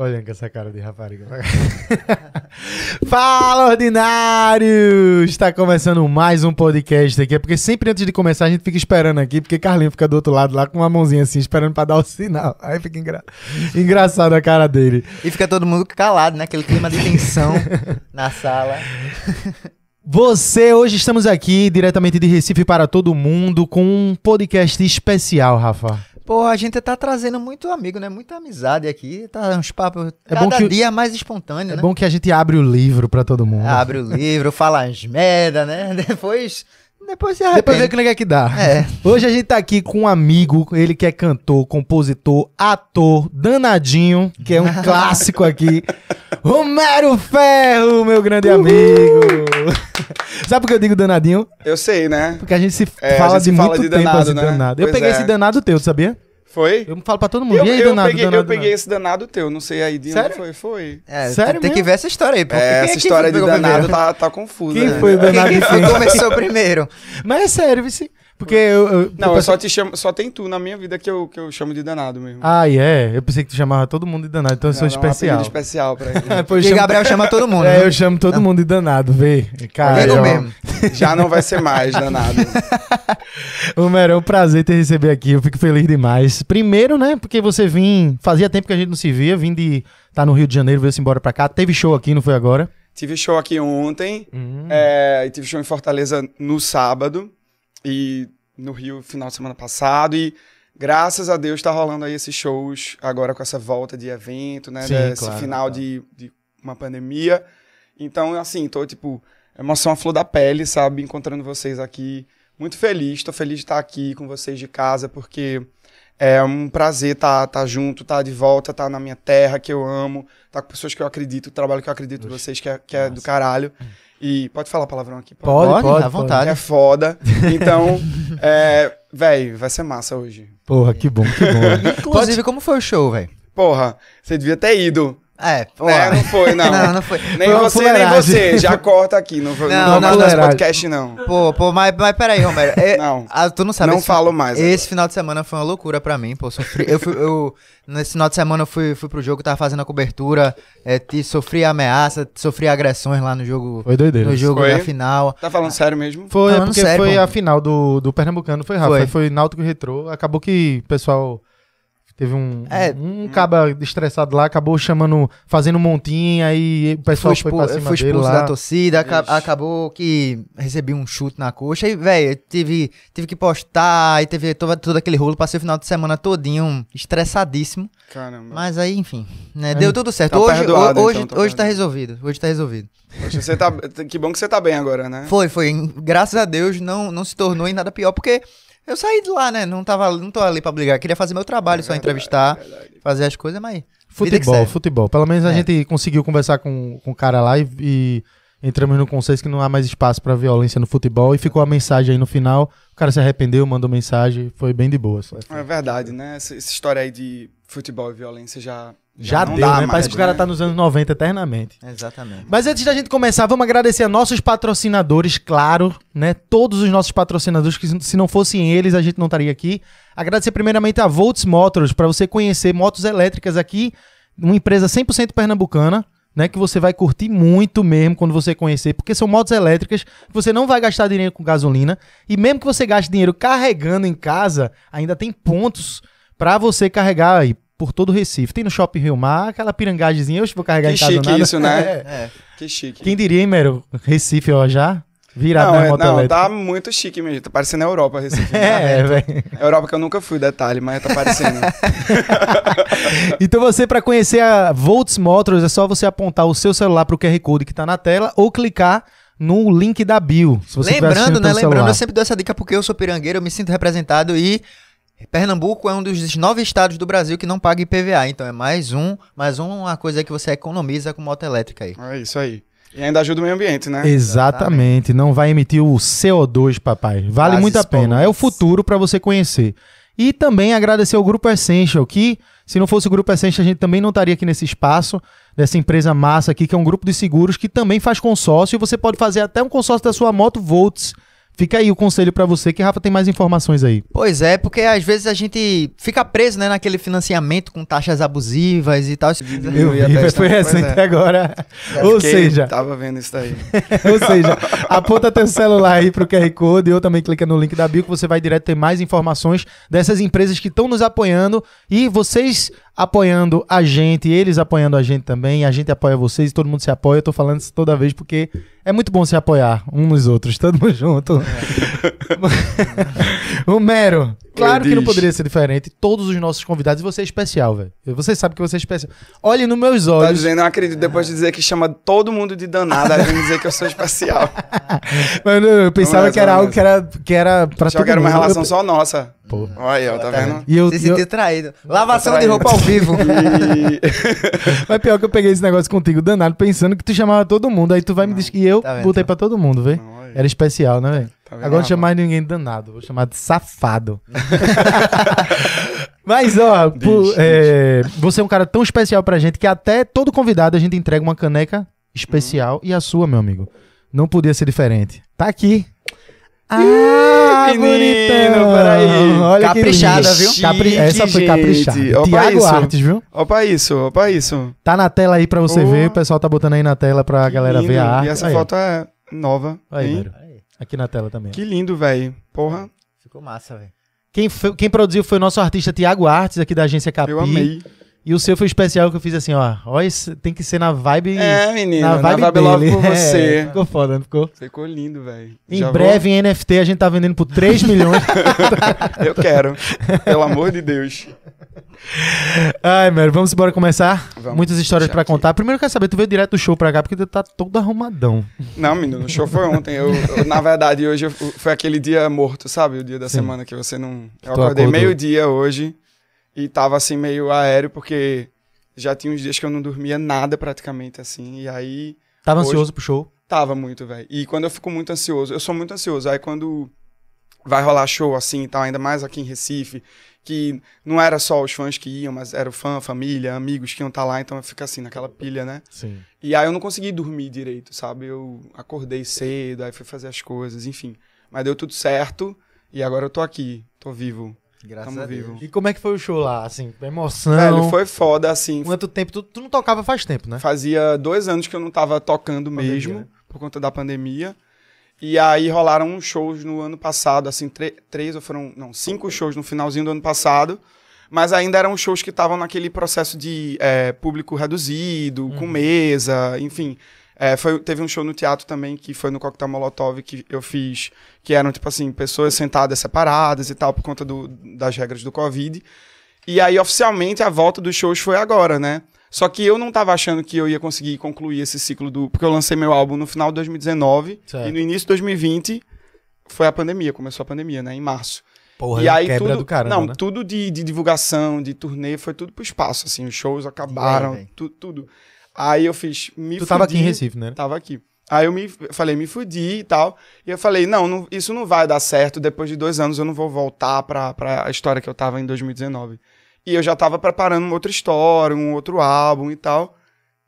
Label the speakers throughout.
Speaker 1: Fica olhando com essa cara de rapariga. Fala, ordinário! Está começando mais um podcast aqui. É porque sempre antes de começar a gente fica esperando aqui, porque Carlinho fica do outro lado lá com uma mãozinha assim, esperando pra dar o sinal. Aí fica engra... engraçado a cara dele.
Speaker 2: E fica todo mundo calado, né? Aquele clima de tensão na sala.
Speaker 1: Você, hoje estamos aqui diretamente de Recife para todo mundo com um podcast especial, Rafa.
Speaker 2: Pô, a gente tá trazendo muito amigo, né? Muita amizade aqui. Tá uns papos
Speaker 1: É
Speaker 2: cada
Speaker 1: bom que-
Speaker 2: dia mais espontâneo,
Speaker 1: É
Speaker 2: né?
Speaker 1: bom que a gente abre o livro pra todo mundo.
Speaker 2: Abre o livro, fala as merda, né? Depois. Depois se
Speaker 1: Depois vê que é que dá.
Speaker 2: É.
Speaker 1: Hoje a gente tá aqui com um amigo, ele que é cantor, compositor, ator, danadinho, que é um clássico aqui. Romero Ferro, meu grande amigo. Sabe por que eu digo danadinho?
Speaker 3: Eu sei, né?
Speaker 1: Porque a gente se
Speaker 3: É, a
Speaker 1: fala
Speaker 3: gente
Speaker 1: de
Speaker 3: se fala
Speaker 1: muito
Speaker 3: de
Speaker 1: tempo
Speaker 3: danado,
Speaker 1: assim,
Speaker 3: né?
Speaker 1: danado. Eu
Speaker 3: Pois
Speaker 1: peguei
Speaker 3: é.
Speaker 1: esse danado teu, tu sabia?
Speaker 3: Foi?
Speaker 1: Eu falo pra todo mundo.
Speaker 3: Eu,
Speaker 1: e aí,
Speaker 3: eu
Speaker 1: danado,
Speaker 3: peguei,
Speaker 1: danado,
Speaker 3: eu peguei
Speaker 1: danado?
Speaker 3: esse danado teu, não sei aí de
Speaker 1: Sério?
Speaker 3: onde foi. Foi.
Speaker 2: É,
Speaker 1: Sério
Speaker 2: tem que ver essa história aí. porque
Speaker 3: É,
Speaker 2: quem
Speaker 3: essa história de danado
Speaker 2: primeiro?
Speaker 3: tá, tá confusa.
Speaker 1: Quem
Speaker 3: né?
Speaker 1: foi o danado
Speaker 2: Quem começou primeiro?
Speaker 1: Mas é sério, vice. Porque eu... eu
Speaker 3: Não,
Speaker 1: eu
Speaker 3: eu só te chamo, só tem tu na minha vida que eu, que eu chamo de danado mesmo.
Speaker 1: Ah, é? Eu pensei que tu chamava todo mundo de danado, então eu sou
Speaker 3: Não, um
Speaker 1: especial.
Speaker 3: apelido especial pra ele.
Speaker 1: Pô, eu
Speaker 2: E
Speaker 1: chamo-
Speaker 2: Gabriel chama todo mundo.
Speaker 1: É,
Speaker 2: né?
Speaker 1: eu chamo todo mundo de danado, vê. Cara, ó,
Speaker 2: mesmo.
Speaker 3: Já não vai ser mais danado.
Speaker 1: Romero, é um prazer te receber aqui, eu fico feliz demais. Primeiro, né, porque você vim, fazia tempo que a gente não se via, vim de tá no Rio de Janeiro, veio-se embora pra cá, teve show aqui, não foi agora?
Speaker 3: tive show aqui ontem,
Speaker 1: Hum.
Speaker 3: é, e tive show em Fortaleza no sábado, e no Rio final de semana passado, e graças a Deus tá rolando aí esses shows agora com essa volta de evento, né?
Speaker 1: Sim,
Speaker 3: desse
Speaker 1: claro,
Speaker 3: final
Speaker 1: claro.
Speaker 3: De, de uma pandemia. Então, assim, tô, tipo, emoção à flor da pele, sabe? Encontrando vocês aqui. Muito feliz, tô feliz de estar aqui com vocês de casa, porque é um prazer estar tá, junto, estar de volta, estar na minha terra, que eu amo, estar com pessoas que eu acredito, o trabalho que eu acredito em vocês, que é, que é do caralho. E pode falar palavrão aqui?
Speaker 1: Pode,
Speaker 2: Pode,
Speaker 1: pode,
Speaker 2: à vontade.
Speaker 3: É foda. Então, é, véi, vai ser massa hoje.
Speaker 1: Porra, que bom, que bom.
Speaker 2: Inclusive, como foi o show, velho?
Speaker 3: Porra, você devia ter ido.
Speaker 2: É, pô.
Speaker 3: Né? Não foi, não.
Speaker 2: Não, não foi.
Speaker 3: Nem
Speaker 1: Foi
Speaker 3: você, nem você. Já corta aqui. Não, foi,
Speaker 2: Não,
Speaker 3: não,
Speaker 2: não,
Speaker 3: podcast, não.
Speaker 2: Pô, pô, mas, mas peraí, Romero. É,
Speaker 3: Não.
Speaker 2: ah, tu não sabe.
Speaker 3: Não
Speaker 2: esse-
Speaker 3: falo mais
Speaker 2: Esse final de semana foi uma loucura pra mim, pô. Sofri, eu fui, eu, nesse final de semana eu fui, fui pro jogo, tava fazendo a cobertura, é, te, sofri ameaça, sofri agressões lá no jogo,
Speaker 1: Foi doideira.
Speaker 2: no jogo
Speaker 3: Foi?
Speaker 2: da final.
Speaker 3: Tá falando sério mesmo?
Speaker 1: Foi, é
Speaker 2: Falando
Speaker 1: porque
Speaker 2: sério,
Speaker 1: foi
Speaker 2: pô.
Speaker 1: a final do, do Pernambucano, foi Rafa, foi,
Speaker 2: Foi.
Speaker 1: foi Náutico e Retrô. Acabou que o pessoal teve um,
Speaker 2: É.
Speaker 1: um caba estressado lá, acabou chamando, fazendo um montinho, aí o pessoal foi
Speaker 2: expu-
Speaker 1: pra cima
Speaker 2: fui
Speaker 1: dele
Speaker 2: expulso
Speaker 1: lá.
Speaker 2: da torcida, aca-
Speaker 3: Ixi.
Speaker 2: acabou que recebi um chute na coxa e, velho, tive, tive que postar e teve todo, todo aquele rolo. Passei o final de semana todinho estressadíssimo.
Speaker 3: Caramba.
Speaker 2: Mas aí, enfim, né, deu tudo certo.
Speaker 3: Tá
Speaker 2: hoje
Speaker 3: perdoado,
Speaker 2: ho- hoje,
Speaker 3: então, tá
Speaker 2: hoje tá resolvido. Hoje tá resolvido.
Speaker 3: Poxa, você tá, que bom que você tá bem agora, né?
Speaker 2: Foi, foi. Graças a Deus não, não se tornou em nada pior, porque eu saí de lá, né? Não, tava, não tô ali pra brigar. Queria fazer meu trabalho, só entrevistar, fazer as coisas, mas.
Speaker 1: Futebol, futebol. Pelo menos a
Speaker 2: É.
Speaker 1: gente conseguiu conversar com, com o cara lá e, e entramos no consenso que não há mais espaço pra violência no futebol e ficou a mensagem aí no final. O cara se arrependeu, mandou mensagem, foi bem de boa. só.
Speaker 3: É verdade, né? Essa, essa história aí de futebol e violência já.
Speaker 1: Já
Speaker 3: não
Speaker 1: deu,
Speaker 3: dá
Speaker 1: né? Parece que o cara
Speaker 3: né?
Speaker 1: tá nos anos 90 eternamente.
Speaker 2: Exatamente.
Speaker 1: Mas antes da gente começar, vamos agradecer a nossos patrocinadores, claro, né? Todos os nossos patrocinadores, que se não fossem eles, a gente não estaria aqui. Agradecer primeiramente a Volts Motors, para você conhecer motos elétricas aqui, uma empresa 100% pernambucana, né? Que você vai curtir muito mesmo quando você conhecer, porque são motos elétricas você não vai gastar dinheiro com gasolina. E mesmo que você gaste dinheiro carregando em casa, ainda tem pontos para você carregar aí por todo o Recife. Tem no Shopping Rio Mar, aquela pirangagemzinha, eu vou carregar
Speaker 3: Que
Speaker 1: em casa
Speaker 3: chique
Speaker 1: nada.
Speaker 3: isso, né?
Speaker 1: É.
Speaker 2: É.
Speaker 3: Que chique.
Speaker 1: Quem diria, hein, Mero? Recife, ó, já virado
Speaker 3: Não,
Speaker 1: na
Speaker 3: é,
Speaker 1: moto
Speaker 3: não
Speaker 1: elétrica.
Speaker 3: tá muito chique mesmo. Tá parecendo a Europa, Recife.
Speaker 1: É, velho.
Speaker 3: Europa que eu nunca fui, detalhe, mas tá parecendo.
Speaker 1: Então você, para conhecer a Volts Motors, é só você apontar o seu celular pro QR Code que tá na tela ou clicar no link da bio. Se você estiver
Speaker 2: Lembrando, né? Lembrando,
Speaker 1: celular.
Speaker 2: eu sempre dou essa dica porque eu sou pirangueiro, eu me sinto representado e Pernambuco é um dos nove estados do Brasil que não paga IPVA. Então é mais um, mais uma coisa que você economiza com moto elétrica aí.
Speaker 3: É isso aí. E ainda ajuda o meio ambiente, né?
Speaker 1: Exatamente, não vai emitir o CO2, papai. Vale muito a pena. É o futuro para você conhecer. E também agradecer ao Grupo Essential, que se não fosse o Grupo Essential, a gente também não estaria aqui nesse espaço, dessa empresa massa aqui, que é um grupo de seguros que também faz consórcio. E você pode fazer até um consórcio da sua moto Volts. Fica aí o conselho pra você, que Rafa tem mais informações aí.
Speaker 2: Pois é, porque às vezes a gente fica preso, né, naquele financiamento com taxas abusivas e tal.
Speaker 1: Eu
Speaker 3: ia
Speaker 1: vi,
Speaker 3: testar,
Speaker 1: foi recente
Speaker 3: é.
Speaker 1: agora. Ou
Speaker 3: Fiquei-
Speaker 1: seja,
Speaker 3: Tava vendo isso daí.
Speaker 1: Ou seja, aponta teu celular aí pro QR Code ou também clica no link da bio que você vai direto ter mais informações dessas empresas que estão nos apoiando e vocês apoiando a gente, eles apoiando a gente também, a gente apoia vocês e todo mundo se apoia. Eu tô falando isso toda vez porque é muito bom se apoiar uns nos outros, todo mundo junto. o Mero, claro que não poderia ser diferente. Todos os nossos convidados, e você é especial, velho. Você sabe que você é especial. Olhe nos meus
Speaker 3: Tá
Speaker 1: olhos.
Speaker 3: dizendo, eu acredito, depois de dizer que chama todo mundo de danada, aí vem dizer que eu sou especial.
Speaker 1: Mas eu, eu pensava
Speaker 3: Não é
Speaker 1: que era algo que era, que era pra
Speaker 3: Só
Speaker 1: todo
Speaker 3: que era uma
Speaker 1: mundo.
Speaker 3: relação
Speaker 1: Eu-
Speaker 3: só nossa.
Speaker 1: Pô.
Speaker 3: Olha aí, ó, tá vendo?
Speaker 1: E eu,
Speaker 2: Se
Speaker 1: e eu-
Speaker 2: sentiu traído. Lavação de
Speaker 3: traído.
Speaker 2: roupa ao vivo.
Speaker 3: E...
Speaker 1: mas pior que eu peguei esse negócio contigo danado, pensando que tu chamava todo mundo. Aí tu vai me dizer que eu
Speaker 2: Tá
Speaker 1: botei
Speaker 2: tá?
Speaker 1: pra todo mundo?
Speaker 3: Não, olha.
Speaker 1: Era especial, né, velho?
Speaker 3: Tá
Speaker 1: Agora não chamo mais ninguém danado, vou chamar de safado. Mas, ó, é, você é um cara tão especial pra gente que até todo convidado a gente entrega uma caneca especial
Speaker 3: Uhum.
Speaker 1: e a sua, meu amigo. Não podia ser diferente. Tá aqui. Ah,
Speaker 3: menino,
Speaker 1: bonitão.
Speaker 3: peraí.
Speaker 1: Olha
Speaker 2: Caprichada, viu?
Speaker 1: Capri- Essa foi caprichada. Tiago. Artes, viu?
Speaker 3: Opa isso, opa isso.
Speaker 1: Tá na tela aí pra você
Speaker 3: Oh.
Speaker 1: ver. O pessoal tá botando aí na tela pra galera ver a arte.
Speaker 3: E essa
Speaker 1: Aí,
Speaker 3: foto é nova.
Speaker 1: Aí. Aqui na tela também.
Speaker 3: Que lindo, velho. Porra,
Speaker 2: Ficou massa, velho.
Speaker 1: Quem, foi- quem produziu foi o nosso artista Tiago Artes, aqui da agência Capi.
Speaker 3: eu amei.
Speaker 1: E o seu foi especial que eu fiz assim, ó. Ó, esse tem que ser na vibe.
Speaker 3: É, menino,
Speaker 1: na
Speaker 3: na
Speaker 1: vibe,
Speaker 3: vibe, love
Speaker 1: dele.
Speaker 3: por
Speaker 1: É,
Speaker 3: você.
Speaker 1: ficou foda, não ficou?
Speaker 3: Ficou lindo, velho.
Speaker 1: Em
Speaker 3: Já
Speaker 1: breve, em NFT, a gente tá vendendo por 3 milhões.
Speaker 3: vou- Eu quero. Pelo amor de Deus.
Speaker 1: Ai, Mero, vamos embora começar?
Speaker 3: Vamos.
Speaker 1: Muitas histórias pra
Speaker 3: aqui.
Speaker 1: contar. Primeiro eu quero saber, tu veio direto do show pra cá porque tu tá todo arrumadão.
Speaker 3: Não, menino, o show foi ontem. Eu, eu, na verdade, hoje eu- foi aquele dia morto, sabe? O dia da
Speaker 1: Sim.
Speaker 3: semana que você não. Eu
Speaker 1: Tu
Speaker 3: acordei meio-dia hoje e tava assim, meio aéreo, porque já tinha uns dias que eu não dormia nada praticamente, assim. E aí.
Speaker 1: Tava
Speaker 3: Hoje-
Speaker 1: ansioso pro show?
Speaker 3: Tava muito, velho. E quando eu fico muito ansioso, eu sou muito ansioso. Aí quando vai rolar show assim e tal, ainda mais aqui em Recife, que não era só os fãs que iam, mas era o fã, família, amigos que iam estar lá, então eu fico assim, naquela pilha, né?
Speaker 1: Sim.
Speaker 3: E aí eu não consegui dormir direito, sabe? Eu acordei cedo, aí fui fazer as coisas, enfim. Mas deu tudo certo e agora eu tô aqui, tô vivo.
Speaker 2: Graças
Speaker 3: Tamo
Speaker 2: a Deus.
Speaker 3: vivo.
Speaker 1: E como é que foi o show lá? Assim, emoção.
Speaker 3: Velho, foi foda, assim.
Speaker 1: Quanto tempo? Tu, tu não tocava faz tempo, né?
Speaker 3: Fazia dois anos que eu não tava tocando
Speaker 1: Pandemia,
Speaker 3: mesmo,
Speaker 1: né?
Speaker 3: por conta da pandemia. E aí rolaram uns shows no ano passado, assim, três ou foram, não, cinco shows no finalzinho do ano passado. Mas ainda eram shows que estavam naquele processo de é, público reduzido, com mesa, enfim. É, foi, teve um show no teatro também, que foi no Coquetel Molotov, que eu fiz, que eram, tipo assim, pessoas sentadas separadas e tal, por conta do- das regras do Covid. E aí, oficialmente, a volta dos shows foi agora, né? Só que eu não tava achando que eu ia conseguir concluir esse ciclo do. Porque eu lancei meu álbum no final de 2019
Speaker 1: Certo.
Speaker 3: e no início de 2020 foi a pandemia, começou a pandemia, né? Em março.
Speaker 1: Porra,
Speaker 3: e aí
Speaker 1: quebra
Speaker 3: tudo.
Speaker 1: do caramba,
Speaker 3: não,
Speaker 1: né?
Speaker 3: tudo de, de divulgação, de turnê, foi tudo pro espaço, assim. Os shows acabaram,
Speaker 2: véi?
Speaker 3: tu- tudo. Aí eu fiz. Me
Speaker 1: Tu tava aqui em
Speaker 3: fudi,
Speaker 1: Recife, né?
Speaker 3: Tava aqui. Aí eu me falei, me fudi e tal. E eu falei, não, não- isso não vai dar certo. Depois de dois anos eu não vou voltar pra, pra a história que eu tava em 2019. E eu já tava preparando uma outra história, um outro álbum e tal.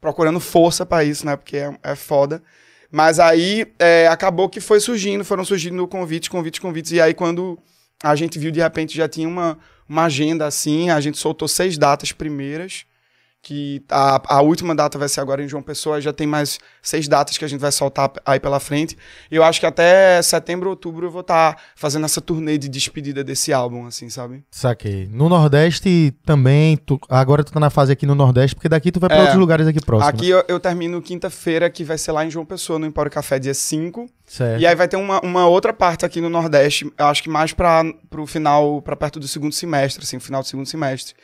Speaker 3: Procurando força pra isso, né? Porque é, é foda. Mas aí é, acabou que foi surgindo, foram surgindo convites, convites, convites. E aí quando a gente viu, de repente já tinha uma, uma agenda assim, a gente soltou seis datas primeiras que a, a última data vai ser agora em João Pessoa, já tem mais seis datas que a gente vai soltar aí pela frente. E eu acho que até setembro, outubro eu vou estar fazendo essa turnê de despedida desse álbum, assim, sabe?
Speaker 1: Saquei. No Nordeste também, tu- agora tu tá na fase aqui no Nordeste, porque daqui tu vai pra
Speaker 3: É.
Speaker 1: outros lugares aqui próximos.
Speaker 3: Aqui eu, eu termino quinta-feira, que vai ser lá em João Pessoa, no Empório Café, dia 5.
Speaker 1: Certo.
Speaker 3: E aí vai ter uma, uma outra parte aqui no Nordeste, eu acho que mais para pro final, para perto do segundo semestre, assim, final do segundo semestre.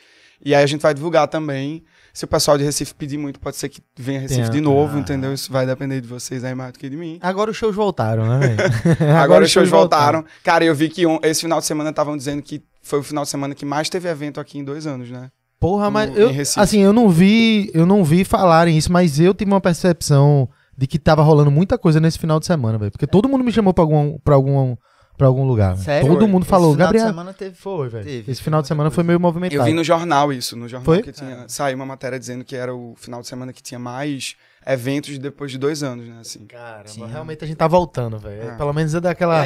Speaker 3: E aí a gente vai divulgar também. Se o pessoal de Recife pedir muito, pode ser que venha Recife
Speaker 1: Tenha-
Speaker 3: de novo, entendeu? Isso vai depender de vocês aí mais do que de mim.
Speaker 1: Agora os shows voltaram, né, velho?
Speaker 3: Agora, os shows voltaram. Cara, eu vi que on- esse final de semana estavam dizendo que foi o final de semana que mais teve evento aqui em dois anos, né?
Speaker 1: Porra, mas
Speaker 3: no-
Speaker 1: eu, assim, eu não vi, eu não vi falarem isso, mas eu tive uma percepção de que tava rolando muita coisa nesse final de semana, velho. Porque todo mundo me chamou pra algum, pra algum, pra algum lugar. velho.
Speaker 2: Sério?
Speaker 1: Todo mundo
Speaker 2: Esse
Speaker 1: falou,
Speaker 2: final de
Speaker 1: Gabriel.
Speaker 2: semana teve.
Speaker 1: Foi, velho.
Speaker 2: Teve,
Speaker 1: Esse final de semana foi meio movimentado.
Speaker 3: Eu vi no jornal isso, no jornal
Speaker 1: Foi?
Speaker 3: que tinha. Saiu uma matéria dizendo que era o final de semana que tinha mais eventos depois de dois anos, né? Assim.
Speaker 1: Caramba,
Speaker 2: Sim.
Speaker 1: realmente a gente tá voltando, velho.
Speaker 3: Ah.
Speaker 1: Pelo menos é daquela.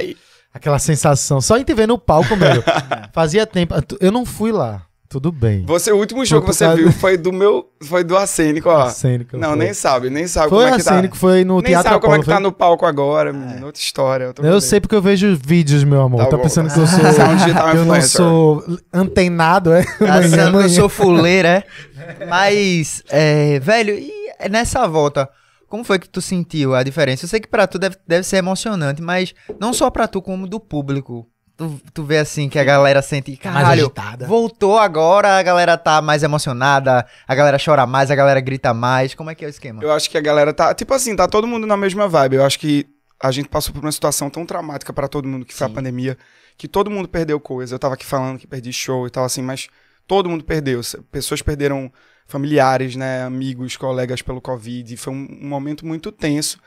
Speaker 1: Aquela sensação. Só em te ver no palco, meu. Fazia tempo. Eu não fui lá. Tudo bem.
Speaker 3: Você, o último show que você
Speaker 1: causa-
Speaker 3: viu foi do meu. Foi do Acênico, ó.
Speaker 1: Cênico,
Speaker 3: não,
Speaker 1: foi.
Speaker 3: nem sabe, nem sabe
Speaker 1: Foi
Speaker 3: como é que tá.
Speaker 1: Foi no
Speaker 3: nem
Speaker 1: Teatro
Speaker 3: sabe como é
Speaker 1: Apolo.
Speaker 3: que tá
Speaker 1: foi-
Speaker 3: no palco agora, menino. Outra história. Outro
Speaker 1: Eu sei porque eu vejo vídeos, meu amor.
Speaker 3: Tá
Speaker 1: Tá, pensando que eu sou.
Speaker 3: Você é um digital
Speaker 1: que eu não sou antenado, é?
Speaker 2: Tá que eu sou fuleira, é? Mas, é, velho, e nessa volta, como foi que tu sentiu a diferença? Eu sei que pra tu deve, deve ser emocionante, mas não só pra tu, como do público. Tu, tu vê assim que a galera sente, caralho, voltou agora, a galera tá mais emocionada, a galera chora mais, a galera grita mais. Como é que é o esquema?
Speaker 3: Eu acho que a galera tá. Tipo assim, tá todo mundo na mesma vibe. Eu acho que a gente passou por uma situação tão traumática pra todo mundo que foi a pandemia, que todo mundo perdeu coisa. Eu tava aqui falando que perdi show e tal, assim, mas todo mundo perdeu. Pessoas perderam familiares, né? Amigos, colegas pelo Covid. Foi um, um momento muito tenso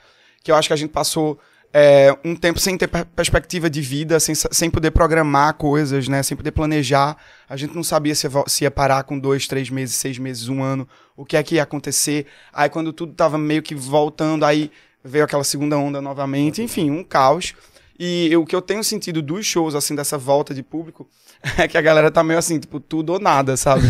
Speaker 3: que eu acho que a gente passou. É, um tempo sem ter per- perspectiva de vida, sem, sem poder programar coisas, né? Sem poder planejar. A gente não sabia se se ia parar com dois, três meses, seis meses, um ano, o que é que ia acontecer. Aí quando tudo tava meio que voltando, aí veio aquela segunda onda novamente, enfim, um caos. E o que eu tenho sentido dos shows, assim, dessa volta de público, é que a galera tá meio assim, tipo, tudo ou nada, sabe?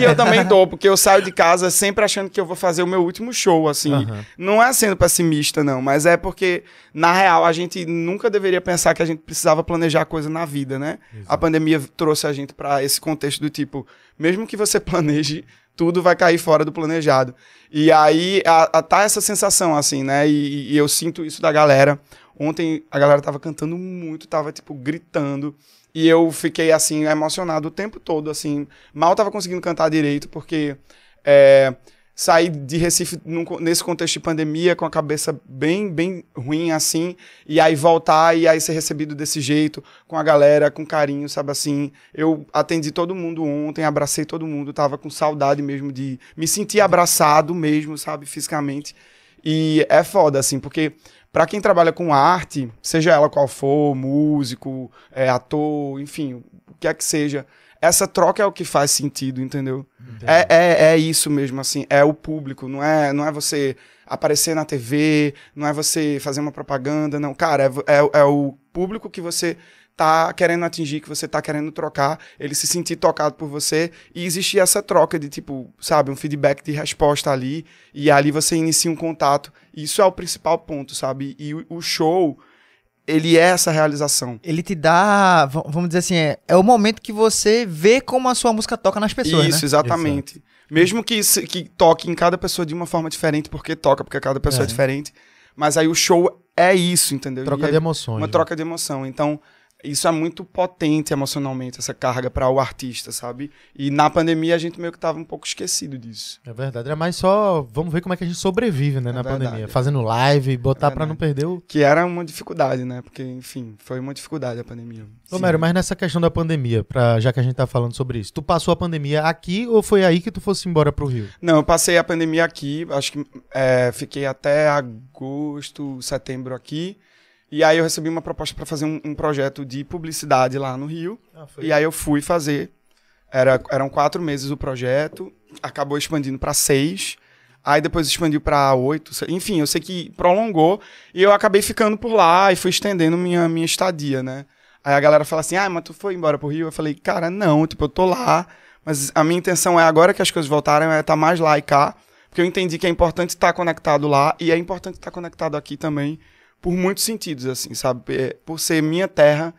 Speaker 3: e eu também tô, porque eu saio de casa sempre achando que eu vou fazer o meu último show, assim.
Speaker 1: Aham.
Speaker 3: Não é sendo pessimista, não, mas é porque, na real, a gente nunca deveria pensar que a gente precisava planejar coisa na vida, né? A pandemia trouxe a gente pra esse contexto do tipo, mesmo que você planeje, tudo vai cair fora do planejado. E aí a, a- tá essa sensação, assim, né? E, e eu sinto isso da galera. Ontem a galera tava cantando muito, tava, tipo, gritando. E eu fiquei, assim, emocionado o tempo todo, assim. Mal tava conseguindo cantar direito, porque é, saí de Recife num nesse contexto de pandemia com a cabeça bem, bem ruim, assim. E aí voltar e aí ser recebido desse jeito, com a galera, com carinho, sabe assim. Eu atendi todo mundo ontem, abracei todo mundo, tava com saudade mesmo de me sentir abraçado mesmo, sabe, fisicamente. E é foda, assim, porque pra quem trabalha com arte, seja ela qual for, músico, é, ator, enfim, o que é que seja, essa troca é o que faz sentido, entendeu? É, é, é isso mesmo, assim, é o público, não é, não é você aparecer na TV, não é você fazer uma propaganda, não. Cara, é, é, é o público que você tá querendo atingir, que você tá querendo trocar, ele se sentir tocado por você e existir essa troca de tipo, sabe, um feedback de resposta ali e ali você inicia um contato. Isso é o principal ponto, sabe? E o, o show, ele é essa realização.
Speaker 2: Ele te dá, vamos dizer assim, é, é o momento que você vê como a sua música toca nas pessoas,
Speaker 3: Isso,
Speaker 2: né?
Speaker 3: exatamente. Mesmo que, que toque em cada pessoa de uma forma diferente, porque toca, porque cada pessoa é,
Speaker 1: É.
Speaker 3: diferente. Mas aí o show é isso, entendeu?
Speaker 1: Troca
Speaker 3: E é
Speaker 1: de emoções.
Speaker 3: Uma
Speaker 1: né?
Speaker 3: troca de emoção. Então, isso é muito potente emocionalmente, essa carga para o artista, sabe? E na pandemia a gente meio que tava um pouco esquecido disso.
Speaker 1: É verdade. É mais só. Vamos ver como é que a gente sobrevive, né,
Speaker 3: É
Speaker 1: na
Speaker 3: verdade.
Speaker 1: pandemia. Fazendo live, botar
Speaker 3: É
Speaker 1: pra não perder o.
Speaker 3: Que era uma dificuldade, né? Porque, enfim, foi uma dificuldade a pandemia.
Speaker 1: Ô, Mério, mas nessa questão da pandemia, pra, já que a gente tá falando sobre isso, tu passou a pandemia aqui ou foi aí que tu fosse embora pro Rio?
Speaker 3: Não, eu passei a pandemia aqui, acho que é, fiquei até agosto, setembro aqui. E aí eu recebi uma proposta para fazer um, um projeto de publicidade lá no Rio. E aí eu fui fazer. Era, eram quatro meses o projeto, acabou expandindo para seis. Aí depois expandiu para oito. Enfim, eu sei que prolongou. E eu acabei ficando por lá e fui estendendo minha, minha estadia, né? Aí a galera fala assim: ah, mas tu foi embora pro Rio? Eu falei: cara, não, tipo, eu tô lá. Mas a minha intenção é, agora que as coisas voltaram, é estar mais lá e cá. Porque eu entendi que é importante estar conectado lá e é importante estar conectado aqui também, por muitos sentidos, assim, sabe? É, Por ser minha terra,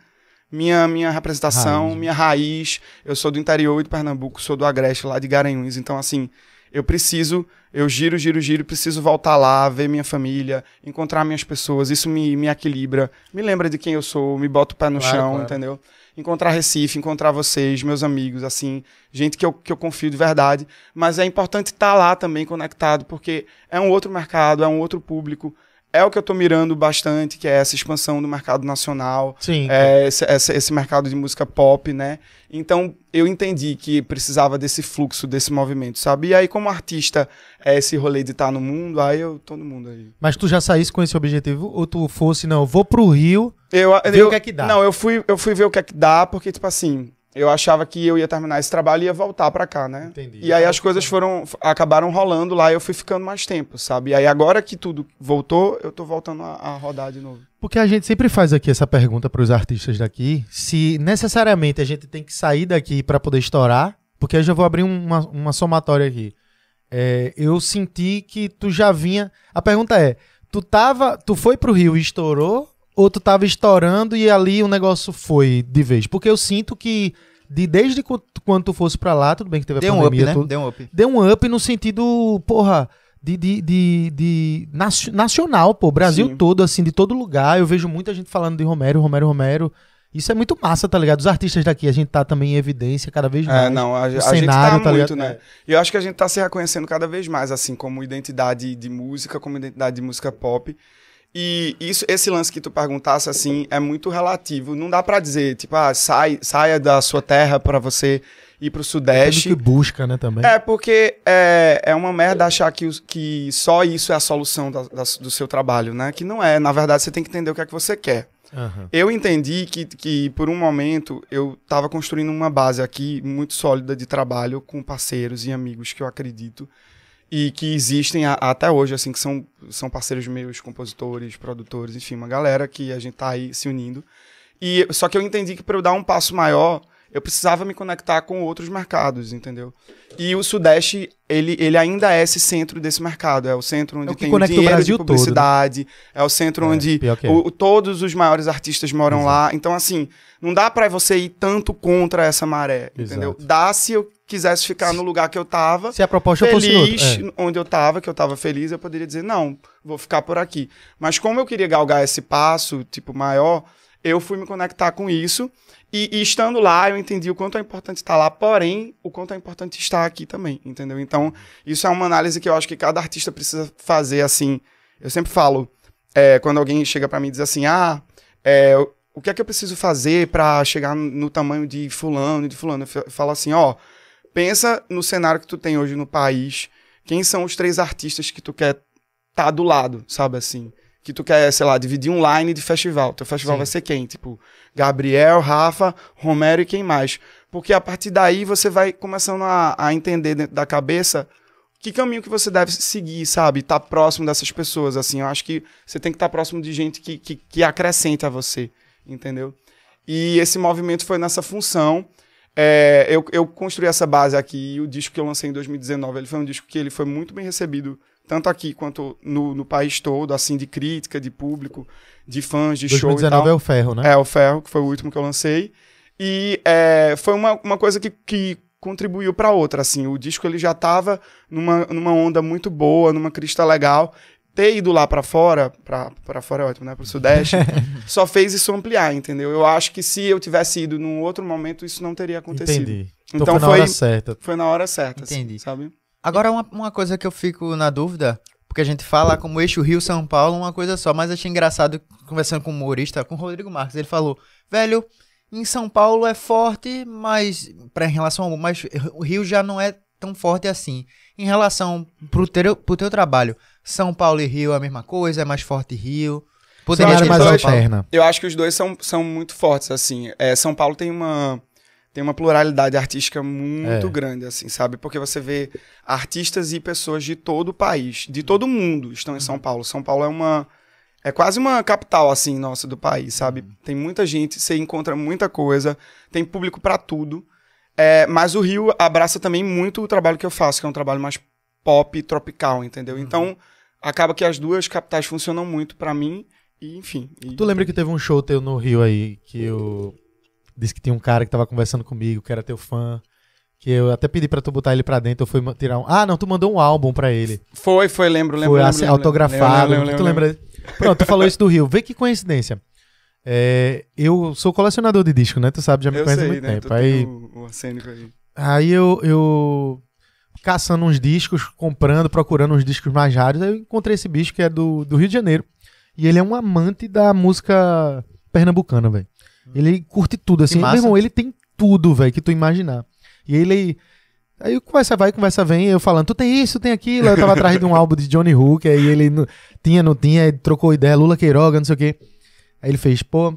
Speaker 3: minha, minha representação,
Speaker 1: Raiz,
Speaker 3: minha raiz. Eu sou do interior de Pernambuco, sou do Agreste, lá de Garanhuns. Então, assim, eu preciso, eu giro, giro, giro, preciso voltar lá, ver minha família, encontrar minhas pessoas. Isso me, me equilibra, me lembra de quem eu sou, me bota o pé no
Speaker 1: Claro,
Speaker 3: chão,
Speaker 1: claro.
Speaker 3: entendeu? Encontrar Recife, encontrar vocês, meus amigos, assim, gente que eu, que eu confio de verdade. Mas é importante estar lá também conectado, porque é um outro mercado, é um outro público. É o que eu tô mirando bastante, que é essa expansão do mercado nacional
Speaker 1: Sim.
Speaker 3: é, esse, esse- esse mercado de música pop, né? Então eu entendi que precisava desse fluxo, desse movimento, sabe? E aí, como artista, é esse rolê de estar no mundo, aí eu tô no mundo aí.
Speaker 1: Mas tu já saísse com esse objetivo ou tu fosse, não, eu vou pro Rio.
Speaker 3: Eu,
Speaker 1: Ver
Speaker 3: eu-
Speaker 1: o que é que dá.
Speaker 3: Não, eu fui, eu fui ver o que é que dá, porque, tipo assim, eu achava que eu ia terminar esse trabalho e ia voltar pra cá, né?
Speaker 1: Entendi.
Speaker 3: E aí as coisas foram, acabaram rolando lá e eu fui ficando mais tempo, sabe? E aí agora que tudo voltou, eu tô voltando a, a rodar de novo.
Speaker 1: Porque a gente sempre faz aqui essa pergunta para os artistas daqui, se necessariamente a gente tem que sair daqui para poder estourar, porque eu já vou abrir uma, uma somatória aqui. É, eu senti que tu já vinha. A pergunta é: tu tava, tu foi pro Rio e estourou, ou tu tava estourando e ali o negócio foi de vez? Porque eu sinto que de desde qu- quando tu fosse pra lá, tudo bem que teve a
Speaker 2: Deu um up,
Speaker 1: pandemia,
Speaker 2: né?
Speaker 1: tudo,
Speaker 2: Deu um up.
Speaker 1: deu um up no sentido, porra, de, de, de, de naci- nacional, pô, Brasil
Speaker 3: Sim.
Speaker 1: todo, assim, de todo lugar. Eu vejo muita gente falando de Romero, Romero, Romero. Isso é muito massa, tá ligado? Os artistas daqui, a gente tá também em evidência cada vez mais.
Speaker 3: É, não, a, a gente
Speaker 1: cenário,
Speaker 3: tá,
Speaker 1: tá
Speaker 3: muito,
Speaker 1: ligado?
Speaker 3: né? E eu acho que a gente tá se reconhecendo cada vez mais, assim, como identidade de música, como identidade de música pop. E isso, esse lance que tu perguntasse, assim, é muito relativo. Não dá pra dizer, tipo, ah, sai, saia da sua terra pra você ir pro Sudeste.
Speaker 1: que busca, né, também.
Speaker 3: É, porque é, é uma merda achar que, os- que só isso é a solução da- da- do seu trabalho, né? Que não é. Na verdade, você tem que entender o que é que você quer.
Speaker 1: Aham.
Speaker 3: Eu entendi que, que, por um momento, eu estava construindo uma base aqui muito sólida de trabalho com parceiros e amigos que eu acredito e que existem a- até hoje, assim, que são, são parceiros meus, compositores, produtores, enfim, uma galera que a gente tá aí se unindo. E só que eu entendi que para eu dar um passo maior, eu precisava me conectar com outros mercados, entendeu? E o Sudeste, ele, ele ainda é esse centro desse mercado, é o centro onde
Speaker 1: É o
Speaker 3: tem o
Speaker 1: o
Speaker 3: dinheiro
Speaker 1: Brasil
Speaker 3: de
Speaker 1: todo, né?
Speaker 3: publicidade, é o centro
Speaker 1: É,
Speaker 3: onde
Speaker 1: é.
Speaker 3: o- o- todos os maiores artistas moram
Speaker 1: Exato.
Speaker 3: lá. Então, assim, não dá pra você ir tanto contra essa maré, entendeu?
Speaker 1: Exato.
Speaker 3: Dá se eu quisesse ficar no lugar que eu tava,
Speaker 1: Se a proposta fosse
Speaker 3: feliz,
Speaker 1: outra. é.
Speaker 3: onde eu tava, que eu tava feliz, eu poderia dizer, não, vou ficar por aqui. Mas como eu queria galgar esse passo, tipo, maior, eu fui me conectar com isso. E, e estando lá, eu entendi o quanto é importante estar lá, porém, o quanto é importante estar aqui também, entendeu? Então, isso é uma análise que eu acho que cada artista precisa fazer, assim. Eu sempre falo, é, quando alguém chega pra mim e diz assim, ah, é, o que é que eu preciso fazer pra chegar no, no tamanho de fulano e de fulano? Eu falo assim, ó, pensa no cenário que tu tem hoje no país, quem são os três artistas que tu quer tá do lado, sabe assim? Que tu quer, sei lá, dividir um line de festival. Teu festival
Speaker 1: Sim.
Speaker 3: vai ser quem? Tipo, Gabriel, Rafa, Romero e quem mais? Porque a partir daí você vai começando a, a entender dentro da cabeça que caminho que você deve seguir, sabe? Tá próximo dessas pessoas, assim. Eu acho que você tem que estar próximo de gente que, que, que acrescente a você, entendeu? E esse movimento foi nessa função. É, eu, eu construí essa base aqui e o disco que eu lancei em 2019, ele foi um disco que ele foi muito bem recebido, tanto aqui quanto no, no país todo, assim, de crítica, de público, de fãs, de show e
Speaker 1: 2019
Speaker 3: tal.
Speaker 1: é o ferro, né?
Speaker 3: É, o Ferro, que foi o último que eu lancei. E é, foi uma, uma coisa que, que contribuiu para outra, assim. O disco ele já tava numa, numa onda muito boa, numa crista legal. Ter ido lá para fora, pra para fora é ótimo, né? Pro Sudeste, só fez isso ampliar, entendeu? Eu acho que se eu tivesse ido num outro momento, isso não teria acontecido.
Speaker 1: Entendi. Então,
Speaker 3: Então
Speaker 1: foi na
Speaker 3: foi-
Speaker 1: hora certa.
Speaker 3: Foi na hora certa, assim,
Speaker 2: Entendi.
Speaker 3: sabe?
Speaker 2: Agora, uma, uma coisa que eu fico na dúvida, porque a gente fala como eixo Rio-São Paulo, uma coisa só, mas achei engraçado, conversando com um humorista, com o Rodrigo Marques, ele falou, velho, em São Paulo é forte, mas, pra, em relação ao, mas o Rio já não é tão forte assim. Em relação pro teu, pro teu trabalho, São Paulo e Rio é a mesma coisa, é mais forte Rio? Poderia
Speaker 1: Cenário
Speaker 3: que
Speaker 1: mais alterna.
Speaker 3: Eu acho que os dois são, são muito fortes, assim. É, São Paulo tem uma, tem uma pluralidade artística muito
Speaker 1: É.
Speaker 3: grande, assim, sabe? Porque você vê artistas e pessoas de todo o país, de todo mundo estão em São Paulo. São Paulo é uma... É quase uma capital, assim, nossa, do país, sabe? Tem muita gente, você encontra muita coisa, tem público pra tudo. É, mas o Rio abraça também muito o trabalho que eu faço, que é um trabalho mais pop, tropical, entendeu? Então, acaba que as duas capitais funcionam muito pra mim, e enfim. e-
Speaker 1: Tu lembra que teve um show teu no Rio aí, que eu disse que tinha um cara que tava conversando comigo, que era teu fã, que eu até pedi pra tu botar ele pra dentro, eu fui tirar um... Ah, não, tu mandou um álbum pra ele.
Speaker 3: Foi, foi, lembro, lembro.
Speaker 1: foi
Speaker 3: lembro,
Speaker 1: assim,
Speaker 3: lembro,
Speaker 1: autografado.
Speaker 3: lembro, lembro,
Speaker 1: tu
Speaker 3: lembro,
Speaker 1: lembra? Pronto, tu falou isso do Rio. Vê que coincidência. É, eu sou colecionador de disco, né? Tu sabe, já me
Speaker 3: Eu
Speaker 1: conhece há
Speaker 3: sei,
Speaker 1: muito
Speaker 3: né?
Speaker 1: tempo.
Speaker 3: Tu
Speaker 1: Aí,
Speaker 3: o, o aí.
Speaker 1: aí eu, eu caçando uns discos, comprando, procurando uns discos mais raros, aí eu encontrei esse bicho que é do, do Rio de Janeiro. E ele é um amante da música pernambucana, velho. Ele curte tudo, assim. Meu irmão, ele tem tudo, velho, que tu imaginar. E ele. Aí conversa vai, conversa vem, eu falando, tu tem isso, tem aquilo. Eu tava atrás de um álbum de Johnny Hook, aí ele não- tinha, não tinha, aí trocou ideia, Lula Queiroga, não sei o quê. Aí ele fez, pô,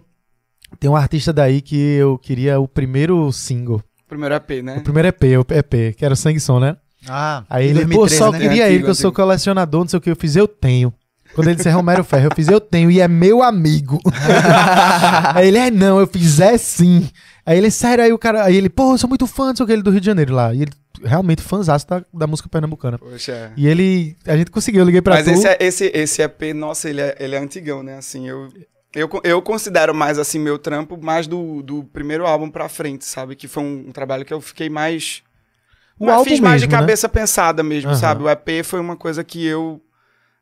Speaker 1: Tem um artista daí que eu queria o primeiro single.
Speaker 3: Primeiro EP,
Speaker 1: O
Speaker 3: né?
Speaker 1: primeiro EP, o EP, que era o Sangue Som, né?
Speaker 2: Ah,
Speaker 1: Aí ele,
Speaker 2: 2013,
Speaker 1: pô, só
Speaker 2: né?
Speaker 1: queria
Speaker 3: Antigo,
Speaker 1: ele, que eu sou colecionador, não sei o que. Eu fiz, eu tenho. Quando ele disse Romero Ferro, eu fiz, eu tenho, e é meu amigo. aí ele, é não, eu fiz, é sim. Aí ele, sério, aí o cara, aí ele, pô, eu sou muito fã, não sei o que, ele do Rio de Janeiro lá. E ele, realmente, fãzaço da, da música pernambucana.
Speaker 3: Poxa, é.
Speaker 1: E ele, a gente conseguiu, eu liguei pra
Speaker 3: Mas
Speaker 1: tu.
Speaker 3: esse, é- esse, esse EP, nossa, ele é, ele é antigão, né? Assim, eu, eu, eu considero mais, assim, meu trampo mais do, do primeiro álbum pra frente, sabe? Que foi um, um trabalho que eu fiquei mais...
Speaker 1: O
Speaker 3: Mas
Speaker 1: álbum
Speaker 3: fiz mais de
Speaker 1: mesmo, né?
Speaker 3: cabeça pensada mesmo,
Speaker 1: Aham.
Speaker 3: sabe? O EP foi uma coisa que eu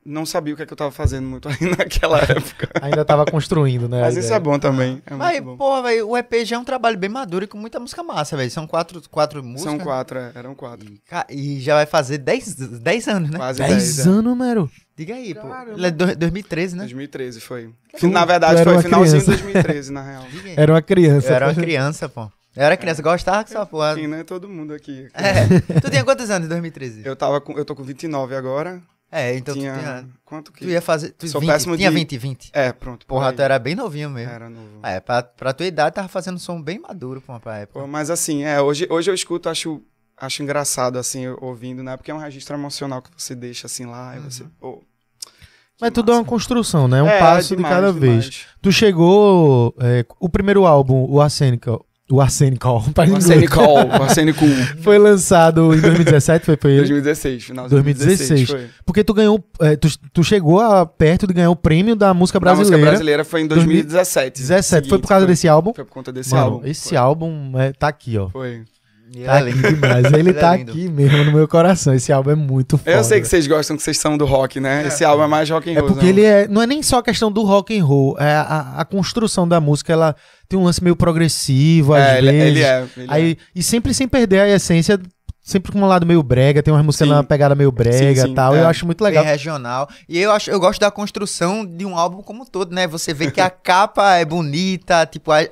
Speaker 3: não sabia o que, é que eu tava fazendo muito aí naquela época.
Speaker 1: Ainda tava construindo, né?
Speaker 3: Mas isso é bom também. É
Speaker 2: Mas,
Speaker 3: bom.
Speaker 2: porra, velho, o EP já é um trabalho bem maduro e com muita música massa, velho. São quatro, quatro músicas.
Speaker 3: São quatro, é, eram quatro.
Speaker 2: Ca- E já vai fazer 10 dez anos, né?
Speaker 3: Quase
Speaker 1: 10
Speaker 3: dez, é.
Speaker 1: anos, mero.
Speaker 2: Diga aí, pô.
Speaker 3: Caramba.
Speaker 2: Ele é do, 2013, né?
Speaker 3: 2013 foi.
Speaker 1: Tu-
Speaker 3: na verdade, foi finalzinho de
Speaker 1: criança.
Speaker 3: 2013, na real.
Speaker 1: Era uma criança.
Speaker 2: Eu era uma criança, pô. Eu era criança, gostava dessa porra.
Speaker 3: Sim, né? Todo mundo aqui.
Speaker 2: É. Tu tinha quantos anos em 2013?
Speaker 3: Eu, tava com, eu tô com 29 agora.
Speaker 2: É, então
Speaker 3: tinha...
Speaker 2: tu tinha.
Speaker 3: Quanto que...
Speaker 2: Tu ia fazer. Tu
Speaker 3: Sou
Speaker 2: 20,
Speaker 3: péssimo
Speaker 2: tinha
Speaker 3: de-
Speaker 2: 20, 20.
Speaker 3: É, pronto. por
Speaker 2: Porra, tu era bem novinho mesmo.
Speaker 3: Era novo.
Speaker 2: É, pra, pra tua idade tava fazendo um som bem maduro, pô, pra época.
Speaker 3: Pô, mas assim, é, hoje, hoje eu escuto, acho, acho engraçado, assim, ouvindo, né? Porque é um registro emocional que você deixa, assim, lá, e você, pô...
Speaker 1: Mas tudo é uma construção, né? Um
Speaker 3: É,
Speaker 1: passo
Speaker 3: demais,
Speaker 1: de cada
Speaker 3: demais.
Speaker 1: vez. Tu chegou. é, o primeiro álbum, o Arsenical. O Arsenical, pra
Speaker 3: O Arsenicol, o
Speaker 1: foi lançado em 2017, foi, foi ele?
Speaker 3: 2016, final de
Speaker 1: 2016.
Speaker 3: 2016 foi.
Speaker 1: Porque tu ganhou. é, tu, tu chegou a, perto de ganhar o prêmio da música
Speaker 3: A música
Speaker 1: brasileira.
Speaker 3: brasileira foi em 2017.
Speaker 1: 17. Foi
Speaker 3: seguinte,
Speaker 1: por causa desse álbum?
Speaker 3: Foi por conta desse
Speaker 1: Mano,
Speaker 3: álbum.
Speaker 1: esse
Speaker 3: foi.
Speaker 1: álbum é, tá aqui, ó.
Speaker 3: Foi.
Speaker 2: E
Speaker 1: Tá
Speaker 2: ele é lindo.
Speaker 1: demais. Ele
Speaker 2: Ele é
Speaker 1: tá
Speaker 2: lindo.
Speaker 1: aqui mesmo no meu coração. Esse álbum é muito foda.
Speaker 3: Eu sei que vocês gostam, que vocês são do rock, né? Esse álbum é mais rock and
Speaker 1: É
Speaker 3: roll.
Speaker 1: porque ele é. Não é nem só a questão do rock and roll. É a, a construção da música, ela tem um lance meio progressivo, às
Speaker 3: É, ele,
Speaker 1: vezes.
Speaker 3: ele é. ele é.
Speaker 1: Aí, e sempre sem perder a essência, sempre com um lado meio brega, tem umas músicas
Speaker 3: Sim.
Speaker 1: na pegada meio brega
Speaker 3: Sim,
Speaker 1: e
Speaker 3: sim,
Speaker 1: tal.
Speaker 3: é.
Speaker 1: Eu acho muito
Speaker 2: Bem
Speaker 1: legal.
Speaker 2: regional. E eu acho, eu gosto da construção de um álbum como um todo, né? Você vê que a capa é bonita, tipo, a, a,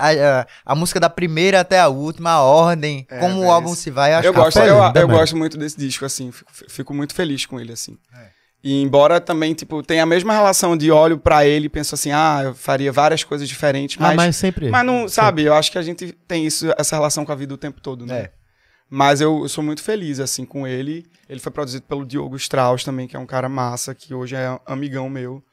Speaker 2: a- a música da primeira até a última, a ordem,
Speaker 3: É,
Speaker 2: como o
Speaker 3: velho,
Speaker 2: álbum
Speaker 3: esse-
Speaker 2: se vai, eu acho
Speaker 3: eu
Speaker 2: que
Speaker 3: gosto, eu,
Speaker 1: é
Speaker 3: eu
Speaker 1: né,
Speaker 3: gosto muito desse disco, assim, fico, fico muito feliz com ele, assim.
Speaker 2: É.
Speaker 3: E embora também, tipo, tenha a mesma relação de olho pra ele, penso assim, ah, eu faria várias coisas diferentes,
Speaker 1: Ah,
Speaker 3: mas,
Speaker 1: mas sempre.
Speaker 3: mas não, sabe, eu acho que a gente tem isso, essa relação com a vida o tempo todo, né?
Speaker 2: É.
Speaker 3: Mas eu, eu sou muito feliz, assim, com ele. Ele foi produzido pelo Diogo Strauss também, que é um cara massa, que hoje é amigão meu.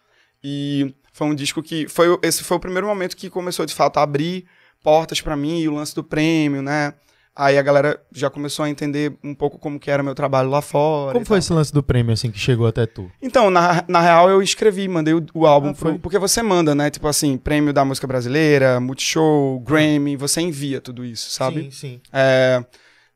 Speaker 3: E foi um disco que, foi, esse foi o primeiro momento que começou, de fato, a abrir portas pra mim, e o lance do prêmio, né? Aí a galera já começou a entender um pouco como que era meu trabalho lá fora.
Speaker 1: Como foi
Speaker 3: tal.
Speaker 1: esse lance do prêmio, assim, que chegou até tu?
Speaker 3: Então, na, na real, eu escrevi, mandei o, o álbum,
Speaker 1: Ah, foi?
Speaker 3: pro- porque você manda, né? Tipo assim, prêmio da música brasileira, Multishow, Grammy, você envia tudo isso, sabe?
Speaker 1: Sim, sim.
Speaker 3: É,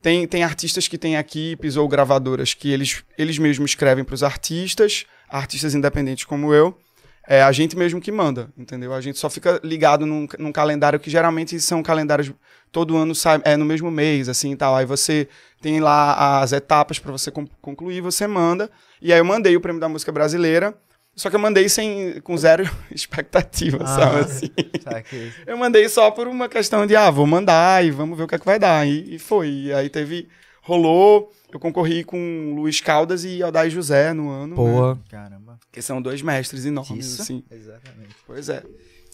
Speaker 3: tem, tem artistas que têm equipes ou gravadoras que eles, eles mesmos escrevem para os artistas, artistas independentes como eu. É a gente mesmo que manda, entendeu? A gente só fica ligado num, num calendário que geralmente são calendários todo ano sai, é no mesmo mês, assim e tal. Aí você tem lá as etapas para você con- concluir, você manda. E aí eu mandei o prêmio da música brasileira, só que eu mandei sem com zero expectativa,
Speaker 1: Ah.
Speaker 3: sabe assim?
Speaker 2: Saquei.
Speaker 3: Eu mandei só por uma questão de, ah, vou mandar e vamos ver o que é que vai dar. E, e foi. E aí teve. Rolou. Eu concorri com Luiz Caldas e Aldai José no ano. Né?
Speaker 1: Pô,
Speaker 2: Caramba.
Speaker 3: Que são dois mestres enormes,
Speaker 2: Isso?
Speaker 3: assim.
Speaker 2: Exatamente.
Speaker 3: Pois é.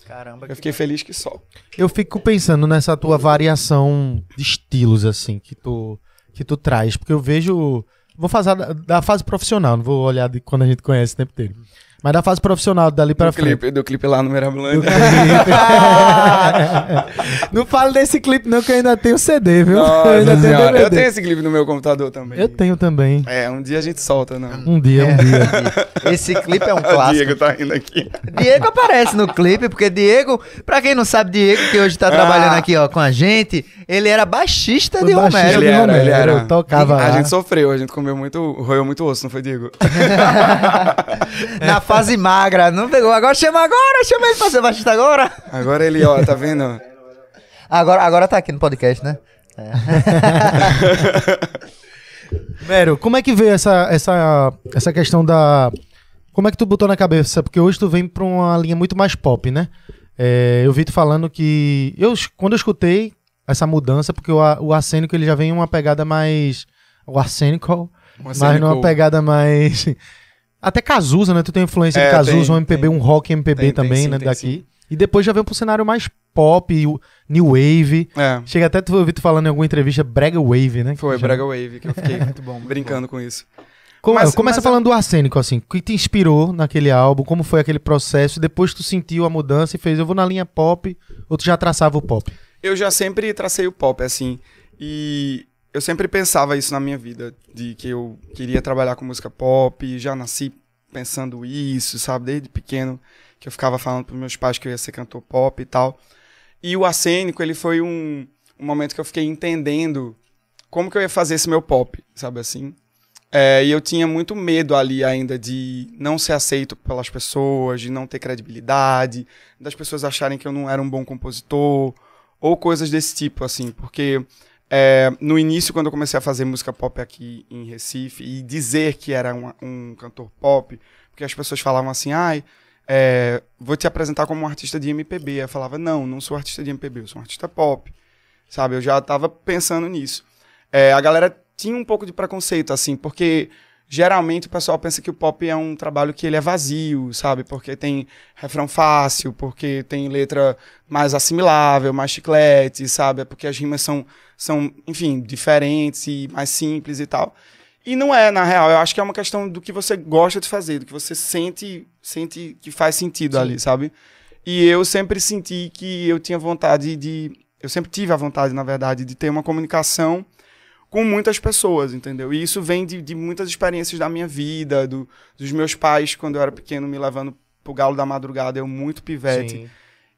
Speaker 2: Caramba.
Speaker 3: Eu fiquei feliz que só.
Speaker 1: eu fico pensando nessa tua variação de estilos, assim, que tu, que tu traz. Porque eu vejo. Vou fazer da, da fase profissional, não vou olhar de quando a gente conhece o tempo inteiro. Mas da fase profissional, dali pra
Speaker 3: Do
Speaker 1: frente.
Speaker 3: clipe, do clipe lá no Mirabilândia.
Speaker 1: não falo desse clipe, não, que eu ainda tenho CD, viu?
Speaker 3: Nossa
Speaker 1: eu ainda tenho. DVD.
Speaker 3: Eu tenho esse clipe no meu computador também.
Speaker 1: Eu tenho também.
Speaker 3: É, um dia a gente solta, né?
Speaker 1: Um dia, um dia.
Speaker 2: Esse clipe é um
Speaker 3: O
Speaker 2: clássico.
Speaker 3: Diego tá rindo aqui.
Speaker 2: Diego aparece no clipe, porque Diego, pra quem não sabe, Diego, que hoje tá trabalhando aqui ó, com a gente, ele era baixista de
Speaker 1: O baixista
Speaker 2: Romero.
Speaker 1: de
Speaker 3: Ele era,
Speaker 1: Romero,
Speaker 3: ele era.
Speaker 1: eu tocava
Speaker 3: A
Speaker 1: lá.
Speaker 3: gente sofreu, a gente comeu muito, roeu muito osso, não foi, Diego?
Speaker 2: Na fase magra, não pegou. Agora chama agora, chama ele pra ser baixista agora.
Speaker 3: Agora ele, ó, tá vendo?
Speaker 2: Agora, agora tá aqui no podcast, né?
Speaker 1: Mero, como é que veio essa, essa, essa questão da. Como é que tu botou na cabeça? Porque hoje tu vem pra uma linha muito mais pop, né? É, eu vi tu falando que. Eu, quando eu escutei essa mudança, porque o, o arsênico ele já vem em uma pegada mais. O arsênico, mas numa pegada mais. Até Cazuza, né? Tu tem influência
Speaker 3: É,
Speaker 1: de Cazuza,
Speaker 3: tem,
Speaker 1: um MPB,
Speaker 3: tem.
Speaker 1: um rock MPB
Speaker 3: Tem,
Speaker 1: também,
Speaker 3: sim,
Speaker 1: né? daqui. E depois já vem pro cenário mais pop, new wave.
Speaker 3: É,
Speaker 1: Chega até tu ouvir tu falando em alguma entrevista brega wave, né?
Speaker 3: foi
Speaker 1: Que
Speaker 3: Brega Wave que eu fiquei
Speaker 2: Muito bom.
Speaker 3: brincando com isso.
Speaker 1: Como-
Speaker 3: Mas-
Speaker 1: começa
Speaker 3: mas-
Speaker 1: falando do Arsênico, assim. O que te inspirou naquele álbum? Como foi aquele processo? Depois tu sentiu a mudança e fez, eu vou na linha pop, ou tu já traçava o pop?
Speaker 3: Eu já sempre tracei o pop, assim, e eu sempre pensava isso na minha vida, de que eu queria trabalhar com música pop, já nasci pensando isso, sabe, desde pequeno, que eu ficava falando pros meus pais que eu ia ser cantor pop e tal. E o Arsênico, ele foi um, um momento que eu fiquei entendendo como que eu ia fazer esse meu pop, sabe assim? É, e eu tinha muito medo ali ainda de não ser aceito pelas pessoas, de não ter credibilidade, das pessoas acharem que eu não era um bom compositor, ou coisas desse tipo, assim, porque é, no início, quando eu comecei a fazer música pop aqui em Recife, e dizer que era um, um cantor pop, porque as pessoas falavam assim, ai, é, vou te apresentar como um artista de MPB. Eu falava, não, não sou artista de MPB, eu sou um artista pop, sabe? Eu já tava pensando nisso. É, a galera tinha um pouco de preconceito, assim, porque geralmente o pessoal pensa que o pop é um trabalho que ele é vazio, sabe? Porque tem refrão fácil, porque tem letra mais assimilável, mais chiclete, sabe? É porque as rimas são, são, enfim, diferentes e mais simples e tal. E não é, na real. Eu acho que é uma questão do que você gosta de fazer, do que você sente, sente que faz sentido ali, sabe? E eu sempre senti que eu tinha vontade de. Eu sempre tive a vontade, na verdade, de ter uma comunicação com muitas pessoas, entendeu? E isso vem de, de muitas experiências da minha vida, do- dos meus pais, quando eu era pequeno, me levando pro galo da madrugada, eu muito pivete.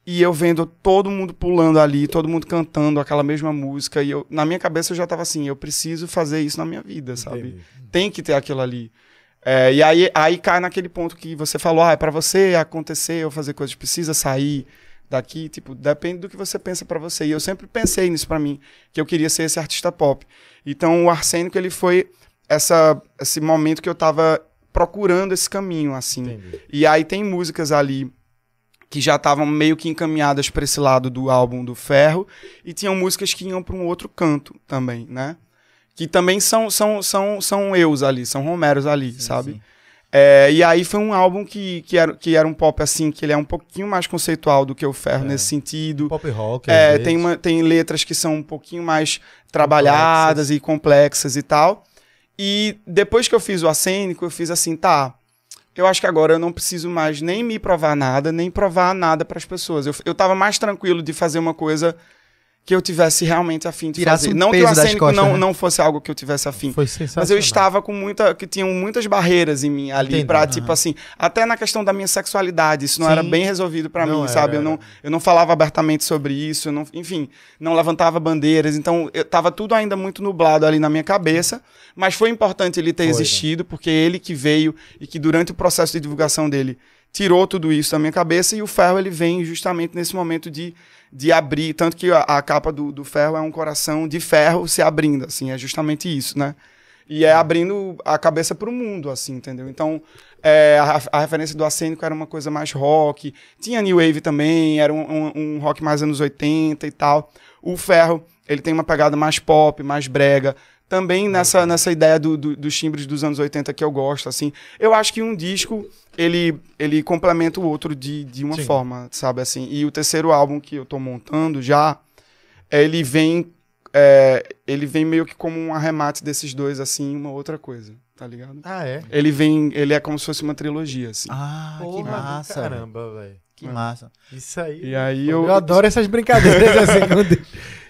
Speaker 3: E eu vendo todo mundo pulando ali, todo mundo cantando aquela mesma música. E eu, na minha cabeça eu já tava assim, eu preciso fazer isso na minha vida, sabe? Tem que ter aquilo ali. É, e aí, aí cai naquele ponto que você falou, ah, é pra você acontecer ou fazer coisas, precisa sair daqui, tipo, depende do que você pensa pra você. E eu sempre pensei nisso pra mim, que eu queria ser esse artista pop. Então o Arsênico, ele foi essa, esse momento que eu tava procurando esse caminho, assim. E aí tem músicas ali que já estavam meio que encaminhadas para esse lado do álbum do Ferro e tinham músicas que iam para um outro canto também, né? Que também são são são são eus ali, são Romeros ali, sabe? É, e aí foi um álbum que, que, era, que era um pop assim, que ele é um pouquinho mais conceitual do que o Ferro
Speaker 1: É.
Speaker 3: nesse sentido.
Speaker 1: Pop rock.
Speaker 3: É, tem, uma, tem letras que são um pouquinho mais trabalhadas e complexas e tal. E depois que eu fiz o acênico, eu fiz assim, tá. Eu acho que agora eu não preciso mais nem me provar nada, nem provar nada para as pessoas. Eu, eu tava mais tranquilo de fazer uma coisa que eu tivesse realmente afim de
Speaker 2: Tirasse
Speaker 3: fazer.
Speaker 2: um
Speaker 3: não que o acênico
Speaker 2: costas,
Speaker 3: não,
Speaker 2: né?
Speaker 3: não fosse algo que eu tivesse afim.
Speaker 1: Foi sensacional.
Speaker 3: Mas eu estava com muita. que tinham muitas barreiras em mim ali pra, tipo assim, até na questão da minha sexualidade, isso não
Speaker 1: Sim.
Speaker 3: era bem resolvido pra
Speaker 1: Não
Speaker 3: mim,
Speaker 1: era,
Speaker 3: sabe? Eu não, eu não falava abertamente sobre isso, eu não, enfim, não levantava bandeiras, então eu tava tudo ainda muito nublado ali na minha cabeça, mas foi importante ele ter
Speaker 1: Foi, né?
Speaker 3: existido, porque ele que veio e que durante o processo de divulgação dele tirou tudo isso da minha cabeça e o ferro ele vem justamente nesse momento de, de abrir, tanto que a, a capa do, do ferro é um coração de ferro se abrindo, assim, é justamente isso, né? E é abrindo a cabeça para o mundo, assim, entendeu? Então, é, a, a referência do acênico era uma coisa mais rock, tinha New Wave também, era um, um- um rock mais anos 80 e tal. O Ferro, ele tem uma pegada mais pop, mais brega, também nessa, nessa ideia do, do- dos timbres dos anos 80 que eu gosto, assim. Eu acho que um disco, ele, ele complementa o outro de, de uma
Speaker 1: Sim.
Speaker 3: forma, sabe, assim. E o terceiro álbum que eu tô montando já, ele vem é, ele vem meio que como um arremate desses dois, assim, uma outra coisa, tá ligado?
Speaker 1: Ah, é?
Speaker 3: Ele vem, ele é como se fosse uma trilogia, assim.
Speaker 2: Ah, que massa. velho.
Speaker 1: Caramba, velho.
Speaker 2: Que massa.
Speaker 1: Isso aí.
Speaker 3: E aí
Speaker 1: eu,
Speaker 3: eu,
Speaker 1: adoro essas brincadeiras assim.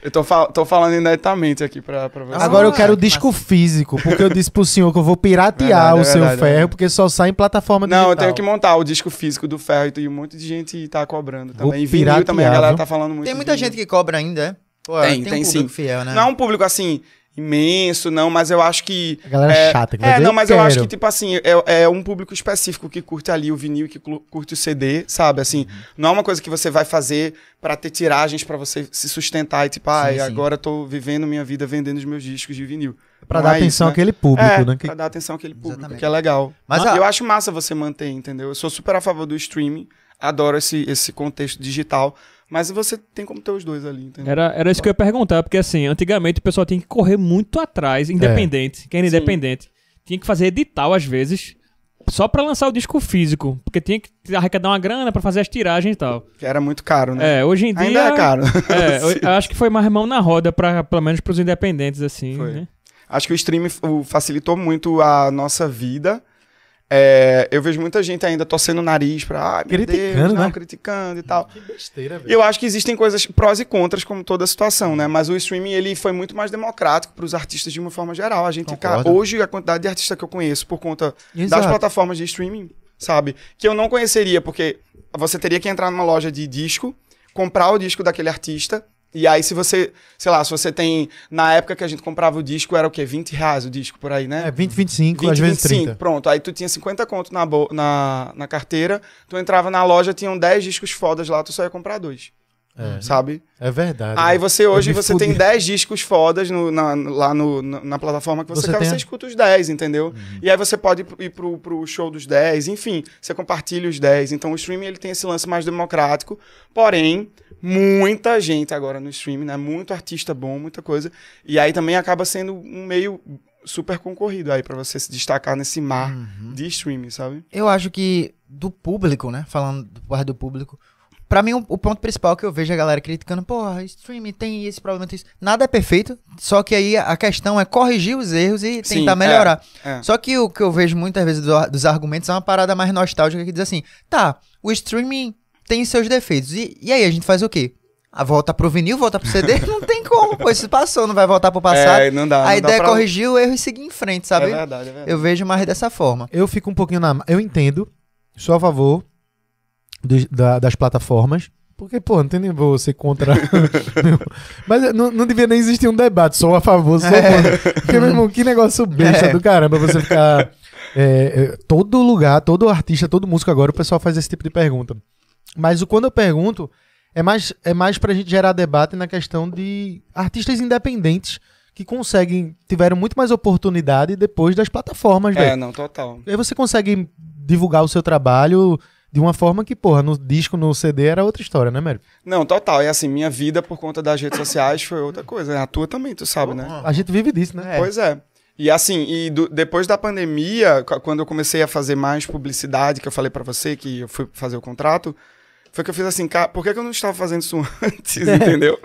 Speaker 3: Eu tô, fal- tô falando ineditamente aqui pra, pra você.
Speaker 1: Agora eu
Speaker 2: Ah,
Speaker 1: quero o
Speaker 2: que
Speaker 1: disco físico, porque eu disse pro senhor que eu vou piratear
Speaker 3: Verdade,
Speaker 1: o
Speaker 3: é
Speaker 1: seu
Speaker 3: verdade, é
Speaker 1: ferro,
Speaker 3: verdade.
Speaker 1: porque só sai em plataforma digital.
Speaker 3: Não, eu tenho que montar o disco físico do ferro e um monte de gente tá cobrando
Speaker 1: Vou
Speaker 3: também. E vinil
Speaker 1: piratear,
Speaker 3: também, a galera
Speaker 1: viu?
Speaker 3: tá falando muito.
Speaker 2: Tem muita gente que cobra ainda, é? Pô,
Speaker 3: Tem,
Speaker 2: um
Speaker 3: tem
Speaker 2: público
Speaker 3: sim.
Speaker 2: fiel, né?
Speaker 3: Não é um público assim imenso, não, mas eu acho que.
Speaker 1: A galera
Speaker 3: é,
Speaker 1: chata que
Speaker 3: É, não, mas eu acho que, tipo assim, é, é um público específico que curte ali o vinil, que curte o CD, sabe? Assim,
Speaker 1: Uhum.
Speaker 3: não é uma coisa que você vai fazer pra ter tiragens pra você se sustentar e, tipo, ai,
Speaker 2: sim.
Speaker 3: agora eu tô vivendo minha vida vendendo os meus discos de vinil.
Speaker 1: Pra
Speaker 3: Não
Speaker 1: dar
Speaker 3: é
Speaker 1: atenção
Speaker 3: isso, né?
Speaker 1: àquele público,
Speaker 3: é,
Speaker 1: né? Que-
Speaker 3: pra dar atenção àquele público,
Speaker 2: Exatamente.
Speaker 3: que é legal.
Speaker 2: Mas
Speaker 3: Mas
Speaker 2: a-
Speaker 3: eu acho massa você manter, entendeu? Eu sou super a favor do streaming, adoro esse, esse contexto digital, mas você tem como ter os dois ali, entendeu?
Speaker 4: Era, era isso que eu ia perguntar, porque assim, antigamente o pessoal tinha que correr muito atrás, independente, quem era
Speaker 3: Sim.
Speaker 4: independente. Tinha que fazer edital às vezes, só pra lançar o disco físico, porque tinha que arrecadar uma grana pra fazer as tiragens e tal.
Speaker 3: Que era muito caro, né?
Speaker 4: É, hoje em dia.
Speaker 3: Ainda é caro.
Speaker 4: É, eu- eu acho que foi mais mão na roda, pra, pelo menos pros independentes, assim.
Speaker 3: Foi.
Speaker 4: né?
Speaker 3: Acho que o streaming facilitou muito a nossa vida. É, eu vejo muita gente ainda torcendo o nariz pra. Ai, meu
Speaker 1: Criticando,
Speaker 3: Deus, não,
Speaker 1: né?
Speaker 3: criticando e tal.
Speaker 1: Que besteira,
Speaker 3: E eu acho que existem coisas prós e contras, como toda situação, né? Mas o streaming ele foi muito mais democrático para os artistas de uma forma geral. A gente, cara, hoje, a quantidade de artistas que eu conheço por conta das
Speaker 1: Exato.
Speaker 3: plataformas de streaming, sabe? Que eu não conheceria, porque você teria que entrar numa loja de disco, comprar o disco daquele artista. E aí, se você, sei lá, se você tem. Na época que a gente comprava o disco, era o quê? 20 reais o disco por aí, né?
Speaker 1: É 20, 25,
Speaker 3: 20,
Speaker 1: às vezes
Speaker 3: 25,
Speaker 1: 30.
Speaker 3: pronto. Aí tu tinha 50 conto na, na, na carteira, tu entrava na loja, tinham 10 discos fodas lá, tu só ia comprar dois.
Speaker 1: É,
Speaker 3: Sabe?
Speaker 1: é verdade.
Speaker 3: Aí você hoje você
Speaker 1: fudi.
Speaker 3: tem 10 discos fodas no- na, lá no- na, plataforma que você,
Speaker 1: Você
Speaker 3: quer,
Speaker 1: tem
Speaker 3: você escuta os 10, entendeu? E aí você pode ir pro- ir pro, pro show dos 10, enfim, você compartilha os 10. Então o streaming ele tem esse lance mais democrático, porém, muita gente agora no streaming, né? Muito artista bom, muita coisa. E aí também acaba sendo um meio super concorrido aí pra você se destacar nesse mar de streaming, sabe?
Speaker 2: Eu acho que do público, né? Falando do parte do público. Pra mim, o, o ponto principal que eu vejo a galera criticando, porra, streaming tem esse problema, tem isso. Nada é perfeito, só que aí a questão é corrigir os erros e
Speaker 3: Sim,
Speaker 2: tentar
Speaker 3: é,
Speaker 2: melhorar.
Speaker 3: é.
Speaker 2: Só que o que eu vejo muitas vezes do- dos argumentos é uma parada mais nostálgica que diz assim: tá, o streaming tem seus defeitos. E, e aí, a gente faz o quê? A volta pro vinil, volta pro CD? não tem como, pô, isso passou, não vai voltar pro passado.
Speaker 3: É, não dá.
Speaker 2: a
Speaker 3: não dá
Speaker 2: ideia
Speaker 3: pra-
Speaker 2: é corrigir o erro e seguir em frente, sabe?
Speaker 3: É verdade, é verdade.
Speaker 2: eu vejo mais dessa forma.
Speaker 1: Eu fico um pouquinho na. Eu entendo, sou a favor dos- da- das plataformas. Porque, pô, não tem nem vou ser contra. Mas não, não devia nem existir um debate, sou a favor, sou contra. Porque, meu irmão, que negócio besta
Speaker 2: É.
Speaker 1: do caramba você ficar. é, é, todo lugar, todo artista, todo músico agora, o pessoal faz esse tipo de pergunta. Mas o quando eu pergunto, é mais, é mais pra gente gerar debate na questão de artistas independentes que conseguem, tiveram muito mais oportunidade depois das plataformas, velho.
Speaker 3: É, não, total.
Speaker 1: E aí você consegue divulgar o seu trabalho de uma forma que, porra, no disco, no CD era outra história, né, Mério?
Speaker 3: Não, total. E assim, minha vida por conta das redes sociais foi outra coisa. A tua também, tu sabe, né?
Speaker 1: A gente vive disso, né?
Speaker 2: É.
Speaker 3: Pois é. E assim, e do- depois da pandemia, qu- quando eu comecei a fazer mais publicidade, que eu falei pra você que eu fui fazer o contrato, foi que eu fiz assim, cara, por que, que eu não estava fazendo isso antes, entendeu?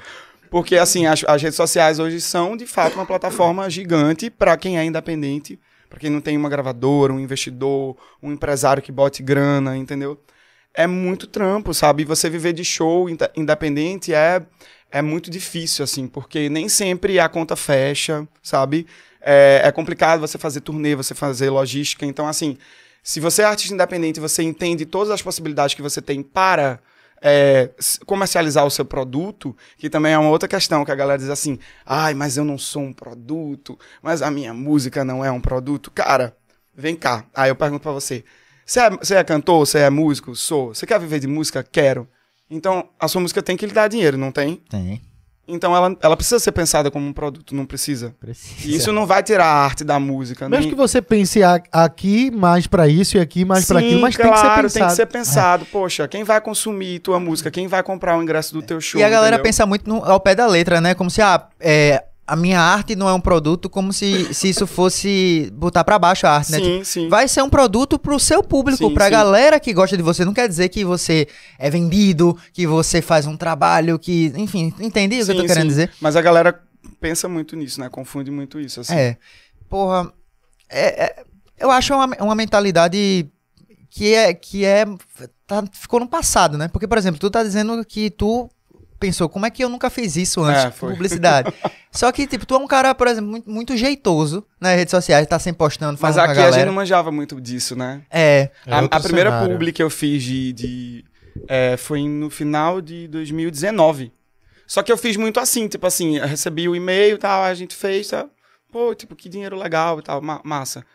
Speaker 3: Porque assim, as, as redes sociais hoje são de fato uma plataforma gigante pra quem é independente, pra quem não tem uma gravadora, um investidor, um empresário que bote grana, entendeu? É muito trampo, sabe? E você viver de show inde- independente é é muito difícil, assim, porque nem sempre a conta fecha, sabe? É, é complicado você fazer turnê, você fazer logística. Então, assim, se você é artista independente você entende todas as possibilidades que você tem para é, comercializar o seu produto, que também é uma outra questão, que a galera diz assim, ai, mas eu não sou um produto, mas a minha música não é um produto. Cara, vem cá. Aí eu pergunto pra você, você é, você é cantor, você é músico? Sou. Você quer viver de música? Quero. Então, a sua música tem que lhe dar dinheiro, não tem?
Speaker 2: Tem.
Speaker 3: Então ela, ela precisa ser pensada como um produto, não precisa.
Speaker 2: Precisa.
Speaker 3: E isso não vai tirar a arte da música.
Speaker 1: Mesmo
Speaker 3: nem-
Speaker 1: que você pense a- aqui mais pra isso e aqui mais pra
Speaker 3: Sim,
Speaker 1: aquilo, mas
Speaker 3: claro,
Speaker 1: tem que ser pensado.
Speaker 3: tem que ser pensado. Poxa, quem vai consumir tua música? Quem vai comprar o ingresso do teu show?
Speaker 2: E a galera
Speaker 3: entendeu?
Speaker 2: pensa muito no- ao pé da letra, né? Como se ah, é, a minha arte não é um produto, como se, se isso fosse botar pra baixo a arte, né?
Speaker 3: Sim, sim.
Speaker 2: Vai ser um produto pro seu público,
Speaker 3: Sim,
Speaker 2: pra
Speaker 3: sim.
Speaker 2: galera que gosta de você. Não quer dizer que você é vendido, que você faz um trabalho, que. Enfim, entendi o que eu tô
Speaker 3: Sim,
Speaker 2: querendo
Speaker 3: sim.
Speaker 2: dizer?
Speaker 3: Mas a galera pensa muito nisso, né? Confunde muito isso, assim.
Speaker 2: É. Porra. é- é- eu acho uma, uma mentalidade que é. Que é tá- ficou no passado, né? Porque, por exemplo, tu tá dizendo que tu pensou, como é que eu nunca fiz isso antes?
Speaker 3: É,
Speaker 2: publicidade. Só que, tipo, tu é um cara, por exemplo, muito, muito jeitoso nas redes sociais, tá sempre postando,
Speaker 3: Mas
Speaker 2: com a
Speaker 3: aqui a, gente não manjava muito disso, né?
Speaker 2: É.
Speaker 1: É
Speaker 3: a, a primeira
Speaker 1: cenário.
Speaker 3: publi que eu fiz de. de é, foi no final de 2019. Só que eu fiz muito assim, tipo assim, eu recebi o e-mail e tal, a gente fez, tá? pô, tipo, que dinheiro legal e tal, ma- massa.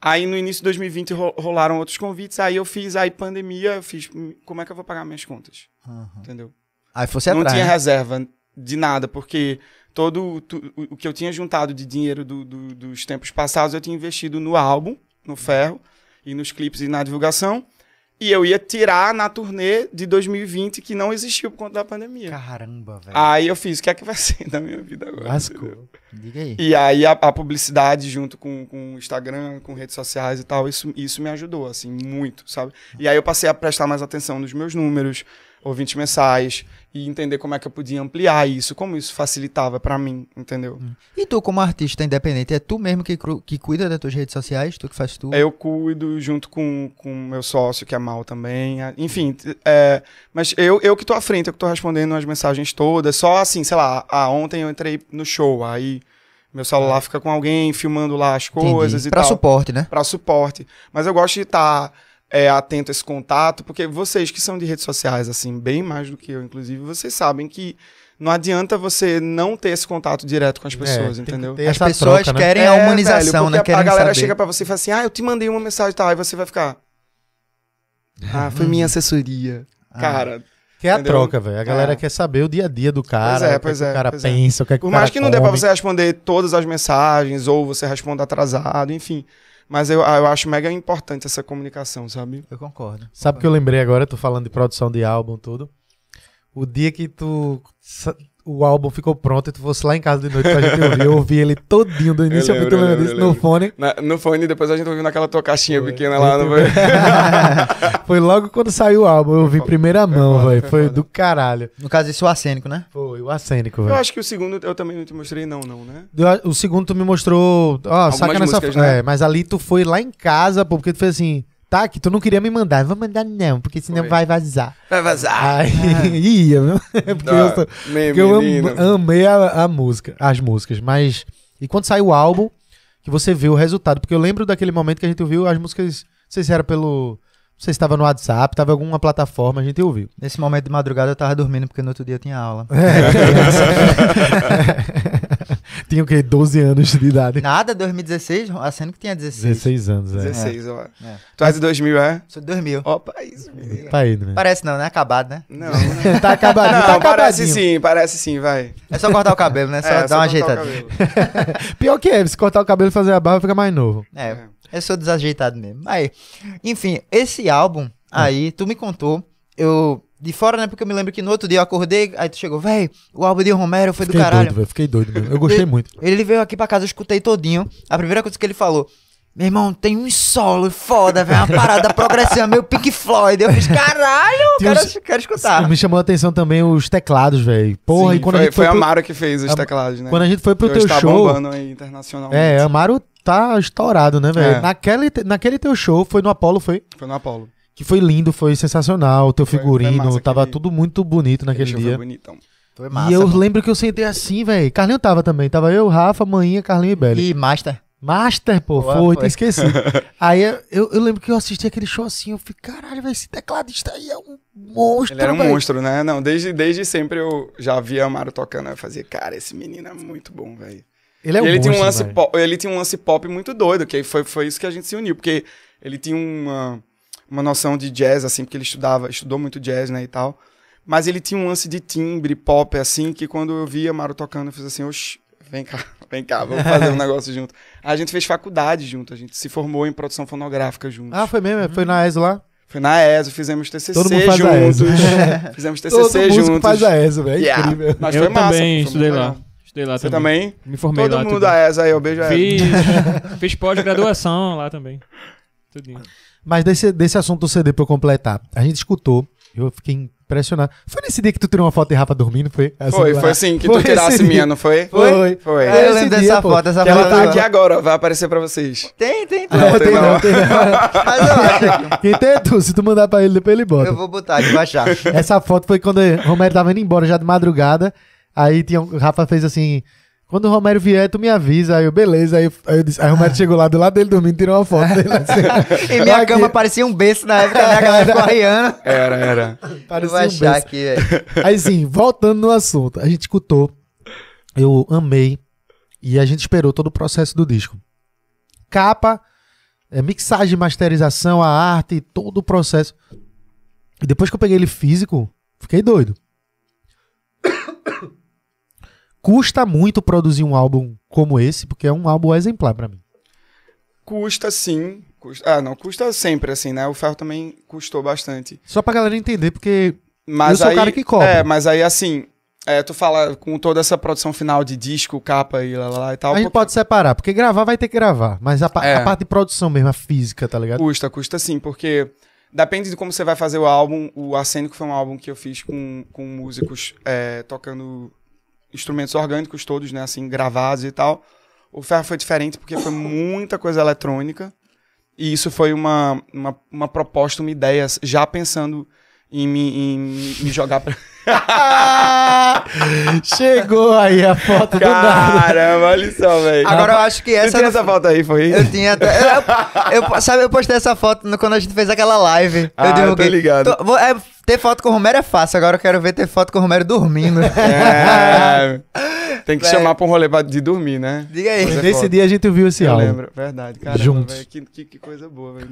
Speaker 3: Aí no início de 2020 ro- rolaram outros convites, aí eu fiz, aí pandemia, eu fiz, hum, como é que eu vou pagar minhas contas? Entendeu?
Speaker 2: Aí fosse
Speaker 3: não
Speaker 2: atrás.
Speaker 3: tinha
Speaker 2: né?
Speaker 3: reserva de nada, porque todo tu- o- que eu tinha juntado de dinheiro do- do- dos tempos passados eu tinha investido no álbum, no ferro, e nos clipes e na divulgação. E eu ia tirar na turnê de 2020, que não existiu por conta da pandemia.
Speaker 2: Caramba, velho.
Speaker 3: Aí eu fiz, o que é que vai ser da minha vida agora?
Speaker 1: Lascou.
Speaker 2: Diga aí.
Speaker 3: E aí a, a publicidade junto com, com o Instagram, com redes sociais e tal, isso, isso me ajudou, assim, muito, sabe? E aí eu passei a prestar mais atenção nos meus números, ouvintes mensais, e entender como é que eu podia ampliar isso, como isso facilitava pra mim, entendeu?
Speaker 2: E tu, como artista independente, é tu mesmo que, que cuida das tuas redes sociais? Tu que faz tudo?
Speaker 3: Eu cuido junto com o meu sócio, que é mal também. Enfim, é, mas eu, eu que tô à frente, eu que tô respondendo as mensagens todas. Só assim, sei lá, ah, ontem eu entrei no show, aí meu celular fica com alguém filmando lá as
Speaker 2: Entendi.
Speaker 3: coisas e
Speaker 2: pra
Speaker 3: tal.
Speaker 2: suporte, né?
Speaker 3: Pra suporte. Mas eu gosto de estar atento a esse contato, porque vocês que são de redes sociais, assim, bem mais do que eu, inclusive, vocês sabem que não adianta você não ter esse contato direto com as pessoas,
Speaker 1: É, tem que
Speaker 3: entendeu?
Speaker 2: As pessoas
Speaker 1: troca, né?
Speaker 2: querem
Speaker 3: É,
Speaker 2: a
Speaker 3: velho,
Speaker 2: humanização,
Speaker 3: porque
Speaker 2: né?
Speaker 3: a-
Speaker 2: Querem
Speaker 3: a galera
Speaker 2: saber.
Speaker 3: chega pra você e fala assim: ah, eu te mandei uma mensagem e tal. Aí você vai ficar. Ah, foi minha assessoria.
Speaker 2: Ah.
Speaker 3: Cara,
Speaker 1: Que é a
Speaker 3: Entendeu?
Speaker 1: troca, velho. A galera
Speaker 3: É.
Speaker 1: quer saber o dia a dia do cara,
Speaker 3: Pois é,
Speaker 1: o que,
Speaker 3: pois
Speaker 1: que
Speaker 3: é,
Speaker 1: o cara
Speaker 3: pois é.
Speaker 1: pensa, o que, é que
Speaker 3: por
Speaker 1: o cara
Speaker 3: mais que não dê pra
Speaker 1: come.
Speaker 3: você responder todas as mensagens, ou você responda atrasado, enfim. Mas eu, eu acho mega importante essa comunicação, sabe?
Speaker 2: Eu concordo.
Speaker 1: Sabe o que eu lembrei agora, tu falando de produção de álbum tudo? O dia que tu o álbum ficou pronto e tu fosse lá em casa de noite pra gente ouvir, eu ouvi ele todinho do início ao fim, tu
Speaker 3: eu
Speaker 1: lembra disso?
Speaker 3: eu
Speaker 1: No fone.
Speaker 3: Na- no fone, depois a gente ouviu naquela tua caixinha
Speaker 1: Foi.
Speaker 3: pequena lá. Não foi?
Speaker 1: Foi logo quando saiu o álbum, eu ouvi em primeira mão, velho.
Speaker 3: foi
Speaker 1: do caralho.
Speaker 2: No caso, isso é o acênico, né?
Speaker 1: Foi o acênico,
Speaker 3: Eu
Speaker 1: velho.
Speaker 3: acho que o segundo eu também não te mostrei, não, não, né?
Speaker 1: Eu- O segundo tu me mostrou, ó, saca nessa,
Speaker 3: músicas, né?
Speaker 1: é, mas ali tu foi lá em casa, pô, porque tu fez assim, tá, que tu não queria me mandar, eu vou mandar não, porque senão
Speaker 3: Foi.
Speaker 1: vai vazar.
Speaker 3: Vai vazar.
Speaker 1: Aí ia, viu? Porque eu, sou- porque eu am- amei a, a música, as músicas, mas e quando saiu o álbum, que você viu o resultado, porque eu lembro daquele momento que a gente ouviu as músicas, não sei se era pelo, não sei se estava no WhatsApp, tava em alguma plataforma, a gente ouviu.
Speaker 2: Nesse momento de madrugada eu tava dormindo porque no outro dia eu tinha aula.
Speaker 1: Tinha o quê? 12 anos de idade.
Speaker 2: Nada, 2016, acênico tinha 16.
Speaker 1: 16 anos, é.
Speaker 3: 16, eu acho.
Speaker 2: É.
Speaker 3: Tu é de 2000, é?
Speaker 2: Sou de 2000.
Speaker 3: Opa, isso. menino.
Speaker 1: Tá aí, né?
Speaker 2: Parece não, né? Acabado, né?
Speaker 3: Não, não.
Speaker 1: tá acabadinho, tá
Speaker 3: Não, parece
Speaker 1: acabadinho.
Speaker 3: sim, parece sim, vai.
Speaker 2: É só cortar o cabelo, né? Só
Speaker 3: É,
Speaker 2: dar uma
Speaker 3: cortar o
Speaker 2: ajeitada.
Speaker 3: cabelo.
Speaker 1: Pior que é, se cortar o cabelo e fazer a barba, fica mais novo.
Speaker 2: É, eu sou desajeitado mesmo. Aí, enfim, esse álbum aí, tu me contou, eu. De fora, né? Porque eu me lembro que no outro dia eu acordei, aí tu chegou, véi, o álbum de Romero foi do
Speaker 1: Fiquei
Speaker 2: caralho.
Speaker 1: doido, velho. Fiquei doido mesmo. Eu gostei muito.
Speaker 2: Ele veio aqui pra casa, eu escutei todinho. A primeira coisa que ele falou. Meu irmão, tem um solo foda, velho. Uma parada progressiva, meio Pink Floyd. Eu fiz, caralho,
Speaker 1: Tinha
Speaker 2: quero,
Speaker 1: uns-
Speaker 2: quero escutar.
Speaker 1: Me chamou a atenção também os teclados, velho. Porra,
Speaker 3: Sim,
Speaker 1: e quando
Speaker 3: foi,
Speaker 1: a gente
Speaker 3: foi
Speaker 1: foi,
Speaker 3: a
Speaker 1: pro,
Speaker 3: Mara que fez os
Speaker 1: a-
Speaker 3: teclados, né?
Speaker 1: quando a gente foi pro
Speaker 3: Que
Speaker 1: teu
Speaker 3: tá
Speaker 1: show.
Speaker 3: bombando aí internacionalmente.
Speaker 1: É, Amaro tá estourado, né, velho?
Speaker 3: É.
Speaker 1: Naquele, naquele teu show, foi no Apollo, foi?
Speaker 3: Foi no Apolo.
Speaker 1: Que foi lindo, foi sensacional. O teu
Speaker 3: Foi- foi
Speaker 1: figurino,
Speaker 3: massa
Speaker 1: tava
Speaker 3: aquele-
Speaker 1: tudo muito bonito naquele dia.
Speaker 3: Foi bonitão.
Speaker 2: Foi
Speaker 1: e eu
Speaker 2: pô.
Speaker 1: lembro que eu sentei assim, velho. Carlinho tava também. Tava eu, Rafa, Manhinha, Carlinho e Belly.
Speaker 2: E Master.
Speaker 1: Master, pô,
Speaker 2: Boa,
Speaker 1: foi,
Speaker 2: foi.
Speaker 1: tinha esquecido. aí eu, eu lembro que eu assisti aquele show assim, eu fiquei, caralho, velho, esse tecladista aí é um monstro,
Speaker 3: Ele era um
Speaker 1: velho."
Speaker 3: monstro, né? Não, desde, desde sempre eu já via Amaro tocando. Eu fazia, cara, esse menino é muito bom, velho.
Speaker 1: Ele é um
Speaker 3: ele, tinha um
Speaker 1: monstro,
Speaker 3: lance pop, ele tinha um lance pop muito doido, que foi, foi isso que a gente se uniu, porque ele tinha uma, uma noção de jazz, assim, porque ele estudava, estudou muito jazz, né, e tal. Mas ele tinha um lance de timbre pop, assim, que quando eu via Amaro tocando, eu fiz assim, oxi, vem cá, vem cá, vamos fazer um negócio junto. A gente fez faculdade junto, a gente se formou em produção fonográfica junto.
Speaker 1: Ah, foi mesmo? Foi na ESO lá?
Speaker 3: Foi na ESO, fizemos TCC
Speaker 1: Todo mundo faz a
Speaker 3: juntos.
Speaker 1: ESO.
Speaker 3: fizemos
Speaker 1: Todo
Speaker 3: TCC
Speaker 1: músico
Speaker 3: juntos.
Speaker 1: faz a ESO, velho, é
Speaker 3: Yeah.
Speaker 1: incrível.
Speaker 3: Mas
Speaker 4: eu
Speaker 3: foi massa.
Speaker 4: também estudei lá.
Speaker 3: legal.
Speaker 4: Estudei lá
Speaker 3: Você
Speaker 4: também.
Speaker 3: também?
Speaker 4: Me formei
Speaker 3: Todo
Speaker 4: lá.
Speaker 3: mundo
Speaker 4: tudo.
Speaker 3: da ESA aí, eu beijo a ESA.
Speaker 4: Fiz, fiz pós-graduação lá também. Tudinho.
Speaker 1: Mas desse, desse assunto do CD pra eu completar, a gente escutou, eu fiquei impressionado. Foi nesse dia que tu tirou uma foto de Rafa dormindo, foi? Assim,
Speaker 3: Foi,
Speaker 1: lá?
Speaker 3: foi assim, que
Speaker 1: Foi
Speaker 3: tu tirasse minha,
Speaker 1: dia.
Speaker 3: não foi?
Speaker 1: Foi.
Speaker 3: Foi.
Speaker 2: É,
Speaker 1: Esse
Speaker 2: eu lembro
Speaker 1: dia,
Speaker 2: dessa
Speaker 1: pô.
Speaker 2: foto, essa
Speaker 3: Que ela
Speaker 2: foto.
Speaker 3: tá aqui agora, vai aparecer pra vocês.
Speaker 2: Tem, tem, tem.
Speaker 1: Não,
Speaker 3: Não,
Speaker 1: tem
Speaker 3: tem
Speaker 1: não,
Speaker 3: não.
Speaker 1: tem não.
Speaker 2: Mas eu acho aqui.
Speaker 1: Quem tem é tu, se tu mandar pra ele, depois ele bota.
Speaker 2: Eu vou botar aqui, vou achar.
Speaker 1: Essa foto foi quando o Romero tava indo embora já de madrugada. Aí tinha, o Rafa fez assim: quando o Romero vier, tu me avisa. Aí eu, beleza. Aí, eu- aí, eu disse, aí o Romero chegou lá do lado dele dormindo, tirou uma foto dele. Assim,
Speaker 2: E minha
Speaker 1: Aqui,
Speaker 2: cama parecia um berço na época, né? A galera ficou arriando.
Speaker 3: Era, era.
Speaker 1: Parecia
Speaker 2: vou
Speaker 1: um
Speaker 2: achar
Speaker 1: beijo.
Speaker 2: aqui, velho.
Speaker 1: Aí sim, voltando no assunto, a gente escutou, eu amei e a gente esperou todo o processo do disco. Capa, é, mixagem, masterização, a arte, todo o processo. E depois que eu peguei ele físico, fiquei doido. Custa muito produzir um álbum como esse, porque é um álbum exemplar pra mim.
Speaker 3: Custa sim, Custa, ah, não, custa sempre, assim, né? O ferro também custou bastante.
Speaker 1: Só pra galera entender, porque
Speaker 3: Mas
Speaker 1: Eu sou o
Speaker 3: aí,
Speaker 1: cara que cobra.
Speaker 3: É, mas aí, assim, é, tu fala com toda essa produção final de disco, capa e lá, lá, e tal.
Speaker 1: a gente
Speaker 3: porque
Speaker 1: pode separar. Porque gravar vai ter que gravar. Mas a,
Speaker 3: É.
Speaker 1: a parte de produção mesmo, a física, tá ligado?
Speaker 3: Custa, custa sim, porque depende de como você vai fazer o álbum. O Acênico foi um álbum que eu fiz com, com músicos é, tocando instrumentos orgânicos todos, né, assim, gravados e tal. O Ferro foi diferente porque foi muita coisa eletrônica. E isso foi uma, uma, uma proposta, uma ideia, já pensando em me, em me jogar pra.
Speaker 1: Chegou aí a foto do nada.
Speaker 3: Caramba, olha só, velho.
Speaker 2: Agora eu acho que
Speaker 3: Você
Speaker 2: essa.
Speaker 3: tinha essa foto aí, foi?
Speaker 2: Eu tinha até. Eu, eu- sabe, eu postei essa foto no- quando a gente fez aquela live.
Speaker 3: Ah, eu tô
Speaker 2: divulguei.
Speaker 3: ligado.
Speaker 2: Tô- vou- é, ter foto com o Romero é fácil, agora eu quero ver ter foto com o Romero dormindo.
Speaker 3: É, tem que
Speaker 2: Velho.
Speaker 3: chamar pra um rolê de dormir, né?
Speaker 2: Diga aí.
Speaker 3: É
Speaker 1: Nesse dia a gente viu esse
Speaker 3: Eu
Speaker 1: álbum.
Speaker 3: lembro, verdade. Caramba,
Speaker 1: Juntos.
Speaker 3: velho, que, que, que coisa boa, velho.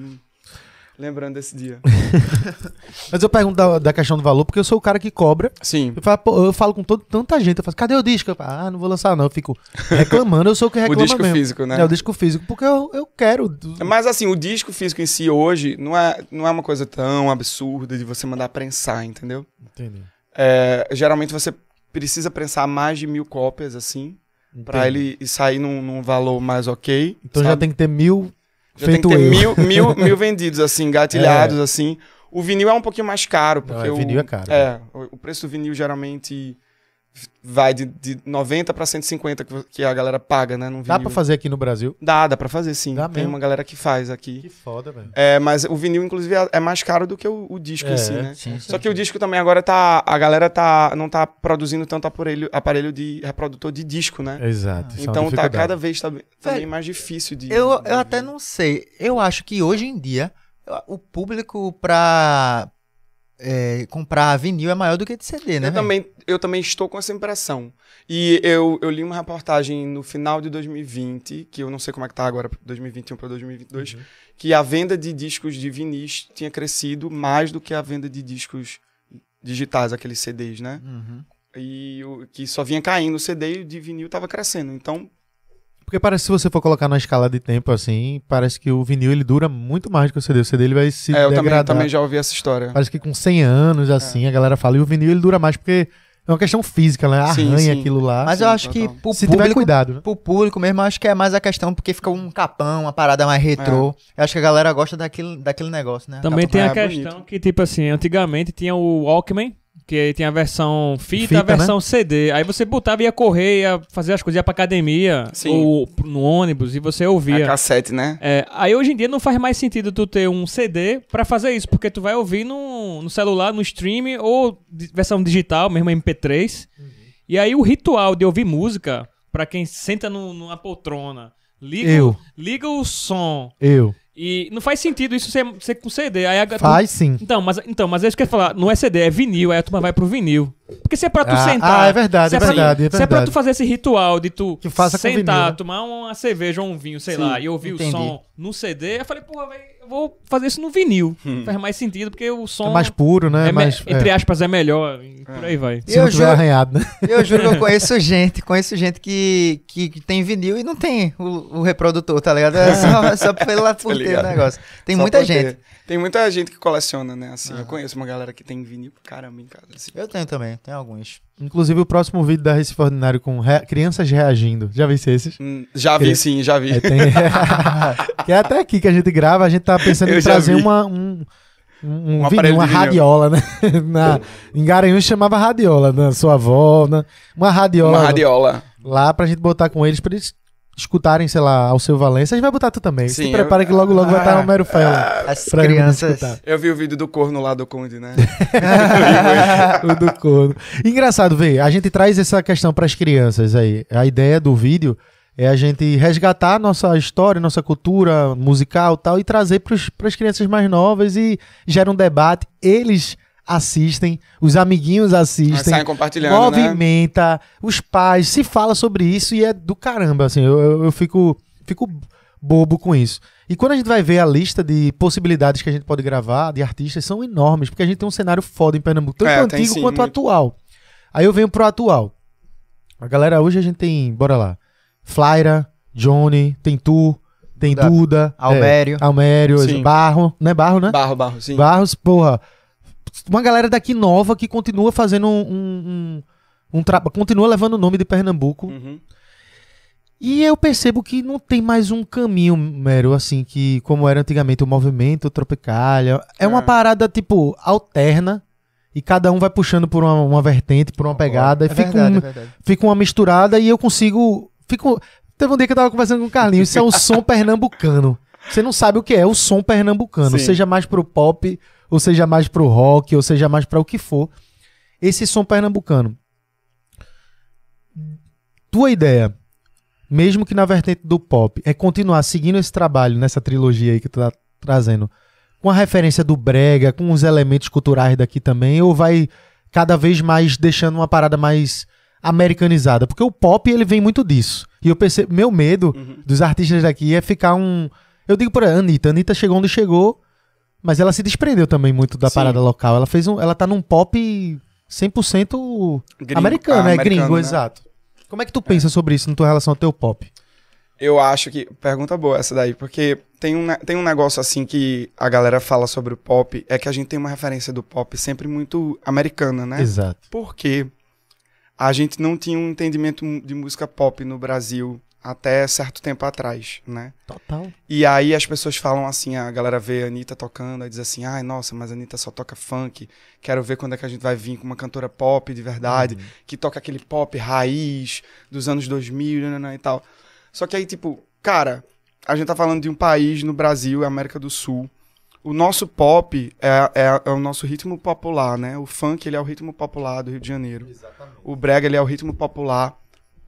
Speaker 3: Lembrando desse dia.
Speaker 1: Mas eu pergunto da, da questão do valor, porque eu sou o cara que cobra.
Speaker 3: Sim.
Speaker 1: Eu falo, pô, eu falo com todo, tanta gente. Eu falo, cadê o disco? Eu falo, ah, não vou lançar não. Eu fico reclamando, eu sou o que
Speaker 3: O
Speaker 1: reclama
Speaker 3: disco
Speaker 1: mesmo.
Speaker 3: físico, né?
Speaker 1: É, o disco físico, porque eu, eu quero.
Speaker 3: Mas assim, o disco físico em si hoje não é, não é uma coisa tão absurda de você mandar prensar, entendeu?
Speaker 1: Entendi.
Speaker 3: É, geralmente você precisa prensar mais de mil cópias, assim, pra ele sair num, num valor mais ok.
Speaker 1: Então já
Speaker 3: sabe?
Speaker 1: tem que ter mil
Speaker 3: Já tem
Speaker 1: feito
Speaker 3: que ter mil, mil, mil vendidos, assim, gatilhados, assim. O vinil é um pouquinho mais caro, porque
Speaker 1: é,
Speaker 3: o,
Speaker 1: vinil é caro,
Speaker 3: É, o, o preço do vinil geralmente vai de, de 90 pra 150 que, a galera paga, né, num vinil.
Speaker 1: Dá pra fazer aqui no Brasil?
Speaker 3: Dá, dá pra fazer sim.
Speaker 1: Dá
Speaker 3: Tem
Speaker 1: mesmo.
Speaker 3: uma galera que faz aqui.
Speaker 1: Que foda, velho.
Speaker 3: É, mas o vinil, inclusive, é- é mais caro do que o, o disco
Speaker 1: É,
Speaker 3: em si, né?
Speaker 2: Sim,
Speaker 3: Só que o disco também agora tá. A galera tá, não tá produzindo tanto aparelho, aparelho de reprodutor de disco, né?
Speaker 1: Exato. uma
Speaker 3: então tá cada vez tá, bem-
Speaker 2: Velho,
Speaker 3: mais difícil de.
Speaker 2: Eu,
Speaker 3: de
Speaker 2: eu até não sei. Eu acho que hoje em dia o público pra é, comprar vinil é maior do que de CD, né?
Speaker 3: Eu também, eu também estou com essa impressão. E eu, eu li uma reportagem no final de 2020, que eu não sei como é que tá agora, 2021 para 2022, que a venda de discos de vinis tinha crescido mais do que a venda de discos digitais, aqueles CDs, né?
Speaker 2: Uhum.
Speaker 3: E o que só vinha caindo o CD e o de vinil tava crescendo. Então,
Speaker 1: Porque parece que se você for colocar na escala de tempo assim, parece que o vinil ele dura muito mais do que o CD. O CD ele vai se
Speaker 3: é, eu também,
Speaker 1: degradar.
Speaker 3: também já ouvi essa história.
Speaker 1: Parece que com 100 anos, assim, a galera fala. E o vinil ele dura mais porque é uma questão física, né?
Speaker 3: Sim,
Speaker 1: Arranha
Speaker 3: sim.
Speaker 1: aquilo lá.
Speaker 2: Mas
Speaker 3: sim,
Speaker 2: eu acho
Speaker 3: total.
Speaker 2: que pro
Speaker 1: se tiver
Speaker 2: público,
Speaker 1: cuidado, né?
Speaker 2: pro público mesmo, eu acho que é mais a questão porque fica um capão, uma parada mais retrô. Eu acho que a galera gosta daquele, daquele negócio, né?
Speaker 4: Também
Speaker 2: Capão.
Speaker 4: tem a
Speaker 3: é
Speaker 4: questão
Speaker 3: bonito.
Speaker 4: que, tipo assim, antigamente tinha o Walkman, que tinha a versão fita,
Speaker 1: Fita,
Speaker 4: a versão CD. Aí você botava e ia correr, ia fazer as coisas, ia pra academia,
Speaker 3: Sim.
Speaker 4: ou no ônibus, e você
Speaker 3: A
Speaker 4: ouvia.
Speaker 3: cassete, né?
Speaker 4: É, aí hoje em dia não faz mais sentido tu ter um CD pra fazer isso, porque tu vai ouvir no, no celular, no stream, ou versão digital, mesmo MP3. E aí o ritual de ouvir música, pra quem senta no- numa poltrona, liga, o-
Speaker 1: Eu.
Speaker 4: liga o som,
Speaker 1: Eu.
Speaker 4: E não faz sentido isso ser, ser com CD. Aí a,
Speaker 1: Faz sim.
Speaker 4: então, mas, então, mas é isso que eu ia falar. Não é CD, é vinil. Aí a turma vai pro vinil. Porque se é pra tu
Speaker 1: Ah,
Speaker 4: sentar.
Speaker 1: ah, é verdade, é
Speaker 4: pra-
Speaker 1: verdade, é
Speaker 4: Se é pra
Speaker 1: verdade.
Speaker 4: tu fazer esse ritual de tu
Speaker 1: Que faça
Speaker 4: sentar,
Speaker 1: vinil, né?
Speaker 4: tomar uma cerveja ou um vinho, sei
Speaker 3: Sim,
Speaker 4: lá, e ouvir
Speaker 2: entendi.
Speaker 4: o som no CD, eu falei, porra, velho, eu vou fazer isso no vinil.
Speaker 3: Hum.
Speaker 4: Faz mais sentido, porque o som.
Speaker 1: É mais puro, né?
Speaker 4: é me-
Speaker 1: mais,
Speaker 4: entre
Speaker 1: é.
Speaker 4: aspas, é melhor. E por aí vai.
Speaker 1: Se não
Speaker 2: Eu
Speaker 1: tiver
Speaker 2: juro-
Speaker 1: arranhado, né?
Speaker 2: Eu juro que eu conheço gente, conheço gente que, que, que tem vinil e não tem o, o reprodutor, tá ligado? É só, é só pela por ter o negócio. Tem
Speaker 3: Só
Speaker 2: muita gente.
Speaker 3: ter. Tem muita gente que coleciona, né? Assim, eu conheço uma galera que tem vinil pra caramba em casa. Assim.
Speaker 2: Eu tenho também, tem alguns.
Speaker 1: Inclusive o próximo vídeo da Recife Ordinário com rea- crianças reagindo. Já vi esses?
Speaker 3: Hum, Já vi, sim, já vi.
Speaker 1: É, tem... que é até aqui que a gente grava, a gente tá pensando
Speaker 3: Eu
Speaker 1: em trazer
Speaker 3: vi.
Speaker 1: uma, um, um, um vinil, uma radiola, né? Na, em Garanhuns chamava radiola, na sua avó, né? Uma radiola,
Speaker 3: Uma radiola.
Speaker 1: lá pra gente botar com eles, pra eles escutarem, sei lá, ao seu Valença. A gente vai botar tu também. Se
Speaker 3: Sim,
Speaker 1: prepara
Speaker 3: eu-
Speaker 1: que logo logo vai estar o Mero Fel.
Speaker 2: As crianças.
Speaker 3: Eu vi o vídeo do corno lá do Conde, né?
Speaker 1: o do corno. Engraçado, ver, a gente traz essa questão para as crianças aí. A ideia do vídeo é a gente resgatar nossa história, nossa cultura musical e tal, e trazer para as crianças mais novas e gera um debate. Eles assistem, os amiguinhos assistem.
Speaker 3: saem compartilhando, né?
Speaker 1: movimenta, os pais se fala sobre isso e é do caramba, assim, eu, eu, eu fico, fico bobo com isso. E quando a gente vai ver a lista de possibilidades que a gente pode gravar, de artistas, são enormes, porque a gente tem um cenário foda em Pernambuco, tanto
Speaker 3: É,
Speaker 1: antigo
Speaker 3: sim,
Speaker 1: quanto
Speaker 3: muito.
Speaker 1: atual. Aí eu venho pro atual. A galera, hoje a gente tem, bora lá, Flyra, Johnny, tem tu, tem
Speaker 2: Duda.
Speaker 1: Duda,
Speaker 2: Almério.
Speaker 1: é, Almério. Barro, né? Barro, né?
Speaker 3: Barro, barro, sim.
Speaker 1: Barros, porra. Uma galera daqui nova que continua fazendo um. um, um, um tra- continua levando o nome de Pernambuco.
Speaker 3: Uhum.
Speaker 1: E eu percebo que não tem mais um caminho, mero, assim, que como era antigamente o movimento Tropicália. É uma
Speaker 3: É.
Speaker 1: parada, tipo, alterna. E cada um vai puxando por uma, uma vertente, por uma pegada.
Speaker 2: É
Speaker 1: e fica,
Speaker 2: verdade,
Speaker 1: um-
Speaker 2: é verdade.
Speaker 1: fica uma misturada e eu consigo. Fico, teve um dia que eu tava conversando com o Carlinhos. Isso é o som pernambucano. Você não sabe o que é o som pernambucano.
Speaker 3: Sim.
Speaker 1: Seja mais pro pop, ou seja mais pro rock, ou seja mais pra o que for. Esse som pernambucano. Tua ideia, mesmo que na vertente do pop, é continuar seguindo esse trabalho nessa trilogia aí que tu tá trazendo, com a referência do brega, com os elementos culturais daqui também, ou vai cada vez mais deixando uma parada mais americanizada? Porque o pop, ele vem muito disso. E eu percebo, meu medo
Speaker 3: Uhum.
Speaker 1: dos artistas daqui é ficar um... Eu digo por Anitta, Anitta chegou onde chegou, mas ela se desprendeu também muito da
Speaker 3: Sim.
Speaker 1: parada local. Ela fez um, ela tá num pop 100%
Speaker 3: Gringo.
Speaker 1: americano,
Speaker 3: Ah,
Speaker 1: é gringo,
Speaker 3: né?
Speaker 1: exato. Como é que tu pensa sobre isso na tua relação ao teu pop?
Speaker 3: Eu acho que. Pergunta boa essa daí, porque tem um, tem um negócio assim que a galera fala sobre o pop, é que a gente tem uma referência do pop sempre muito americana, né?
Speaker 1: Exato.
Speaker 3: Porque a gente não tinha um entendimento de música pop no Brasil até certo tempo atrás, né?
Speaker 1: Total.
Speaker 3: E aí as pessoas falam assim, a galera vê a Anitta tocando e diz assim, ai, nossa, mas a Anitta só toca funk, quero ver quando é que a gente vai vir com uma cantora pop de verdade, que toca aquele pop raiz dos anos 2000 nananã, e tal. Só que aí, tipo, cara, a gente tá falando de um país no Brasil, América do Sul, o nosso pop é, é- é o nosso ritmo popular, né? O funk, ele é o ritmo popular do Rio de Janeiro. O brega, ele é o ritmo popular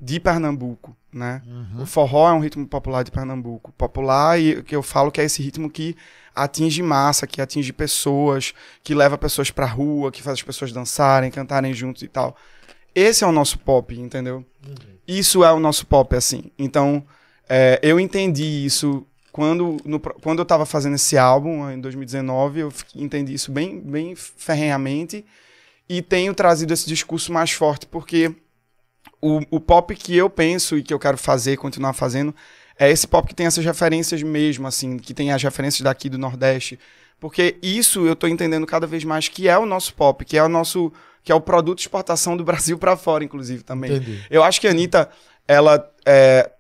Speaker 3: de Pernambuco, né? O forró é um ritmo popular de Pernambuco. Popular e que eu falo que é esse ritmo que atinge massa, que atinge pessoas, que leva pessoas pra rua, que faz as pessoas dançarem, cantarem juntos e tal. Esse é o nosso pop, entendeu? Isso é o nosso pop, assim. Então, é, eu entendi isso quando, no quando eu tava fazendo esse álbum, em 2019, eu entendi isso bem, bem ferrenhamente e tenho trazido esse discurso mais forte, porque o, o pop que eu penso e que eu quero fazer, continuar fazendo, é esse pop que tem essas referências mesmo, assim, que tem as referências daqui do Nordeste. Porque isso eu tô entendendo cada vez mais que é o nosso pop, que é o nosso. que é o produto de exportação do Brasil para fora, inclusive, também.
Speaker 1: Entendi.
Speaker 3: Eu acho que a Anitta, ela é,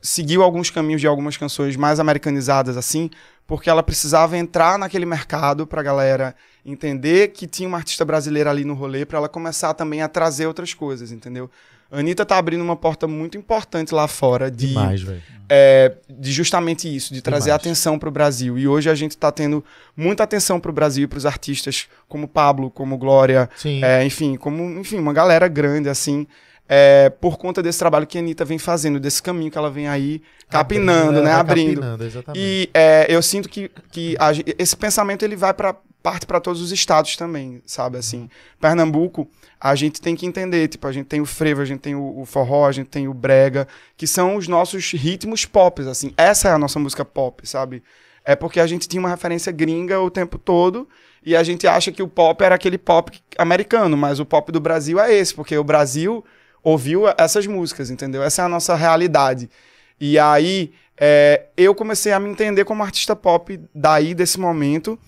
Speaker 3: seguiu alguns caminhos de algumas canções mais americanizadas, assim, porque ela precisava entrar naquele mercado pra galera entender que tinha uma artista brasileira ali no rolê, pra ela começar também a trazer outras coisas, entendeu? A Anitta tá abrindo uma porta muito importante lá fora de,
Speaker 1: Demais,
Speaker 3: é, de justamente isso, de trazer
Speaker 1: Demais.
Speaker 3: atenção para o Brasil. E hoje a gente está tendo muita atenção para o Brasil e para os artistas como Pablo, como Glória, é, enfim, como enfim, uma galera grande assim, é, por conta desse trabalho que a Anitta vem fazendo, desse caminho que ela vem aí capinando, né,
Speaker 1: vai
Speaker 3: abrindo.
Speaker 1: capinando, exatamente.
Speaker 3: E é, eu sinto que, que a esse pensamento ele vai para parte para todos os estados também, sabe assim. Pernambuco, a gente tem que entender, tipo, a gente tem o frevo, a gente tem o, o forró, a gente tem o brega, que são os nossos ritmos pop, assim. Essa é a nossa música pop, sabe? É porque a gente tinha uma referência gringa o tempo todo e a gente acha que o pop era aquele pop americano, mas o pop do Brasil é esse, porque o Brasil ouviu essas músicas, entendeu? Essa é a nossa realidade. E aí, é, eu comecei a me entender como artista pop daí, desse momento,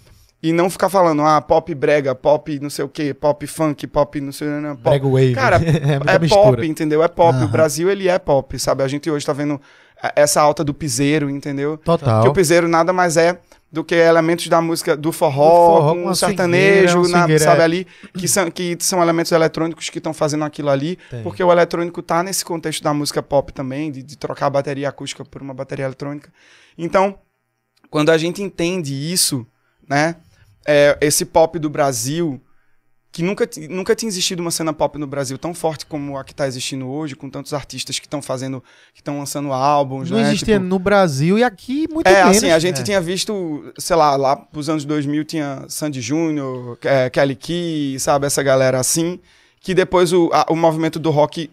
Speaker 3: e não ficar falando, ah, pop brega, pop não sei o quê, pop funk, pop não sei o que, pop.
Speaker 1: Brega wave.
Speaker 3: Cara,
Speaker 1: é
Speaker 3: é pop, entendeu? É pop.
Speaker 1: Aham.
Speaker 3: O Brasil, ele é pop, sabe? A gente hoje tá vendo é, essa alta do piseiro, entendeu?
Speaker 1: Total.
Speaker 3: Que o piseiro nada mais é do que elementos da música do forró,
Speaker 1: Do forró
Speaker 3: o sertanejo, na- sabe
Speaker 1: é.
Speaker 3: ali, que são, que são elementos eletrônicos que estão fazendo aquilo ali,
Speaker 1: Tem.
Speaker 3: porque o eletrônico tá nesse contexto da música pop também, de, de trocar a bateria acústica por uma bateria eletrônica. Então, quando a gente entende isso, né, é, esse pop do Brasil, que nunca, nunca tinha existido uma cena pop no Brasil tão forte como a que está existindo hoje, com tantos artistas que estão fazendo, que estão lançando álbuns,
Speaker 1: Não
Speaker 3: né?
Speaker 1: existia
Speaker 3: tipo-
Speaker 1: no Brasil e aqui muito
Speaker 3: é,
Speaker 1: menos.
Speaker 3: assim, a gente
Speaker 1: É.
Speaker 3: tinha visto, sei lá, lá pros anos 2000 tinha Sandy Júnior, é, Kelly Key, sabe, essa galera assim, que depois o, a- o movimento do rock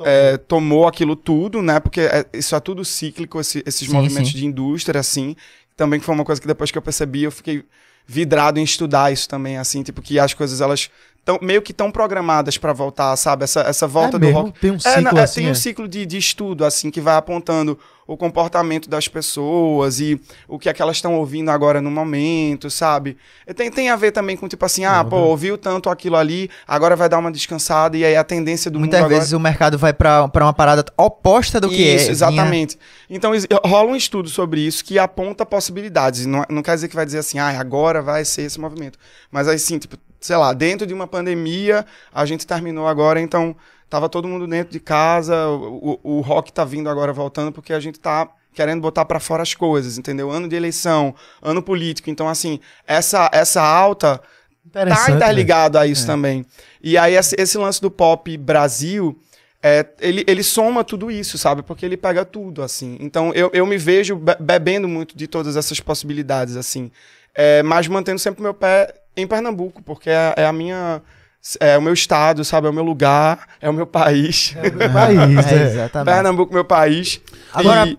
Speaker 3: é, tomou aquilo tudo, né, porque é- isso é tudo cíclico, esse- esses
Speaker 2: Sim,
Speaker 3: movimentos
Speaker 2: sim.
Speaker 3: de indústria, assim, também foi uma coisa que depois que eu percebi, eu fiquei vidrado em estudar isso também, assim, tipo, que as coisas, elas tão, meio que tão programadas pra voltar, sabe? Essa, essa volta
Speaker 1: é
Speaker 3: do
Speaker 1: mesmo?
Speaker 3: rock.
Speaker 1: Tem um
Speaker 3: É,
Speaker 1: ciclo
Speaker 3: é,
Speaker 1: assim.
Speaker 3: tem um
Speaker 1: é.
Speaker 3: ciclo de, de estudo, assim, que vai apontando o comportamento das pessoas e o que é que elas estão ouvindo agora no momento, sabe? Tem, tem a ver também com, tipo assim, ah,
Speaker 1: Não,
Speaker 3: pô, ouviu tanto aquilo ali, agora vai dar uma descansada, e aí a tendência do
Speaker 2: Muitas
Speaker 3: mundo agora...
Speaker 2: vezes o mercado vai pra, pra uma parada oposta do que é.
Speaker 3: Isso,
Speaker 2: vinha-
Speaker 3: exatamente. Então, ex- rola um estudo sobre isso que aponta possibilidades. Não, não quer dizer que vai dizer assim, ah, agora vai ser esse movimento. Mas aí sim, tipo, sei lá, dentro de uma pandemia, a gente terminou agora, então tava todo mundo dentro de casa, o, o, o rock tá vindo agora voltando, porque a gente tá querendo botar pra fora as coisas, entendeu? Ano de eleição, ano político. Então, assim, essa, essa alta tá
Speaker 1: né?
Speaker 3: interligado a isso também. E aí, esse, lance do pop Brasil, é, ele, ele soma tudo isso, sabe? Porque ele pega tudo, assim. Então, eu, eu me vejo be- bebendo muito de todas essas possibilidades, assim. É, mas mantendo sempre o meu pé em Pernambuco, porque é, é a minha... É o meu estado, sabe? É o meu lugar, é o meu país.
Speaker 1: É o país,
Speaker 2: É,
Speaker 1: é.
Speaker 2: exatamente.
Speaker 3: Pernambuco, meu país.
Speaker 2: Agora-
Speaker 3: E,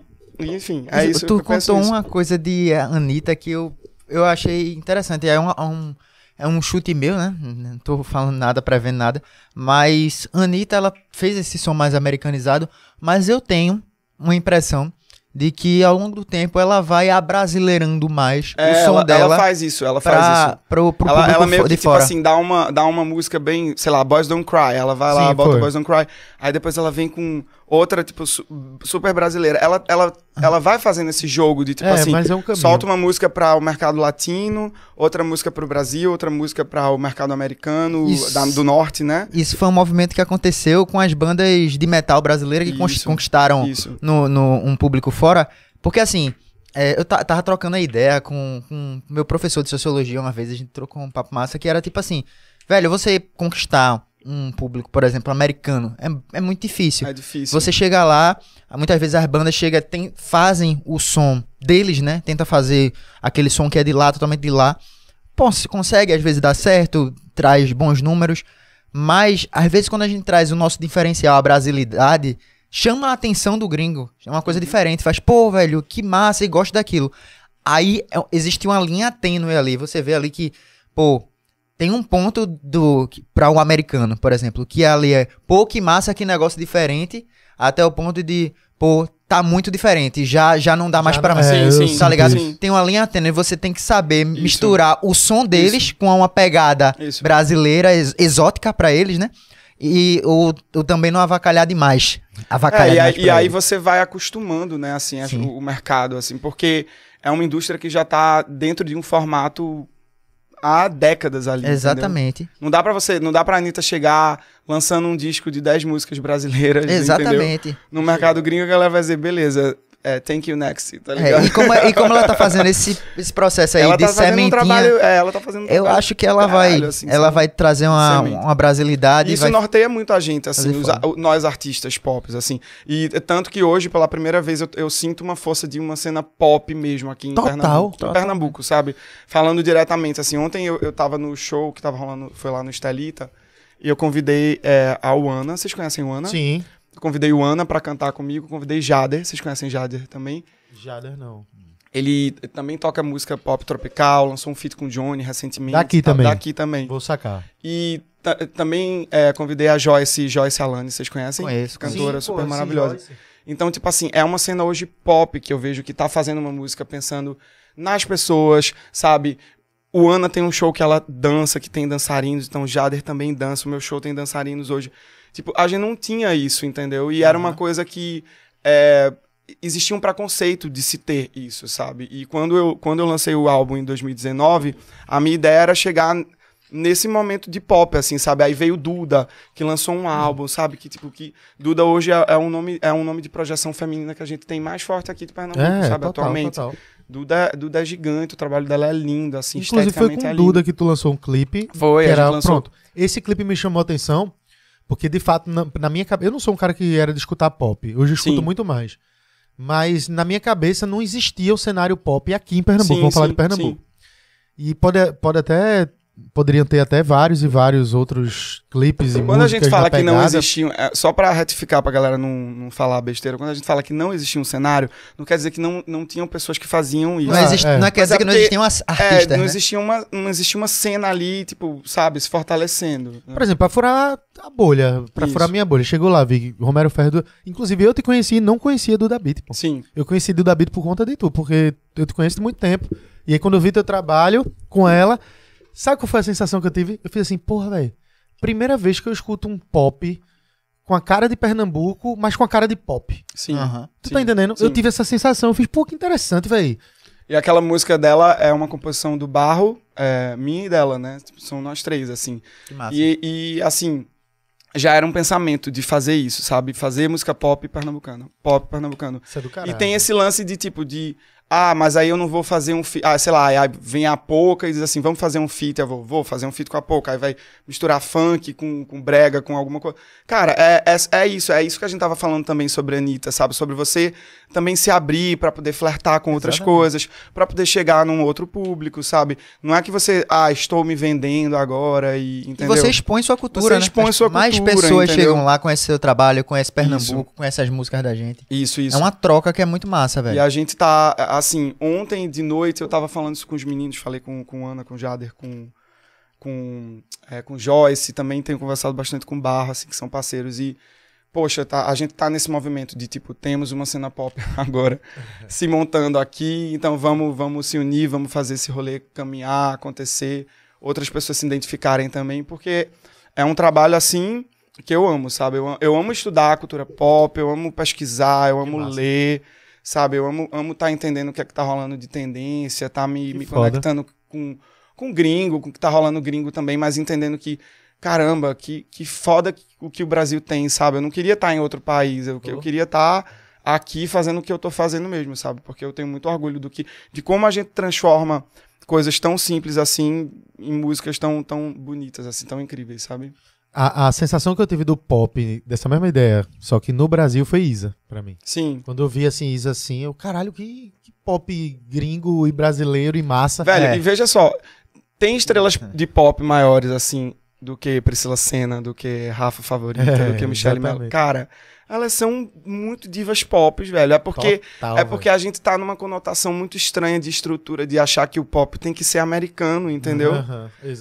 Speaker 3: enfim, é isso.
Speaker 2: tu contou
Speaker 3: isso.
Speaker 2: uma coisa de Anitta que eu, eu achei interessante. É um, é um, é um chute meu, né? Não tô falando nada, prevendo nada. Mas Anitta, ela fez esse som mais americanizado. Mas eu tenho uma impressão de que ao longo do tempo ela vai abrasileirando mais
Speaker 3: É,
Speaker 2: o som
Speaker 3: ela,
Speaker 2: dela
Speaker 3: ela faz isso, ela faz
Speaker 2: pra,
Speaker 3: isso.
Speaker 2: pro, pro
Speaker 3: ela, ela meio que,
Speaker 2: de
Speaker 3: tipo
Speaker 2: fora.
Speaker 3: assim, dá uma, dá uma música bem, sei lá, Boys Don't Cry. Ela vai lá,
Speaker 1: Sim,
Speaker 3: bota
Speaker 1: foi.
Speaker 3: Boys Don't Cry. Aí depois ela vem com outra, tipo, su- super brasileira. Ela, ela, ela vai fazendo esse jogo de, tipo
Speaker 1: É,
Speaker 3: assim,
Speaker 1: é um
Speaker 3: solta uma música para o mercado latino, outra música para o Brasil, outra música para o mercado americano,
Speaker 2: Isso.
Speaker 3: da- do norte, né?
Speaker 2: Isso foi um movimento que aconteceu com as bandas de metal brasileiras que
Speaker 3: Isso.
Speaker 2: conquistaram
Speaker 3: Isso.
Speaker 2: no, no- um público fora. Porque assim, é, eu ta- tava trocando a ideia com, com meu professor de sociologia uma vez, a gente trocou um papo massa que era tipo assim, velho, você conquistar um público, por exemplo, americano, é, é muito difícil.
Speaker 3: É difícil.
Speaker 2: Você chega lá, muitas vezes as bandas chegam, tem, fazem o som deles, né? Tenta fazer aquele som que é de lá, totalmente de lá. Pô, se consegue, às vezes dá certo, traz bons números. Mas, às vezes, quando a gente traz o nosso diferencial, a brasilidade, chama a atenção do gringo. É uma coisa diferente. Faz, pô, velho, que massa e gosto daquilo. Aí é- existe uma linha tênue ali. Você vê ali que, pô, tem um ponto do para o americano, por exemplo, que ali é, pô, que massa, que negócio diferente, até o ponto de, pô, tá muito diferente, já já não dá mais
Speaker 1: Já
Speaker 2: pra
Speaker 1: não-
Speaker 2: mim.
Speaker 1: é,
Speaker 3: Sim,
Speaker 2: Tá ligado?
Speaker 3: sim.
Speaker 2: Tem uma linha tênue, você tem que saber misturar o som deles com uma pegada
Speaker 3: Isso.
Speaker 2: brasileira, ex- exótica pra eles, né? E o, o também não avacalhar demais. Avacalhar
Speaker 3: É, e,
Speaker 2: demais
Speaker 3: aí, e aí você vai acostumando, né, assim, o, o mercado, assim, porque é uma indústria que já tá dentro de um formato há décadas ali. entendeu?
Speaker 2: Exatamente.
Speaker 3: Não dá pra você, não dá pra Anitta chegar lançando um disco de 10 músicas brasileiras, entendeu?
Speaker 2: Exatamente.
Speaker 3: No mercado gringo a galera vai dizer, beleza, é, thank you next, tá ligado?
Speaker 2: É, e, como, e como ela tá fazendo esse, esse processo aí
Speaker 3: ela
Speaker 2: de
Speaker 3: tá fazendo um
Speaker 2: sementinha,
Speaker 3: trabalho, é, ela tá fazendo um
Speaker 2: eu acho que ela
Speaker 3: caralho,
Speaker 2: vai,
Speaker 3: assim,
Speaker 2: ela
Speaker 3: sabe?
Speaker 2: vai trazer uma,
Speaker 3: Semente.
Speaker 2: uma brasilidade. e
Speaker 3: Isso
Speaker 2: vai...
Speaker 3: norteia muito a gente, assim, os nós artistas pop, assim. E é tanto que hoje, pela primeira vez, eu, eu sinto uma força de uma cena pop mesmo aqui em
Speaker 1: Total,
Speaker 3: Pernambuco.
Speaker 1: total.
Speaker 3: Pernambuco, sabe? Falando diretamente, assim, ontem eu, eu tava no show que tava rolando, foi lá no Estelita, e eu convidei é, a Uana, vocês conhecem a Uana?
Speaker 1: Sim.
Speaker 3: Convidei o Ana pra cantar comigo, convidei Jader, vocês conhecem Jader também?
Speaker 1: Jader não.
Speaker 3: Ele também toca música pop tropical, lançou um feat com o Johnny recentemente.
Speaker 1: Daqui
Speaker 3: tá?
Speaker 1: também.
Speaker 3: Daqui também.
Speaker 1: Vou sacar.
Speaker 3: E ta- também é, convidei a Joyce, Joyce Alane, vocês conhecem?
Speaker 2: Conheço,
Speaker 3: Cantora
Speaker 1: Sim,
Speaker 3: super
Speaker 1: pô, sim,
Speaker 3: maravilhosa.
Speaker 1: Joyce.
Speaker 3: Então, tipo assim, é uma cena hoje pop que eu vejo que tá fazendo uma música pensando nas pessoas, sabe? O Ana tem um show que ela dança, que tem dançarinos, então o Jader também dança, o meu show tem dançarinos hoje. Tipo, a gente não tinha isso, entendeu? E era uma coisa que é, existia um preconceito de se ter isso, sabe? E quando eu, quando eu lancei o álbum em 2019, a minha ideia era chegar nesse momento de pop, assim, sabe? Aí veio Duda, que lançou um álbum, sabe? Que, tipo, que Duda hoje é, é um nome, é um nome de projeção feminina que a gente tem mais forte aqui de Pernambuco,
Speaker 1: É,
Speaker 3: sabe?
Speaker 1: total,
Speaker 3: atualmente.
Speaker 1: total.
Speaker 3: Duda, Duda é gigante, o trabalho dela é lindo, assim,
Speaker 1: Inclusive foi com
Speaker 3: é.
Speaker 1: Duda que tu lançou um clipe.
Speaker 3: Foi,
Speaker 1: que era,
Speaker 3: lançou.
Speaker 1: pronto. Esse clipe me chamou a atenção, porque de fato, na, na minha cabeça, eu não sou um cara que era de escutar pop. Hoje eu escuto
Speaker 3: Sim.
Speaker 1: muito mais. Mas na minha cabeça não existia o cenário pop aqui em Pernambuco.
Speaker 3: Sim,
Speaker 1: Vamos falar
Speaker 3: sim,
Speaker 1: de Pernambuco. E pode, pode até poderiam ter até vários e vários outros clipes e
Speaker 3: Quando a gente fala que não
Speaker 1: pegada.
Speaker 3: existia, é, só pra retificar pra galera não, não falar besteira, quando a gente fala que não existia um cenário, não quer dizer que não, não tinham pessoas que faziam isso.
Speaker 2: Não,
Speaker 1: Ah,
Speaker 2: existe,
Speaker 1: é.
Speaker 2: não quer
Speaker 3: Mas
Speaker 2: dizer
Speaker 3: é
Speaker 2: que não existiam as
Speaker 3: É,
Speaker 2: artistas,
Speaker 3: não,
Speaker 2: né?
Speaker 3: existia uma, não existia uma cena ali, tipo, sabe, se fortalecendo. né?
Speaker 1: Por exemplo, pra furar a bolha, pra
Speaker 3: Isso.
Speaker 1: furar a minha bolha. Chegou lá, vi Romero Ferro. do- Inclusive, eu te conheci e não conhecia do pô.
Speaker 3: Sim,
Speaker 1: Eu conheci do Beat por conta de tu, porque eu te conheço há muito tempo. E aí, quando eu vi teu trabalho com ela, sabe qual foi a sensação que eu tive? Eu fiz assim, porra, velho. Primeira vez que eu escuto um pop com a cara de Pernambuco, mas com a cara de pop.
Speaker 3: sim.
Speaker 2: Aham.
Speaker 1: Tu
Speaker 3: sim,
Speaker 1: tá entendendo? Eu
Speaker 3: sim.
Speaker 1: tive essa sensação. Eu fiz, pô, que interessante, velho.
Speaker 3: E aquela música dela é uma composição do Barro, é, minha e dela, né? Tipo, São nós três, assim.
Speaker 2: Que massa.
Speaker 3: E, e, assim, já era um pensamento de fazer isso, sabe? Fazer música pop pernambucano. Pop pernambucano.
Speaker 1: Isso é do caralho.
Speaker 3: E tem esse lance de tipo de. Ah, mas aí eu não vou fazer um feat. Ah, sei lá, aí vem a Poca e diz assim: vamos fazer um feat. Eu vou, vou fazer um feat com a Poca. Aí vai misturar funk com, com brega, com alguma coisa. Cara, é, é, é isso. É isso que a gente tava falando também sobre a Anitta, sabe? Sobre você também se abrir pra poder flertar com outras
Speaker 1: Exatamente.
Speaker 3: coisas, pra poder chegar num outro público, sabe? Não é que você, ah, estou me vendendo agora e.
Speaker 2: E
Speaker 3: Entendeu?
Speaker 2: você expõe sua cultura,
Speaker 3: Você
Speaker 2: né?
Speaker 3: expõe sua
Speaker 2: Mais
Speaker 3: cultura,
Speaker 2: pessoas
Speaker 3: entendeu?
Speaker 2: chegam lá, conhecem seu trabalho, conhecem Pernambuco, conhecem as músicas da gente.
Speaker 3: Isso, isso.
Speaker 2: É uma troca que é muito massa,
Speaker 3: E
Speaker 2: velho.
Speaker 3: a gente tá, assim, ontem de noite eu tava falando isso com os meninos, falei com, com Ana, com Jader, com, com, é, com Joyce, também tenho conversado bastante com Barra, assim, que são parceiros. E, poxa, tá, a gente tá nesse movimento de, tipo, temos uma cena pop agora se montando aqui, então vamos, vamos se unir, vamos fazer esse rolê caminhar, acontecer, outras pessoas se identificarem também, porque é um trabalho, assim, que eu amo, sabe? Eu, eu amo estudar a cultura pop, eu amo pesquisar, eu amo ler, sabe? Eu amo amo tá entendendo o que é que tá rolando de tendência, tá me,
Speaker 1: Que
Speaker 3: me
Speaker 1: foda.
Speaker 3: conectando com, com gringo, com o que tá rolando gringo também, mas entendendo que, caramba, que, que foda o que o Brasil tem, sabe? Eu não queria estar em outro país, eu, eu
Speaker 1: Oh.
Speaker 3: queria estar aqui fazendo o que eu tô fazendo mesmo, sabe? Porque eu tenho muito orgulho do que, de como a gente transforma coisas tão simples assim em músicas tão, tão bonitas, assim, tão incríveis, sabe?
Speaker 1: A, a sensação que eu tive do pop, dessa mesma ideia, só que no Brasil foi Isa, pra mim.
Speaker 3: Sim.
Speaker 1: Quando eu vi assim, Isa assim, eu, caralho, que, que pop gringo e brasileiro e massa.
Speaker 3: Velho,
Speaker 2: É.
Speaker 3: e veja só, tem estrelas de pop maiores, assim, do que Priscila Senna, do que Rafa Favorita,
Speaker 1: É,
Speaker 3: do que Michelle Mello. Cara, elas são muito divas pop, velho. É porque,
Speaker 1: Total,
Speaker 3: é porque a gente tá numa conotação muito estranha de estrutura, de achar que o pop tem que ser americano, entendeu?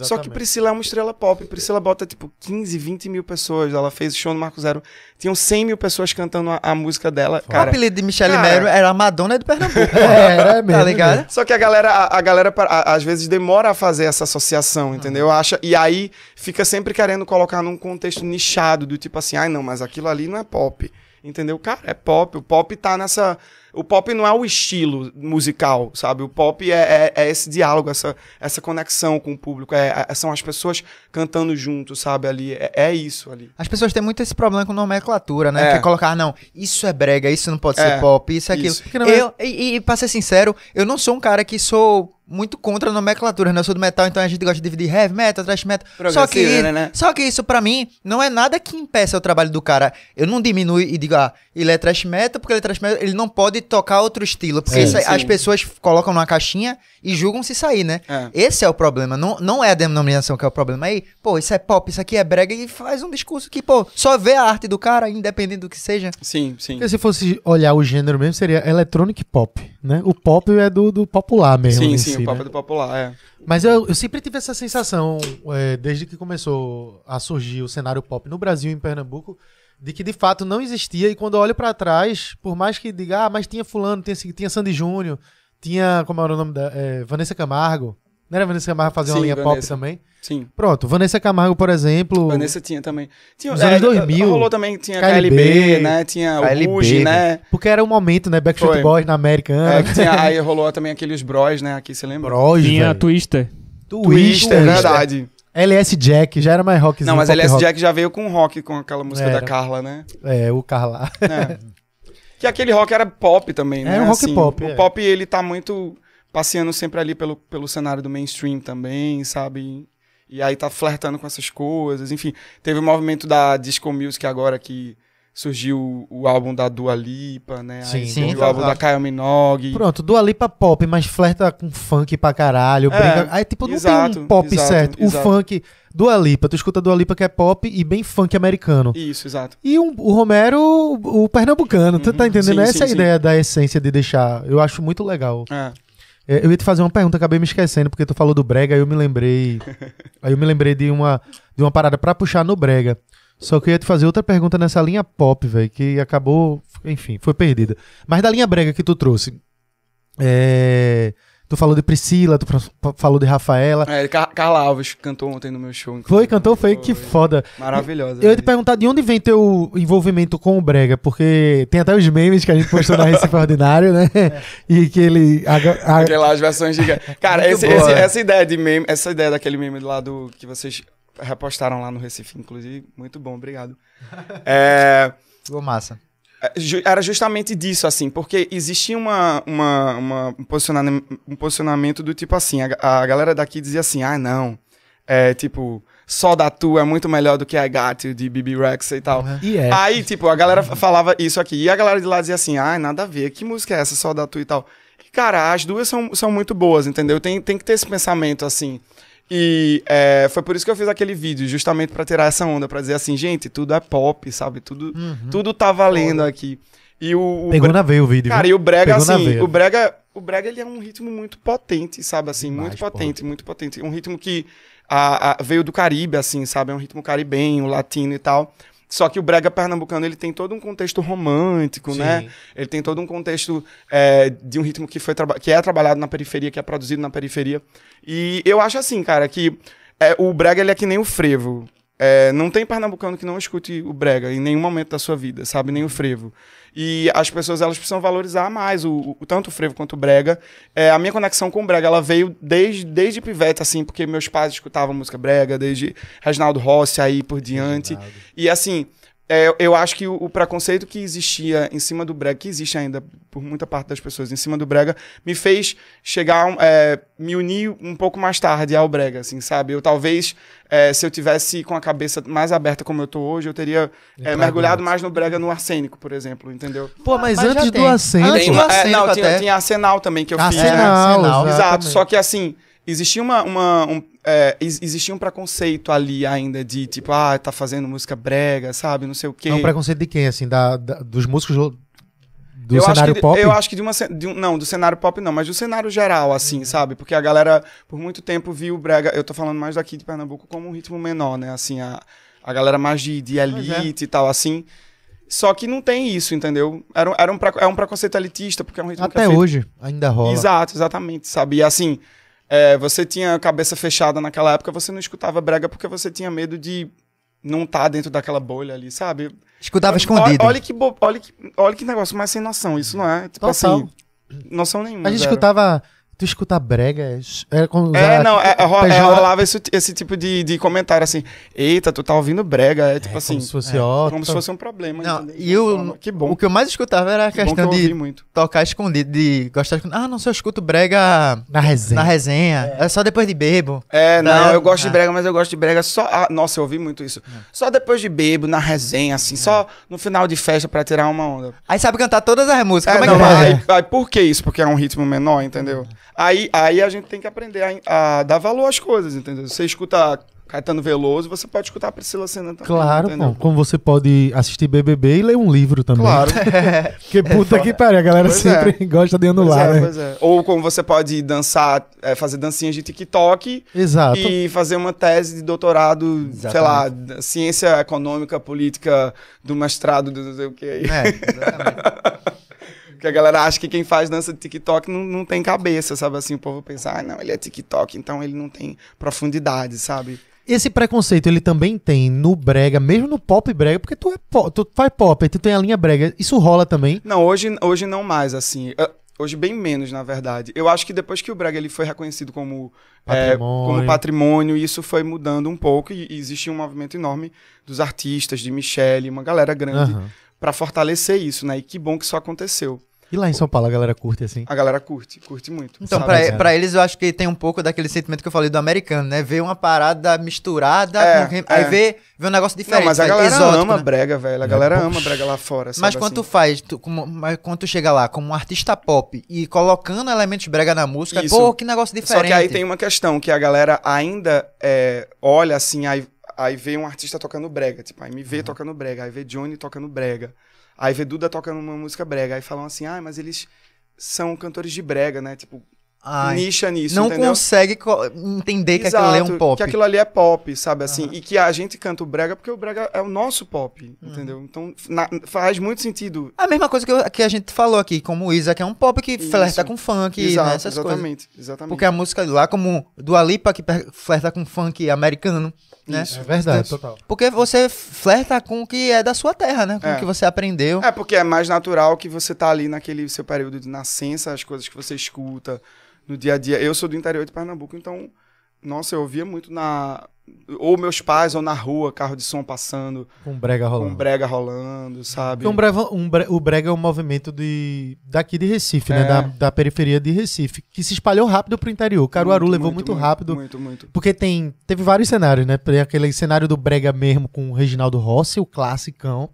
Speaker 3: Só que. Priscila é uma estrela pop. Priscila bota, tipo, 15, 20 mil pessoas. Ela fez show no Marco Zero. Tinham 100 mil pessoas cantando a, a música dela.
Speaker 2: o
Speaker 3: Cara,
Speaker 2: apelido de Michelle
Speaker 3: cara-
Speaker 2: Mero era a Madonna de Pernambuco.
Speaker 1: É, era mesmo.
Speaker 2: tá ligado?
Speaker 3: Só que a galera, a, a galera a- às vezes demora a fazer essa associação, entendeu? Acha, e aí fica sempre querendo colocar num contexto nichado, do tipo assim, ai não, mas aquilo ali não é pop. Entendeu? Cara, é pop. O pop tá nessa. O pop não é o estilo musical, sabe? O pop é, é- é esse diálogo, essa, essa conexão com o público. É, é- são as pessoas cantando junto, sabe? Ali. É, é isso ali.
Speaker 2: As pessoas têm muito esse problema com nomenclatura, né?
Speaker 3: É.
Speaker 2: Que é colocar, ah, não, isso é brega, isso não pode
Speaker 3: É,
Speaker 2: ser pop, isso é aquilo.
Speaker 3: isso.
Speaker 1: É-
Speaker 2: Eu, e, e pra ser sincero, eu não sou um cara que sou muito contra a nomenclatura, né? Eu sou do metal, então a gente gosta de dividir heavy metal, thrash metal. Só que,
Speaker 3: Progressivo, né?
Speaker 2: só que isso pra mim não é nada que impeça o trabalho do cara. Eu não diminuo e digo, ah, ele é thrash metal porque ele é thrash metal, ele não pode tocar outro estilo. Porque
Speaker 1: É,
Speaker 2: isso
Speaker 3: sim.
Speaker 2: as pessoas colocam numa caixinha e julgam se sair, né?
Speaker 3: É.
Speaker 2: Esse é o problema, não, não é a denominação que é o problema. Aí, pô, isso é pop, isso aqui é brega e faz um discurso que, pô, só vê a arte do cara, independente do que seja.
Speaker 3: Sim, sim.
Speaker 1: Porque se fosse olhar o gênero mesmo, seria electronic pop, né? O pop é do, do popular mesmo.
Speaker 3: Sim,
Speaker 1: em
Speaker 3: sim,
Speaker 1: si,
Speaker 3: o pop
Speaker 1: né?
Speaker 3: do popular, é.
Speaker 1: Mas eu, eu sempre tive essa sensação, é, desde que começou a surgir o cenário pop no Brasil e em Pernambuco, de que de fato não existia. E quando eu olho pra trás, por mais que diga, ah, mas tinha Fulano, tinha, tinha Sandy Júnior, tinha, como era o nome da. é, Vanessa Camargo. Não era Vanessa Camargo fazer uma linha pop
Speaker 3: Vanessa.
Speaker 1: também?
Speaker 3: Sim.
Speaker 1: Pronto, Vanessa Camargo, por exemplo.
Speaker 3: Vanessa tinha também. Tinha,
Speaker 1: Nos anos 2000,
Speaker 3: Rolou também, tinha
Speaker 1: KLB,
Speaker 3: KLB, né? Tinha
Speaker 2: KLB,
Speaker 3: o Ruge, né?
Speaker 1: Porque era o momento, né? Backstreet
Speaker 3: Foi.
Speaker 1: Boys na Americana.
Speaker 3: É, que tinha, aí rolou também aqueles Bros, né? Aqui, você lembra?
Speaker 1: Bros,
Speaker 4: Tinha
Speaker 1: velho.
Speaker 4: Twister.
Speaker 3: Twister, é verdade.
Speaker 1: LS Jack, já era mais rockzinho.
Speaker 3: Não, mas LS
Speaker 1: rock.
Speaker 3: Jack já veio com rock, com aquela música
Speaker 1: Era.
Speaker 3: da Carla, né?
Speaker 1: É, o Carla.
Speaker 3: É. que aquele rock era pop também, né?
Speaker 1: Era um rock pop,
Speaker 3: O
Speaker 1: é.
Speaker 3: pop, ele tá muito passeando sempre ali pelo, pelo cenário do mainstream também, sabe? E aí tá flertando com essas coisas, enfim. Teve o movimento da disco music agora que surgiu o, o álbum da Dua Lipa, né?
Speaker 1: Sim,
Speaker 3: Aí
Speaker 2: sim,
Speaker 3: teve o álbum
Speaker 2: tá.
Speaker 3: da Kylie Minogue.
Speaker 1: Pronto, Dua Lipa pop, mas flerta com funk pra caralho,
Speaker 3: É,
Speaker 1: brinca. Aí, tipo, não tem
Speaker 3: exato,
Speaker 1: um pop
Speaker 3: exato,
Speaker 1: certo. O
Speaker 3: exato.
Speaker 1: funk, Dua Lipa, tu escuta Dua Lipa que é pop e bem funk americano.
Speaker 3: Isso, exato.
Speaker 1: E um- o Romero, o, o pernambucano, tu tá
Speaker 3: Uhum,
Speaker 1: entendendo?
Speaker 3: sim,
Speaker 1: Essa
Speaker 3: sim,
Speaker 1: é a
Speaker 3: sim.
Speaker 1: ideia da essência de deixar. Eu acho muito legal.
Speaker 3: É.
Speaker 1: É, Eu ia te fazer uma pergunta, acabei me esquecendo, porque tu falou do brega, aí eu me lembrei. aí eu me lembrei de uma, de uma parada pra puxar no brega. Só que eu ia te fazer outra pergunta nessa linha pop, velho, que acabou, enfim, foi perdida. Mas da linha brega que tu trouxe. É, tu falou de Priscila, tu fa- falou de Rafaela.
Speaker 3: É, Car Carla Alves cantou ontem no meu show.
Speaker 1: Foi, cantou, foi, que foda.
Speaker 3: Maravilhosa.
Speaker 1: Eu ia te perguntar de onde vem teu envolvimento com o Brega, porque tem até os memes que a gente postou na Recife Ordinário, né? E que ele. a- a-
Speaker 3: Aquelas versões gigantes. Cara, esse- esse-
Speaker 2: é.
Speaker 3: essa ideia de meme, essa ideia daquele meme lá do que vocês repostaram lá no Recife, inclusive, muito bom, obrigado. É,
Speaker 2: Ficou massa.
Speaker 3: Era justamente disso, assim, porque existia uma, uma, uma- um, posicionamento, um posicionamento do tipo assim, a, a galera daqui dizia assim, ah, não, é tipo, só da tua é muito melhor do que a Got de BB Rex e tal.
Speaker 1: E é.
Speaker 3: Aí, tipo, a galera falava isso aqui. E a galera de lá dizia assim, ah, nada a ver, que música é essa, só da tua e tal. E, cara, as duas são, são muito boas, entendeu? Tem, tem que ter esse pensamento, assim. E é, foi por isso que eu fiz aquele vídeo, justamente pra tirar essa onda, pra dizer assim, gente, tudo é pop, sabe? Tudo, tudo tá valendo aqui. E o, o
Speaker 1: Pegou na veia o vídeo.
Speaker 3: Cara,
Speaker 1: viu?
Speaker 3: e o brega,
Speaker 1: Pegou
Speaker 3: assim, o brega, o brega, ele é um ritmo muito potente, sabe, assim, muito
Speaker 1: Demais,
Speaker 3: potente, muito potente. Um ritmo que a- a- veio do Caribe, assim, sabe, é um ritmo caribenho, latino e tal. Só que o brega pernambucano, ele tem todo um contexto romântico,
Speaker 1: Sim.
Speaker 3: né? Ele tem todo um contexto é, de um ritmo que, foi que é trabalhado na periferia, que é produzido na periferia. E eu acho assim, cara, que é, o brega, ele é que nem o frevo. É, não tem pernambucano que não escute o brega em nenhum momento da sua vida, sabe? Nem o frevo. E as pessoas elas precisam valorizar mais o, o- tanto o frevo quanto o brega. É, a minha conexão com o brega ela veio desde, desde pivete, assim, porque meus pais escutavam música brega, desde Reginaldo Rossi aí por diante. E assim, é, eu acho que o, o preconceito que existia em cima do brega, que existe ainda por muita parte das pessoas em cima do brega, me fez chegar, é, me unir um pouco mais tarde ao brega, assim, sabe? Eu talvez, é, se eu tivesse com a cabeça mais aberta como eu tô hoje, eu teria é, mergulhado mais no brega no arsênico, por exemplo, entendeu?
Speaker 1: Pô, mas,
Speaker 2: Mas
Speaker 1: antes do acento.
Speaker 2: Antes do
Speaker 3: é,
Speaker 2: arsênico
Speaker 3: não, tinha,
Speaker 2: até.
Speaker 3: tinha Arsenal também que eu fiz.
Speaker 1: Arsenal,
Speaker 3: né?
Speaker 1: Arsenal,
Speaker 3: Exato,
Speaker 1: exatamente.
Speaker 3: só que assim, existia uma, uma- um, é, ex- existia um preconceito ali ainda de tipo, ah, tá fazendo música brega, sabe, não sei o quê.
Speaker 1: É um preconceito de quem, assim? Da, da- dos músicos do
Speaker 3: eu
Speaker 1: cenário
Speaker 3: acho que,
Speaker 1: pop?
Speaker 3: Eu acho que de uma, de um, não, do cenário pop não, mas do cenário geral, assim,
Speaker 1: Uhum.
Speaker 3: sabe? Porque a galera, por muito tempo, viu o brega, eu tô falando mais daqui de Pernambuco, como um ritmo menor, né? Assim, a, a galera mais de, de elite e tal, assim. Só que não tem isso, entendeu? Era, era um, é um preconceito elitista, porque é um ritmo que é
Speaker 1: Até
Speaker 3: feito
Speaker 1: hoje ainda rola.
Speaker 3: Exato, exatamente, sabe? E assim, é, você tinha a cabeça fechada naquela época, você não escutava brega porque você tinha medo de não estar dentro daquela bolha ali, sabe?
Speaker 2: Escutava escondido.
Speaker 3: Olha, olha que, bo- olha, que, olha que negócio mais sem noção, isso não é? Tipo
Speaker 1: Total.
Speaker 3: assim, noção nenhuma.
Speaker 1: A gente
Speaker 3: zero.
Speaker 1: escutava. Tu escuta brega? É, com-
Speaker 3: É, não, é, ro- é,
Speaker 1: pejora-
Speaker 3: rolava esse, esse tipo de, de comentário assim, eita, tu tá ouvindo brega, é tipo
Speaker 1: É,
Speaker 3: assim,
Speaker 1: como se fosse, ó,
Speaker 3: como se fosse um problema.
Speaker 2: Não,
Speaker 3: entendeu?
Speaker 2: e o,
Speaker 3: Que bom,
Speaker 2: o que eu mais escutava era a
Speaker 3: que que
Speaker 2: questão
Speaker 3: eu ouvi
Speaker 2: de
Speaker 3: muito.
Speaker 2: tocar escondido, de gostar de... Ah, não, só escuto brega
Speaker 1: na resenha.
Speaker 2: na resenha. É. só depois de bebo.
Speaker 3: É, não,
Speaker 2: Tá,
Speaker 3: eu gosto de
Speaker 2: ah.
Speaker 3: brega, mas eu gosto de brega só. ah, nossa, eu ouvi muito isso. Só depois de bebo, na resenha, assim, só no final de festa pra tirar uma onda.
Speaker 2: Aí sabe cantar todas as músicas.
Speaker 3: É,
Speaker 2: Como é
Speaker 3: não,
Speaker 2: que
Speaker 3: aí,
Speaker 2: faz?
Speaker 3: aí por que isso? Porque é um ritmo menor, entendeu? Aí, aí a gente tem que aprender a, a dar valor às coisas, entendeu? Você escuta Caetano Veloso, você pode escutar Priscila Senna também.
Speaker 1: Claro,
Speaker 3: entendeu?
Speaker 1: pô. Como você pode assistir BBB e ler um livro também.
Speaker 3: Claro.
Speaker 1: Porque puta que pariu, a galera
Speaker 3: Pois
Speaker 1: sempre gosta de
Speaker 3: Pois
Speaker 1: anular,
Speaker 3: é,
Speaker 1: né?
Speaker 3: pois é. Ou como você pode dançar, é, fazer dancinhas de TikTok
Speaker 1: Exato.
Speaker 3: e fazer uma tese de doutorado, sei lá, ciência econômica, política, do mestrado, do não sei o que aí.
Speaker 2: É, exatamente.
Speaker 3: Porque a galera acha que quem faz dança de TikTok não, não tem cabeça, sabe? Assim, o povo pensa, ah, não, ele é TikTok, então ele não tem profundidade, sabe?
Speaker 1: Esse preconceito ele também tem no brega, mesmo no pop brega, porque tu, é po- tu faz pop, aí tu tem a linha brega. Isso rola também.
Speaker 3: Não, hoje, hoje não mais, assim. Ah, Hoje bem menos, na verdade. Eu acho que depois que o Brega ele foi reconhecido como é,
Speaker 1: Patrimônio.
Speaker 3: como patrimônio, isso foi mudando um pouco e, e existia um movimento enorme dos artistas, de Michelle, uma galera grande,
Speaker 1: Aham.
Speaker 3: Pra fortalecer isso, né? E que bom que isso aconteceu.
Speaker 1: E lá em São Paulo a galera curte assim.
Speaker 3: A galera curte, curte muito.
Speaker 2: Então,
Speaker 1: Zé?
Speaker 2: pra eles, eu acho que tem um pouco daquele sentimento que eu falei do americano, né? Ver uma parada misturada,
Speaker 3: É,
Speaker 2: com-
Speaker 3: é.
Speaker 2: aí ver, ver um negócio diferente.
Speaker 3: Não, mas a galera
Speaker 2: exótico,
Speaker 3: ama
Speaker 2: né?
Speaker 3: brega, velho. A
Speaker 1: É,
Speaker 3: galera
Speaker 1: poxa.
Speaker 3: ama brega lá fora, sabe
Speaker 2: Mas quando tu
Speaker 3: assim?
Speaker 2: faz, tu, como, mas quando tu chega lá como um artista pop e colocando elementos brega na música,
Speaker 3: Isso.
Speaker 2: pô, que negócio diferente.
Speaker 3: Só que aí tem uma questão, que a galera ainda é, olha assim, aí, aí vê um artista tocando brega, tipo, aí me vê tocando brega, aí vê Johnny tocando brega, aí vê Duda tocando uma música brega, aí falam assim, ah, mas eles são cantores de brega, né? Tipo,
Speaker 2: Ai,
Speaker 3: nicha nisso,
Speaker 2: não
Speaker 3: entendeu?
Speaker 2: consegue co- entender que aquilo ali é um
Speaker 3: Exato,
Speaker 2: pop.
Speaker 3: Que aquilo ali é pop, sabe assim? E que a gente canta o brega porque o brega é o nosso pop, entendeu? Então na- faz muito sentido.
Speaker 2: A mesma coisa que, eu- que a gente falou aqui, como o Isa, que é um pop que
Speaker 3: Isso.
Speaker 2: flerta com funk,
Speaker 3: Exato,
Speaker 2: né, essas coisas.
Speaker 3: exatamente, exatamente.
Speaker 2: Porque a música lá, como do Alipa, que flerta com funk americano, né?
Speaker 3: Isso.
Speaker 1: É verdade, total.
Speaker 2: Porque você flerta com o que é da sua terra, né? Com
Speaker 3: É.
Speaker 2: o que você aprendeu.
Speaker 3: É, porque é mais natural que você tá ali naquele seu período de nascença, as coisas que você escuta no dia a dia. Eu sou do interior de Pernambuco, então, nossa, eu ouvia muito na. Ou meus pais, ou na rua, carro de som passando,
Speaker 1: Com brega rolando.
Speaker 3: com brega rolando, sabe?
Speaker 1: Um brega, um o brega é um movimento de, daqui de Recife, né?
Speaker 3: É.
Speaker 1: Da, da periferia de Recife, que se espalhou rápido pro interior. Caruaru levou muito, rápido.
Speaker 3: Muito, muito.
Speaker 1: Porque tem, teve vários cenários, né? Tem aquele cenário do Brega mesmo com o Reginaldo Rossi, o classicão.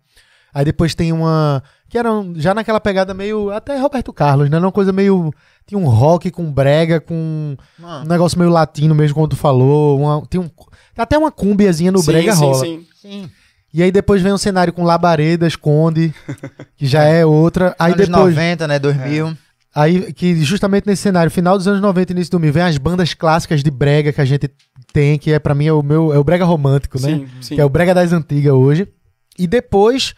Speaker 1: Aí depois tem uma. Que era um- já naquela pegada meio. Até Roberto Carlos, né? Era uma coisa meio. Tinha um rock com brega, com um
Speaker 2: Mano,
Speaker 1: negócio meio latino mesmo, como tu falou. Uma, tem um, até uma cumbiazinha no
Speaker 3: sim,
Speaker 1: brega
Speaker 3: sim,
Speaker 1: rola.
Speaker 3: sim.
Speaker 2: sim.
Speaker 1: E aí depois vem um cenário com Labaredas, Conde, que já é outra. Aí
Speaker 2: Anos
Speaker 1: depois.
Speaker 2: 90, né? 2000.
Speaker 1: Aí, que justamente nesse cenário, final dos anos 90 e início do 2000, vem as bandas clássicas de brega que a gente tem, que é pra mim é o meu é o brega romântico, né?
Speaker 3: Sim, sim.
Speaker 1: Que é o brega das antigas hoje. E depois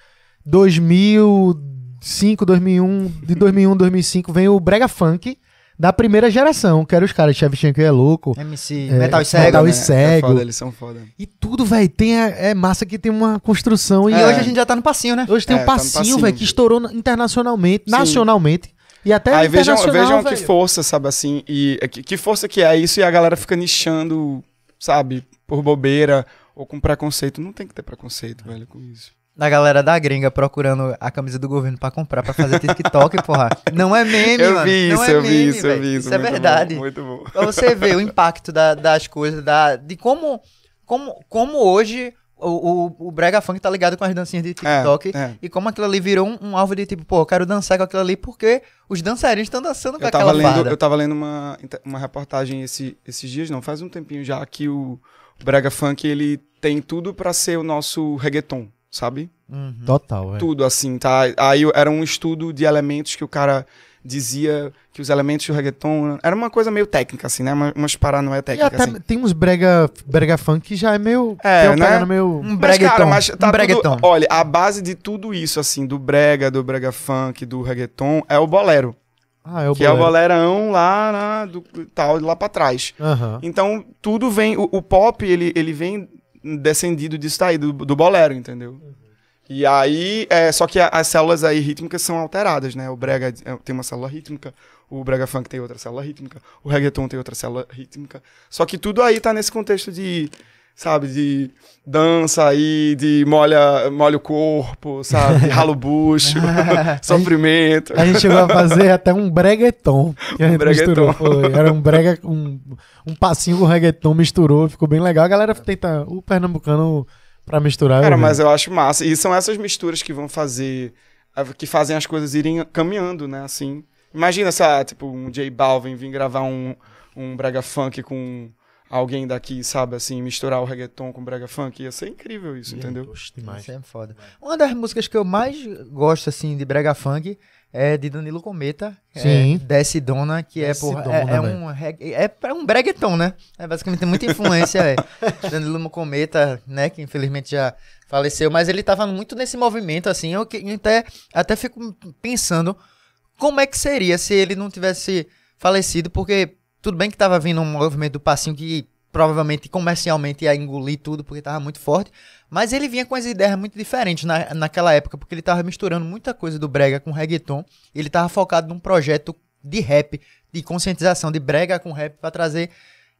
Speaker 1: 2005, 2001, de 2001, 2005 vem o brega funk da primeira geração, que era os caras Shevchenko é louco.
Speaker 2: MC,
Speaker 1: É,
Speaker 2: Metal e
Speaker 1: Metal
Speaker 2: Cego.
Speaker 1: e
Speaker 3: né?
Speaker 1: Cego.
Speaker 3: É foda, eles são foda.
Speaker 1: E tudo, velho, tem a- é massa que tem uma construção e
Speaker 2: E
Speaker 3: É.
Speaker 2: hoje a gente já tá no passinho, né?
Speaker 1: hoje tem
Speaker 3: É,
Speaker 1: um
Speaker 3: tá no
Speaker 1: passinho,
Speaker 3: passinho.
Speaker 1: velho, que estourou na- internacionalmente,
Speaker 3: Sim.
Speaker 1: nacionalmente e até
Speaker 3: Aí vejam,
Speaker 1: internacional,
Speaker 3: vejam que força, sabe assim, e que, que força que é isso e a galera fica nichando, sabe, por bobeira ou com preconceito. Não tem que ter preconceito, velho, com isso.
Speaker 2: Da galera da gringa procurando a camisa do governo pra comprar, pra fazer TikTok, porra. Não é meme,
Speaker 3: eu
Speaker 2: mano.
Speaker 3: vi
Speaker 2: Não
Speaker 3: isso,
Speaker 2: é
Speaker 3: eu vi
Speaker 2: meme,
Speaker 3: isso, eu
Speaker 2: velho.
Speaker 3: vi isso.
Speaker 2: Isso é verdade.
Speaker 3: Bom, muito bom.
Speaker 2: Pra você ver o impacto da- das coisas, da, de como, como, como hoje o, o, o Brega Funk tá ligado com as dancinhas de TikTok.
Speaker 3: É, é.
Speaker 2: E como aquilo ali virou um, um alvo de tipo, pô, eu quero dançar com aquilo ali porque os dançarinos estão dançando com
Speaker 3: Eu
Speaker 2: aquela
Speaker 3: tava, lendo,
Speaker 2: farda.
Speaker 3: eu tava lendo uma, uma reportagem esse, esses dias, não, faz um tempinho já, que o Brega Funk, ele tem tudo pra ser o nosso reggaeton, sabe?
Speaker 2: Uhum.
Speaker 1: Total, velho.
Speaker 3: Tudo assim, tá? Aí era um estudo de elementos que o cara dizia que os elementos do reggaeton... Era uma coisa meio técnica, assim, né? Uma, umas paranoia
Speaker 1: E
Speaker 3: técnica,
Speaker 1: até
Speaker 3: assim.
Speaker 1: tem uns brega, brega funk que já é meio.
Speaker 3: É,
Speaker 1: tem uma
Speaker 3: né?
Speaker 1: meio.
Speaker 2: Um
Speaker 3: Mas,
Speaker 2: bregueton.
Speaker 3: cara, mas tá
Speaker 2: um bregueton.
Speaker 3: tudo, olha, a base de tudo isso, assim, do brega, do brega funk, do reggaeton, é o bolero.
Speaker 1: Ah, é o
Speaker 3: que é o
Speaker 1: bolero.
Speaker 3: bolerão lá, na, do, tal, lá pra trás.
Speaker 1: Aham.
Speaker 3: Então, tudo vem... O, o pop, ele, ele vem descendido disso daí, do, do bolero, entendeu? E aí, é, só que as células aí rítmicas são alteradas, né? O brega é, tem uma célula rítmica, o brega funk tem outra célula rítmica, o reggaeton tem outra célula rítmica. Só que tudo aí tá nesse contexto de, sabe, de dança aí, de molha, molha o corpo, sabe? Rala o bucho, sofrimento.
Speaker 1: A gente chegou a fazer até um bregueton. Que a gente
Speaker 3: bregueton.
Speaker 1: misturou. Era um brega, um, um passinho com reggaeton, misturou, ficou bem legal. A galera tenta o pernambucano pra misturar.
Speaker 3: Cara,
Speaker 1: eu
Speaker 3: mas eu acho massa. E são essas misturas que vão fazer. que fazem as coisas irem caminhando, né? Assim. Imagina se, ah, tipo, um J Balvin vir gravar um, um brega funk com alguém daqui, sabe? Assim, misturar o reggaeton com brega funk. Ia ser incrível isso, entendeu?
Speaker 1: Oxe, demais.
Speaker 2: Isso é foda. Uma das músicas que eu mais gosto, assim, de brega funk é de Danilo Cometa.
Speaker 1: Sim.
Speaker 2: É Desce Dona, que
Speaker 1: Desce
Speaker 2: é, porra,
Speaker 1: Dona,
Speaker 2: é, é um é pra um bregueton, né? É basicamente tem muita influência, é. Danilo Cometa, né, que infelizmente já faleceu, mas ele tava muito nesse movimento, assim, eu que- até, até fico pensando como é que seria se ele não tivesse falecido, porque tudo bem que tava vindo um movimento do passinho que provavelmente comercialmente ia engolir tudo, porque tava muito forte, mas ele vinha com as ideias muito diferentes na, naquela época, porque ele tava misturando muita coisa do brega com reggaeton, ele tava focado num projeto de rap, de conscientização de brega com rap pra trazer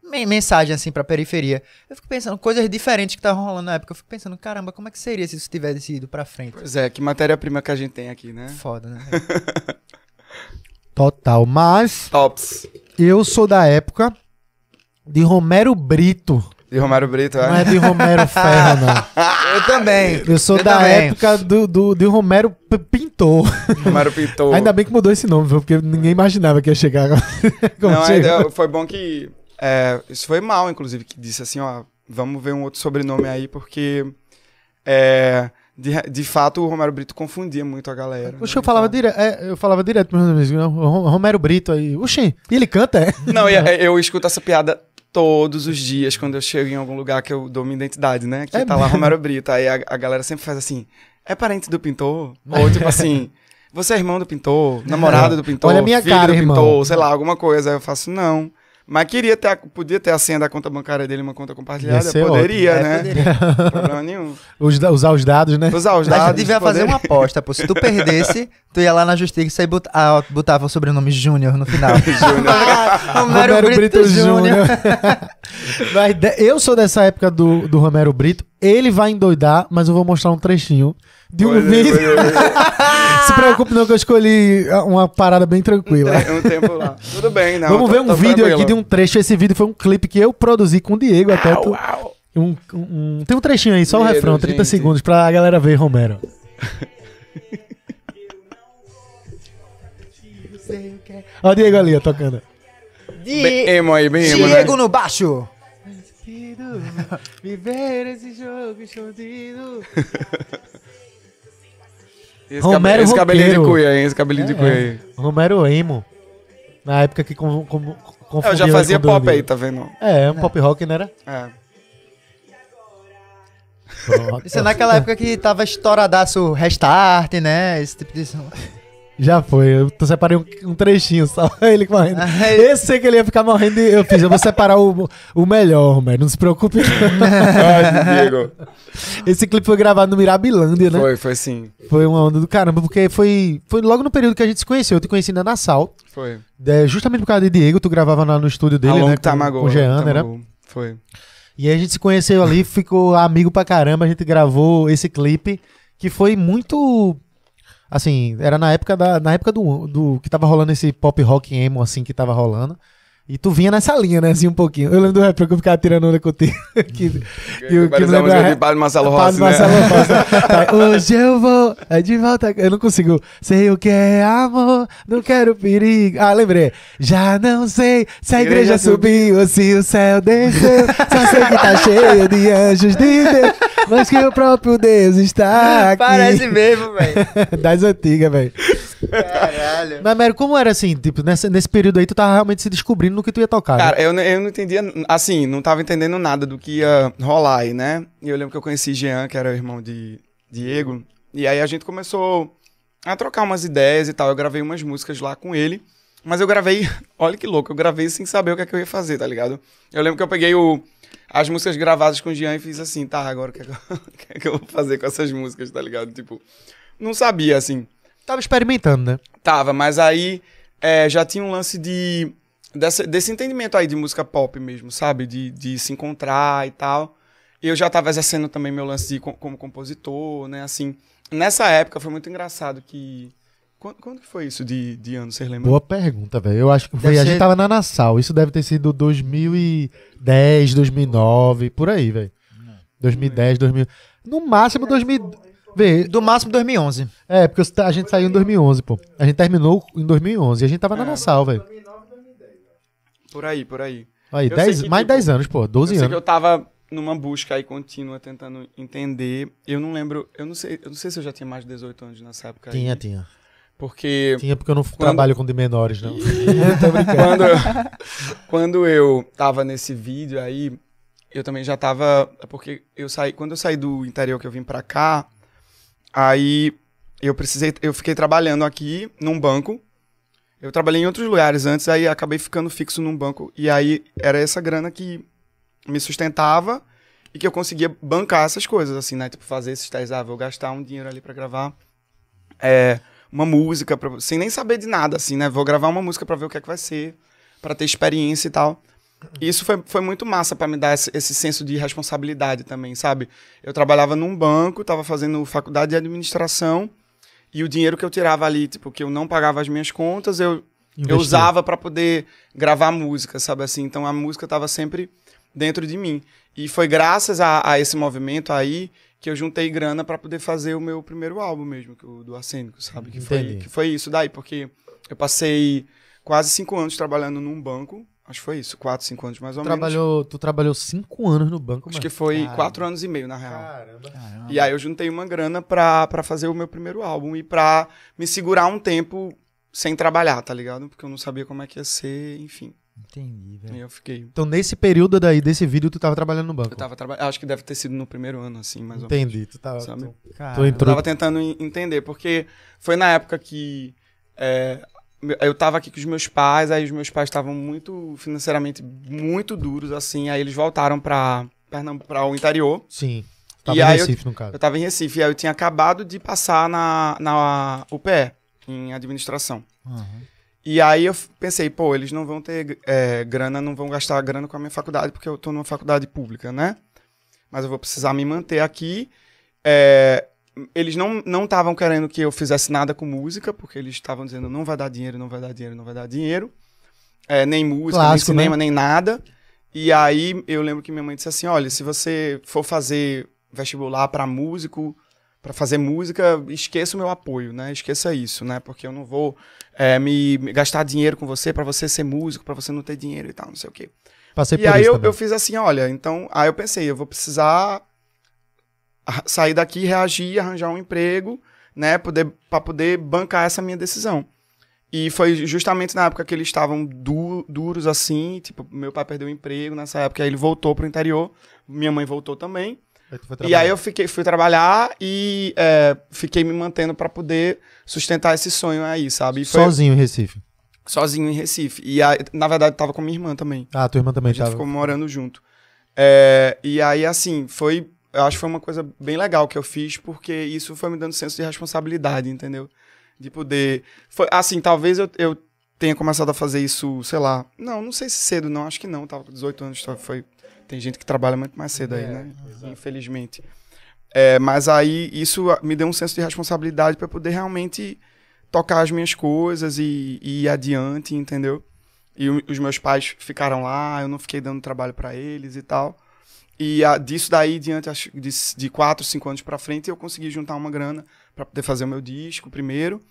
Speaker 2: men- mensagem assim pra periferia. Eu fico pensando, coisas diferentes que estavam rolando na época, eu fico pensando, caramba, como é que seria se isso tivesse ido pra frente?
Speaker 3: Pois é, que matéria-prima que a gente tem aqui, né?
Speaker 2: Foda, né?
Speaker 1: Total. Mas
Speaker 3: Tops.
Speaker 1: Eu sou da época de Romero Brito.
Speaker 3: E Romero Brito,
Speaker 1: Não é
Speaker 3: é?
Speaker 1: de Romero Ferro, não.
Speaker 2: Eu também.
Speaker 1: Eu sou
Speaker 2: Eu
Speaker 1: da
Speaker 2: também.
Speaker 1: época do, do, de Romero P- Pintor.
Speaker 3: Romero Pintor.
Speaker 1: Ainda bem que mudou esse nome, porque ninguém imaginava que ia chegar
Speaker 3: Não, ainda foi bom que. é, isso foi mal, inclusive, que disse assim, ó, vamos ver um outro sobrenome aí, porque. É, de, de fato, o Romero Brito confundia muito a galera.
Speaker 1: Oxe,
Speaker 3: né?
Speaker 1: eu falava,
Speaker 3: Então-
Speaker 1: dire... é, eu falava direto pros meus amigos, Romero Brito aí. Oxi, e ele canta, é?
Speaker 3: Não, e- eu escuto essa piada todos os dias quando eu chego em algum lugar que eu dou minha identidade, né? Que
Speaker 1: É
Speaker 3: tá lá
Speaker 1: mesmo?
Speaker 3: Romero Brito. Aí a, a galera sempre faz assim: é parente do pintor? Ou tipo assim. Você é irmão do pintor, namorado do pintor,
Speaker 1: Olha a minha
Speaker 3: filho
Speaker 1: cara,
Speaker 3: do
Speaker 1: irmão.
Speaker 3: pintor, sei lá, alguma coisa. Aí eu faço, não. Mas queria ter, a- podia ter a senha da conta bancária dele, uma conta compartilhada. Poderia,
Speaker 2: É,
Speaker 3: né?
Speaker 2: poderia.
Speaker 3: Problema nenhum.
Speaker 1: Os da- usar os dados, né?
Speaker 3: Usar os
Speaker 2: Mas
Speaker 3: dados.
Speaker 2: tu devia fazer uma aposta, pô. Se tu perdesse, tu ia lá na justiça e bot- ah, botava o sobrenome Júnior no final. Romero, Brito, Júnior.
Speaker 1: Mas de- eu sou dessa época do, do Romero Brito. Ele vai endoidar, mas eu vou mostrar um trechinho de um
Speaker 3: Pois é,
Speaker 1: vídeo.
Speaker 3: É.
Speaker 1: Se preocupe não que eu escolhi uma parada bem tranquila.
Speaker 3: Tem um tempo lá. Tudo bem, não.
Speaker 1: Vamos
Speaker 3: tô-
Speaker 1: ver um vídeo
Speaker 3: tranquilo.
Speaker 1: aqui de um trecho. Esse vídeo foi um clipe que eu produzi com o Diego até. tu-
Speaker 3: Uau.
Speaker 1: um, um- tem um trechinho aí, só o
Speaker 3: Medo,
Speaker 1: refrão, 30
Speaker 3: gente.
Speaker 1: segundos pra galera ver, Romero. Ó o Diego ali, ó, tocando.
Speaker 3: Bem emo aí, bem emo, né?
Speaker 2: Diego no baixo.
Speaker 1: Viver esse jogo escondido.
Speaker 3: Esse,
Speaker 1: Romero
Speaker 3: cabe- esse cabelinho de cuia, hein? Esse cabelinho de
Speaker 1: É,
Speaker 3: cuia aí.
Speaker 1: Romero Emo. Na época que com, com,
Speaker 3: É,
Speaker 1: confundia
Speaker 3: Eu já fazia
Speaker 1: com
Speaker 3: pop aí, tá vendo?
Speaker 1: É, um pop rock, não era?
Speaker 3: É.
Speaker 1: Pronto.
Speaker 2: Isso é naquela época que tava estouradaço restart, né? Esse tipo de.
Speaker 1: Já foi, eu separei um, um trechinho só, ele morrendo.
Speaker 2: Ai.
Speaker 1: Esse sei que ele ia ficar morrendo e eu fiz, eu vou separar o, o melhor, Romero, não se preocupe.
Speaker 3: Ai, Diego.
Speaker 1: Esse clipe foi gravado no Mirabilândia, né?
Speaker 3: Foi, foi sim.
Speaker 1: Foi uma onda do caramba, porque foi, foi logo no período que a gente se conheceu. Eu te conheci na Nassau.
Speaker 3: Foi.
Speaker 1: É, justamente por causa de Diego, tu gravava lá no estúdio dele,
Speaker 3: a long
Speaker 1: né?
Speaker 3: time
Speaker 1: Com, o Jean, né?
Speaker 3: Foi.
Speaker 1: E aí a gente se conheceu ali, ficou amigo pra caramba. A gente gravou esse clipe que foi muito. Assim, era na época da na época do, do que tava rolando esse pop rock emo assim que tava rolando. E tu vinha nessa linha, né, assim, um pouquinho. Eu lembro do rap que eu ficava tirando onda contigo. que, que, que me
Speaker 3: a música
Speaker 1: lembra-
Speaker 3: de Padre Marcelo
Speaker 1: Padre
Speaker 3: Rossi,
Speaker 1: Marcelo
Speaker 3: né?
Speaker 1: Rossi. Tá, Hoje eu vou é de volta. Eu não consigo. Sei o que é amor, não quero perigo. Ah, lembrei. Já não sei se a igreja
Speaker 3: Igreja
Speaker 1: subiu ou se o céu desceu. Só sei que tá cheio de anjos de Deus, mas que o próprio Deus está aqui.
Speaker 2: Parece mesmo, velho.
Speaker 1: Das antigas, velho.
Speaker 2: Caralho.
Speaker 1: Mas, Mero, como era assim? Tipo, nessa- nesse período aí, tu tava realmente se descobrindo no que tu ia tocar. né?
Speaker 3: Cara, eu, não- eu não entendia, assim, não tava entendendo nada do que ia rolar aí, né? E eu lembro que eu conheci Jean, que era o irmão de Diego, e aí a gente começou a trocar umas ideias e tal. Eu gravei umas músicas lá com ele, mas eu gravei, olha que louco, eu gravei sem saber o que, é que eu ia fazer, tá ligado? Eu lembro que eu peguei o, as músicas gravadas com o Jean e fiz assim, tá, agora o que, é que, eu, o que é que eu vou fazer com essas músicas, tá ligado? Tipo, não sabia, assim.
Speaker 1: Tava experimentando, né?
Speaker 3: Tava, mas aí é, já tinha um lance de. Dessa, desse entendimento aí de música pop mesmo, sabe? De, de se encontrar e tal. E eu já tava exercendo também meu lance de, co- como compositor, né? Assim, nessa época foi muito engraçado que. Quando, quando que foi isso de, de ano, vocês lembram?
Speaker 1: Boa pergunta, velho. Eu acho que foi.
Speaker 2: Deve
Speaker 1: A
Speaker 2: ser-
Speaker 1: gente tava na Nassau. Isso deve ter sido 2010, 2009, por aí, velho. 2010, 2000. No máximo 2000. Vê,
Speaker 2: Do máximo 2011.
Speaker 1: é, porque a gente saiu em 2011, pô. A gente terminou em 2011 e a gente tava na Nassau, velho.
Speaker 3: Por aí, por aí.
Speaker 1: Aí,
Speaker 3: Eu
Speaker 1: 10,
Speaker 3: sei que,
Speaker 1: mais de
Speaker 3: tipo,
Speaker 1: 10 anos, pô. 12
Speaker 3: eu sei
Speaker 1: anos.
Speaker 3: que eu tava numa busca aí contínua, tentando entender. Eu não lembro. Eu não sei, eu não sei se eu já tinha mais de 18 anos nessa época. aí.
Speaker 1: Tinha, tinha.
Speaker 3: Porque.
Speaker 1: Tinha porque eu não trabalho com de menores, não.
Speaker 3: quando, quando eu tava nesse vídeo aí, eu também já tava. Porque eu saí. Quando eu saí do interior que eu vim pra cá, aí eu precisei. Eu fiquei trabalhando aqui num banco. Eu trabalhei em outros lugares antes, aí acabei ficando fixo num banco. E aí era essa grana que me sustentava e que eu conseguia bancar essas coisas, assim, né? Tipo, fazer esses testes. Ah, vou gastar um dinheiro ali pra gravar. É, uma música, pra, sem nem saber de nada, assim, né? Vou gravar uma música pra ver o que é que vai ser, pra ter experiência e tal. Isso foi, foi muito massa pra me dar esse, esse senso de responsabilidade também, sabe? Eu trabalhava num banco, tava fazendo faculdade de administração, E o dinheiro que eu tirava ali, tipo, que eu não pagava as minhas contas, eu, eu usava pra poder gravar música, sabe assim? Então a música tava sempre dentro de mim. E foi graças a, a esse movimento aí que eu juntei grana pra poder fazer o meu primeiro álbum mesmo, que o do Arsênico, sabe? Que foi, que foi isso daí, porque eu passei quase cinco anos trabalhando num banco. Acho que foi isso, quatro, cinco anos mais ou menos.
Speaker 1: Trabalhou, tu trabalhou cinco anos no banco,
Speaker 3: Acho
Speaker 1: mano.
Speaker 3: que foi
Speaker 2: Caramba.
Speaker 3: quatro anos e meio, na real.
Speaker 1: Caramba.
Speaker 3: E aí eu juntei uma grana pra, pra fazer o meu primeiro álbum e pra me segurar um tempo sem trabalhar, tá ligado? Porque eu não sabia como é que ia ser, enfim.
Speaker 2: Entendi, velho.
Speaker 3: eu fiquei.
Speaker 1: Então, nesse período daí, desse vídeo, tu tava trabalhando no banco.
Speaker 3: Eu tava trabalhando. Acho que deve ter sido no primeiro ano, assim, mais ou menos.
Speaker 1: Entendi. Tu tava.
Speaker 3: Sabe?
Speaker 1: tu-
Speaker 2: Cara,
Speaker 1: tu
Speaker 3: Eu tava tentando en- entender, porque foi na época que é, eu tava aqui com os meus pais, aí os meus pais estavam muito financeiramente muito duros, assim, aí eles voltaram pra, Pernambuco, pra o interior.
Speaker 1: Sim. Tava
Speaker 3: E
Speaker 1: em
Speaker 3: aí eu-
Speaker 1: Recife, no caso.
Speaker 3: Eu tava em Recife, e aí eu tinha acabado de passar na, na UPE, em administração.
Speaker 2: Aham.
Speaker 3: E aí eu pensei, pô, eles não vão ter é, grana, não vão gastar grana com a minha faculdade, porque eu tô numa faculdade pública, né? Mas eu vou precisar me manter aqui. É, eles não estavam querendo que eu fizesse nada com música, porque eles estavam dizendo não vai dar dinheiro, não vai dar dinheiro, não vai dar dinheiro. É, nem música, nem cinema,
Speaker 1: né?
Speaker 3: nem nada. E aí eu lembro que minha mãe disse assim: olha, se você for fazer vestibular para músico, para fazer música, esqueça o meu apoio, né? Esqueça isso, né? Porque eu não vou é, me, me gastar dinheiro com você para você ser músico, para você não ter dinheiro e tal, não sei o quê.
Speaker 1: Passei
Speaker 3: E aí eu, eu fiz assim, olha, então, aí eu pensei, eu vou precisar sair daqui, reagir, arranjar um emprego, né, poder para poder bancar essa minha decisão. E foi justamente na época que eles estavam du- duros assim, tipo, meu pai perdeu o emprego nessa época, aí ele voltou pro interior, minha mãe voltou também.
Speaker 1: Aí
Speaker 3: E aí eu fiquei, fui trabalhar e é, fiquei me mantendo para poder sustentar esse sonho aí, sabe? Foi
Speaker 1: Sozinho em Recife.
Speaker 3: sozinho em Recife. E aí, na verdade tava com minha irmã também.
Speaker 1: Ah, tua irmã também
Speaker 3: A gente
Speaker 1: tava.
Speaker 3: ficou morando junto. É, e aí, assim, foi. Eu acho que foi uma coisa bem legal que eu fiz, porque isso foi me dando senso de responsabilidade, entendeu? De poder. Foi, assim, talvez eu, eu tenha começado a fazer isso, sei lá. Não, não sei se cedo, não, acho que não. Tava com 18 anos, só foi. Tem gente que trabalha muito mais cedo aí, né? Infelizmente. É, mas aí isso me deu um senso de responsabilidade para poder realmente tocar as minhas coisas e, e ir adiante, entendeu? E o- os meus pais ficaram lá, eu não fiquei dando trabalho para eles e tal. E a- disso daí, diante acho, de, de quatro, cinco anos para frente, eu consegui juntar uma grana para poder fazer o meu disco primeiro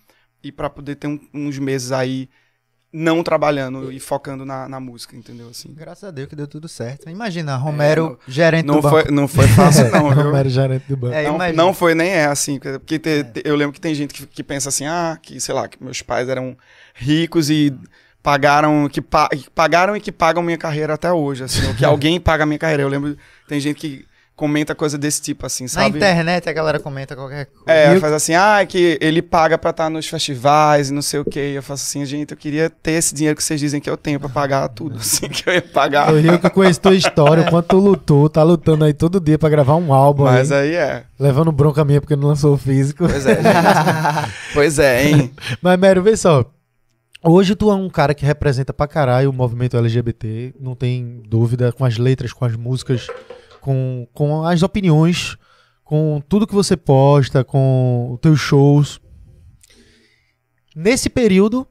Speaker 3: e para poder ter um- uns meses aí não trabalhando e focando na, na música, entendeu? Assim.
Speaker 2: Graças a Deus que deu tudo certo. Imagina, Romero, gerente
Speaker 3: Não
Speaker 2: do banco.
Speaker 3: foi, não foi fácil, não, viu?
Speaker 1: Romero gerente do banco.
Speaker 2: É,
Speaker 3: não, não foi nem é assim, porque te- te- eu lembro que tem gente que, que pensa assim, ah, que sei lá, que meus pais eram ricos e pagaram que, pa- que pagaram e que pagam minha carreira até hoje, assim, ou que alguém paga minha carreira. Eu lembro, tem gente que comenta coisa desse tipo assim,
Speaker 2: Na
Speaker 3: sabe?
Speaker 2: internet a galera comenta qualquer coisa.
Speaker 3: É,
Speaker 1: eu-
Speaker 3: faz assim, ah, é que ele paga pra estar nos festivais e não sei o quê. E eu faço assim, gente, eu queria ter esse dinheiro que vocês dizem que eu tenho pra pagar tudo, assim, que eu ia pagar.
Speaker 1: Eu rio que eu conheço tua história, o quanto tu lutou, tá lutando aí todo dia pra gravar um álbum
Speaker 3: Mas
Speaker 1: aí,
Speaker 3: aí é.
Speaker 1: levando bronca minha porque não lançou o físico.
Speaker 3: Pois é, gente. pois é, hein?
Speaker 1: Mas, Mério, vê só. Hoje tu é um cara que representa pra caralho o movimento LGBT, não tem dúvida, com as letras, com as músicas, com, com as opiniões, com tudo que você posta, com os teus shows. Nesse período,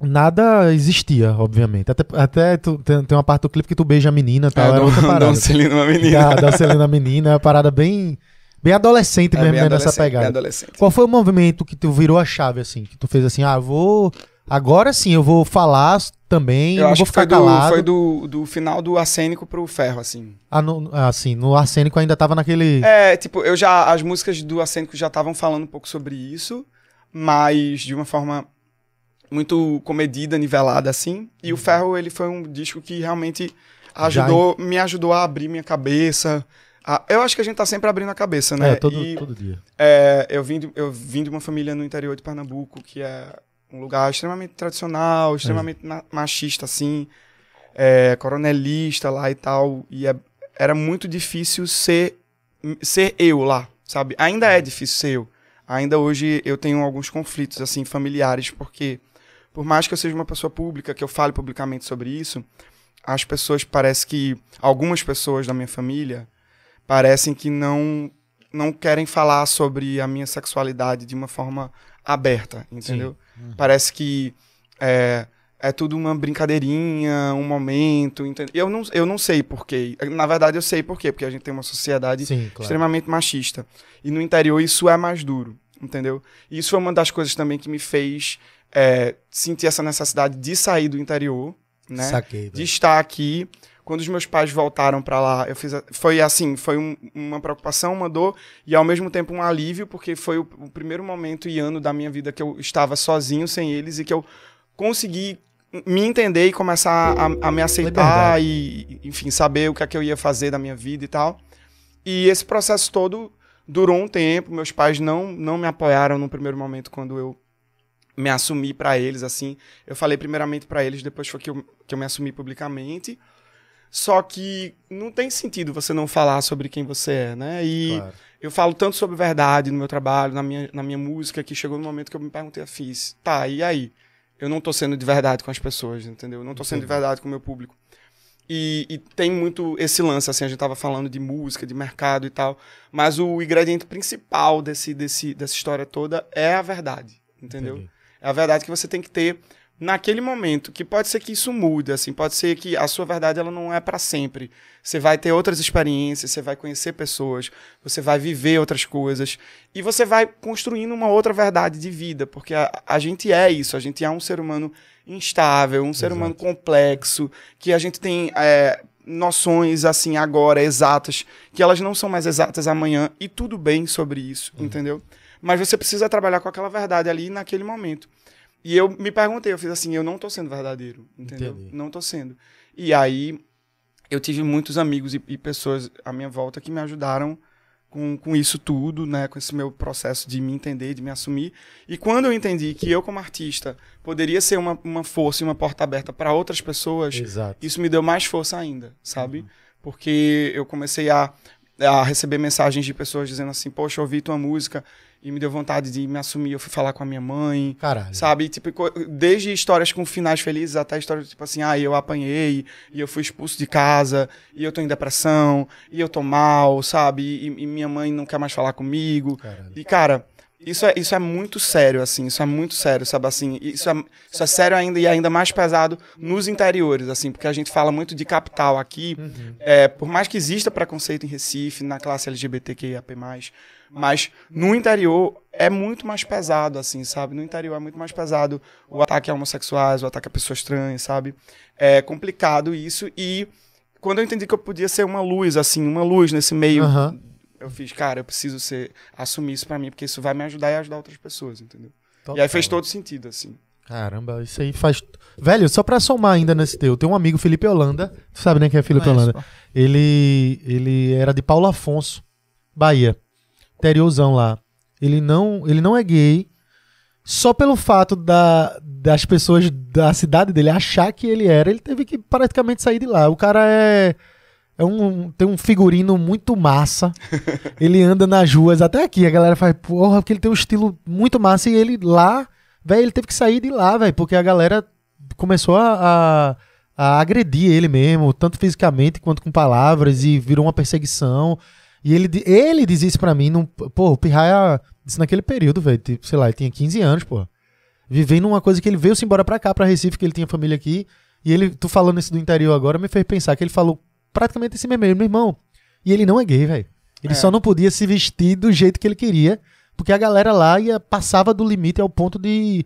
Speaker 1: nada existia, obviamente. Até, até tu- tem, tem uma parte do clipe que tu beija a menina tal,
Speaker 3: É,
Speaker 1: era
Speaker 3: dou-
Speaker 1: outra parada.
Speaker 3: um selinho numa menina.
Speaker 1: Da Celina Menina, é uma parada bem, bem adolescente
Speaker 3: É
Speaker 1: mesmo,
Speaker 3: bem
Speaker 1: né, nessa
Speaker 3: adolescente, bem
Speaker 1: pegada.
Speaker 3: adolescente.
Speaker 1: Qual foi o movimento que tu virou a chave, assim? Que tu fez assim, ah, vou. Agora sim, eu vou falar também,
Speaker 3: Eu
Speaker 1: não
Speaker 3: acho
Speaker 1: vou
Speaker 3: que
Speaker 1: ficar
Speaker 3: foi, do,
Speaker 1: calado.
Speaker 3: foi do, do final do arsênico pro ferro, assim.
Speaker 1: Ah, no, assim, no arsênico ainda tava naquele.
Speaker 3: É, tipo, eu já. As músicas do arsênico já estavam falando um pouco sobre isso, mas de uma forma muito comedida, nivelada, assim. E o ferro, ele foi um disco que realmente ajudou, me ajudou a abrir minha cabeça. eu acho que a gente tá sempre abrindo a cabeça, né?
Speaker 1: É, todo,
Speaker 3: E-
Speaker 1: todo dia.
Speaker 3: É, eu, vim de, eu vim de uma família no interior de Pernambuco, que é um lugar extremamente tradicional, extremamente na- machista, assim, é, coronelista lá e tal. E é- era muito difícil ser, ser eu lá, sabe? Ainda é difícil ser eu. Ainda hoje eu tenho alguns conflitos, assim, familiares, porque por mais que eu seja uma pessoa pública, que eu fale publicamente sobre isso, as pessoas parece que algumas pessoas da minha família parecem que não não querem falar sobre a minha sexualidade de uma forma aberta, entendeu? Parece que é, é tudo uma brincadeirinha, um momento, entendeu? Eu não, eu não sei porquê. Na verdade, eu sei porquê, porque a gente tem uma sociedade
Speaker 1: Sim, claro.
Speaker 3: extremamente machista. E no interior isso é mais duro, entendeu? E isso foi uma das coisas também que me fez é, sentir essa necessidade de sair do interior, né?
Speaker 1: Saquei,
Speaker 3: de estar aqui. Quando os meus pais voltaram pra lá, eu fiz a- foi assim, foi um- uma preocupação, uma dor e ao mesmo tempo um alívio, porque foi o, o primeiro momento e ano da minha vida que eu estava sozinho sem eles e que eu consegui me entender e começar a, a me aceitar e, enfim, saber o que é que eu ia fazer da minha vida e tal. E esse processo todo durou um tempo. Meus pais não, não me apoiaram no primeiro momento quando eu me assumi pra eles, assim. Eu falei primeiramente pra eles, depois foi que eu, que eu me assumi publicamente. Só que não tem sentido você não falar sobre quem você é, né? E
Speaker 1: Claro.
Speaker 3: eu falo tanto sobre verdade no meu trabalho, na minha, na minha música, que chegou no momento que eu me perguntei, eu fiz, tá, e aí? Eu não tô sendo de verdade com as pessoas, entendeu? Eu não tô sendo de verdade com o meu público. E, e tem muito esse lance, assim, a gente tava falando de música, de mercado e tal, mas o ingrediente principal desse, desse, dessa história toda é a verdade, entendeu?
Speaker 1: Entendi.
Speaker 3: É a verdade que você tem que ter naquele momento, que pode ser que isso mude, assim, pode ser que a sua verdade ela não é para sempre. Você vai ter outras experiências, você vai conhecer pessoas, você vai viver outras coisas e você vai construindo uma outra verdade de vida, porque a, a gente é isso, a gente é um ser humano instável, um ser
Speaker 1: Exato.
Speaker 3: humano complexo, que a gente tem é, noções assim agora exatas, que elas não são mais exatas amanhã e tudo bem sobre isso,
Speaker 1: Uhum.
Speaker 3: entendeu? Mas você precisa trabalhar com aquela verdade ali naquele momento. E eu me perguntei, eu fiz assim, eu não tô sendo verdadeiro, entendeu?
Speaker 1: Entendi.
Speaker 3: Não tô sendo. E aí eu tive muitos amigos e, e pessoas à minha volta que me ajudaram com, com isso tudo, né? Com esse meu processo de me entender, de me assumir. E quando eu entendi que eu, como artista, poderia ser uma, uma força e uma porta aberta para outras pessoas,
Speaker 1: Exato.
Speaker 3: isso me deu mais força ainda, sabe? Porque eu comecei a, a receber mensagens de pessoas dizendo assim, poxa, eu ouvi tua música e me deu vontade de me assumir, eu fui falar com a minha mãe,
Speaker 1: Caralho.
Speaker 3: sabe? Tipo, desde histórias com finais felizes até histórias tipo assim, ah, eu apanhei, e eu fui expulso de casa, e eu tô em depressão, e eu tô mal, sabe? E, e minha mãe não quer mais falar comigo.
Speaker 1: Caralho.
Speaker 3: E, cara, isso é, isso é muito sério, assim, isso é muito sério, sabe, assim, isso é, isso é sério ainda e ainda mais pesado nos interiores, assim, porque a gente fala muito de capital aqui, é, por mais que exista preconceito em Recife, na classe LGBTQIAP+, mas no interior é muito mais pesado, assim, sabe, no interior é muito mais pesado o ataque a homossexuais, o ataque a pessoas trans, sabe, é complicado isso e quando eu entendi que eu podia ser uma luz, assim, uma luz nesse meio
Speaker 1: Aham.
Speaker 3: eu fiz, cara, eu preciso ser, assumir isso pra mim, porque isso vai me ajudar e ajudar outras pessoas, entendeu? E
Speaker 1: Total.
Speaker 3: aí fez todo sentido, assim.
Speaker 1: Caramba, isso aí faz. Velho, só pra somar ainda nesse teu, tem um amigo, Felipe Holanda. Tu sabe, né, quem é Felipe Holanda? Ele, ele era de Paulo Afonso, Bahia. Interiorzão lá. Ele não, ele não é gay. Só pelo fato da, das pessoas da cidade dele achar que ele era, ele teve que praticamente sair de lá. O cara é. É um, tem um figurino muito massa. ele anda nas ruas, até aqui a galera faz, porra, porque ele tem um estilo muito massa. E ele lá, velho, ele teve que sair de lá, velho, porque a galera começou a, a, a agredir ele mesmo, tanto fisicamente quanto com palavras, e virou uma perseguição. E ele, ele diz isso pra mim, num, pô, o Pirraia, isso naquele período, velho, tipo, sei lá, ele tinha 15 anos, pô. Vivendo uma coisa que ele veio-se embora pra cá, pra Recife, que ele tinha família aqui. E ele, tu falando isso do interior agora, me fez pensar que ele falou praticamente esse mesmo, meu irmão. E ele não é gay, velho. Ele
Speaker 3: É.
Speaker 1: só não podia se vestir do jeito que ele queria, porque a galera lá ia, passava do limite ao ponto de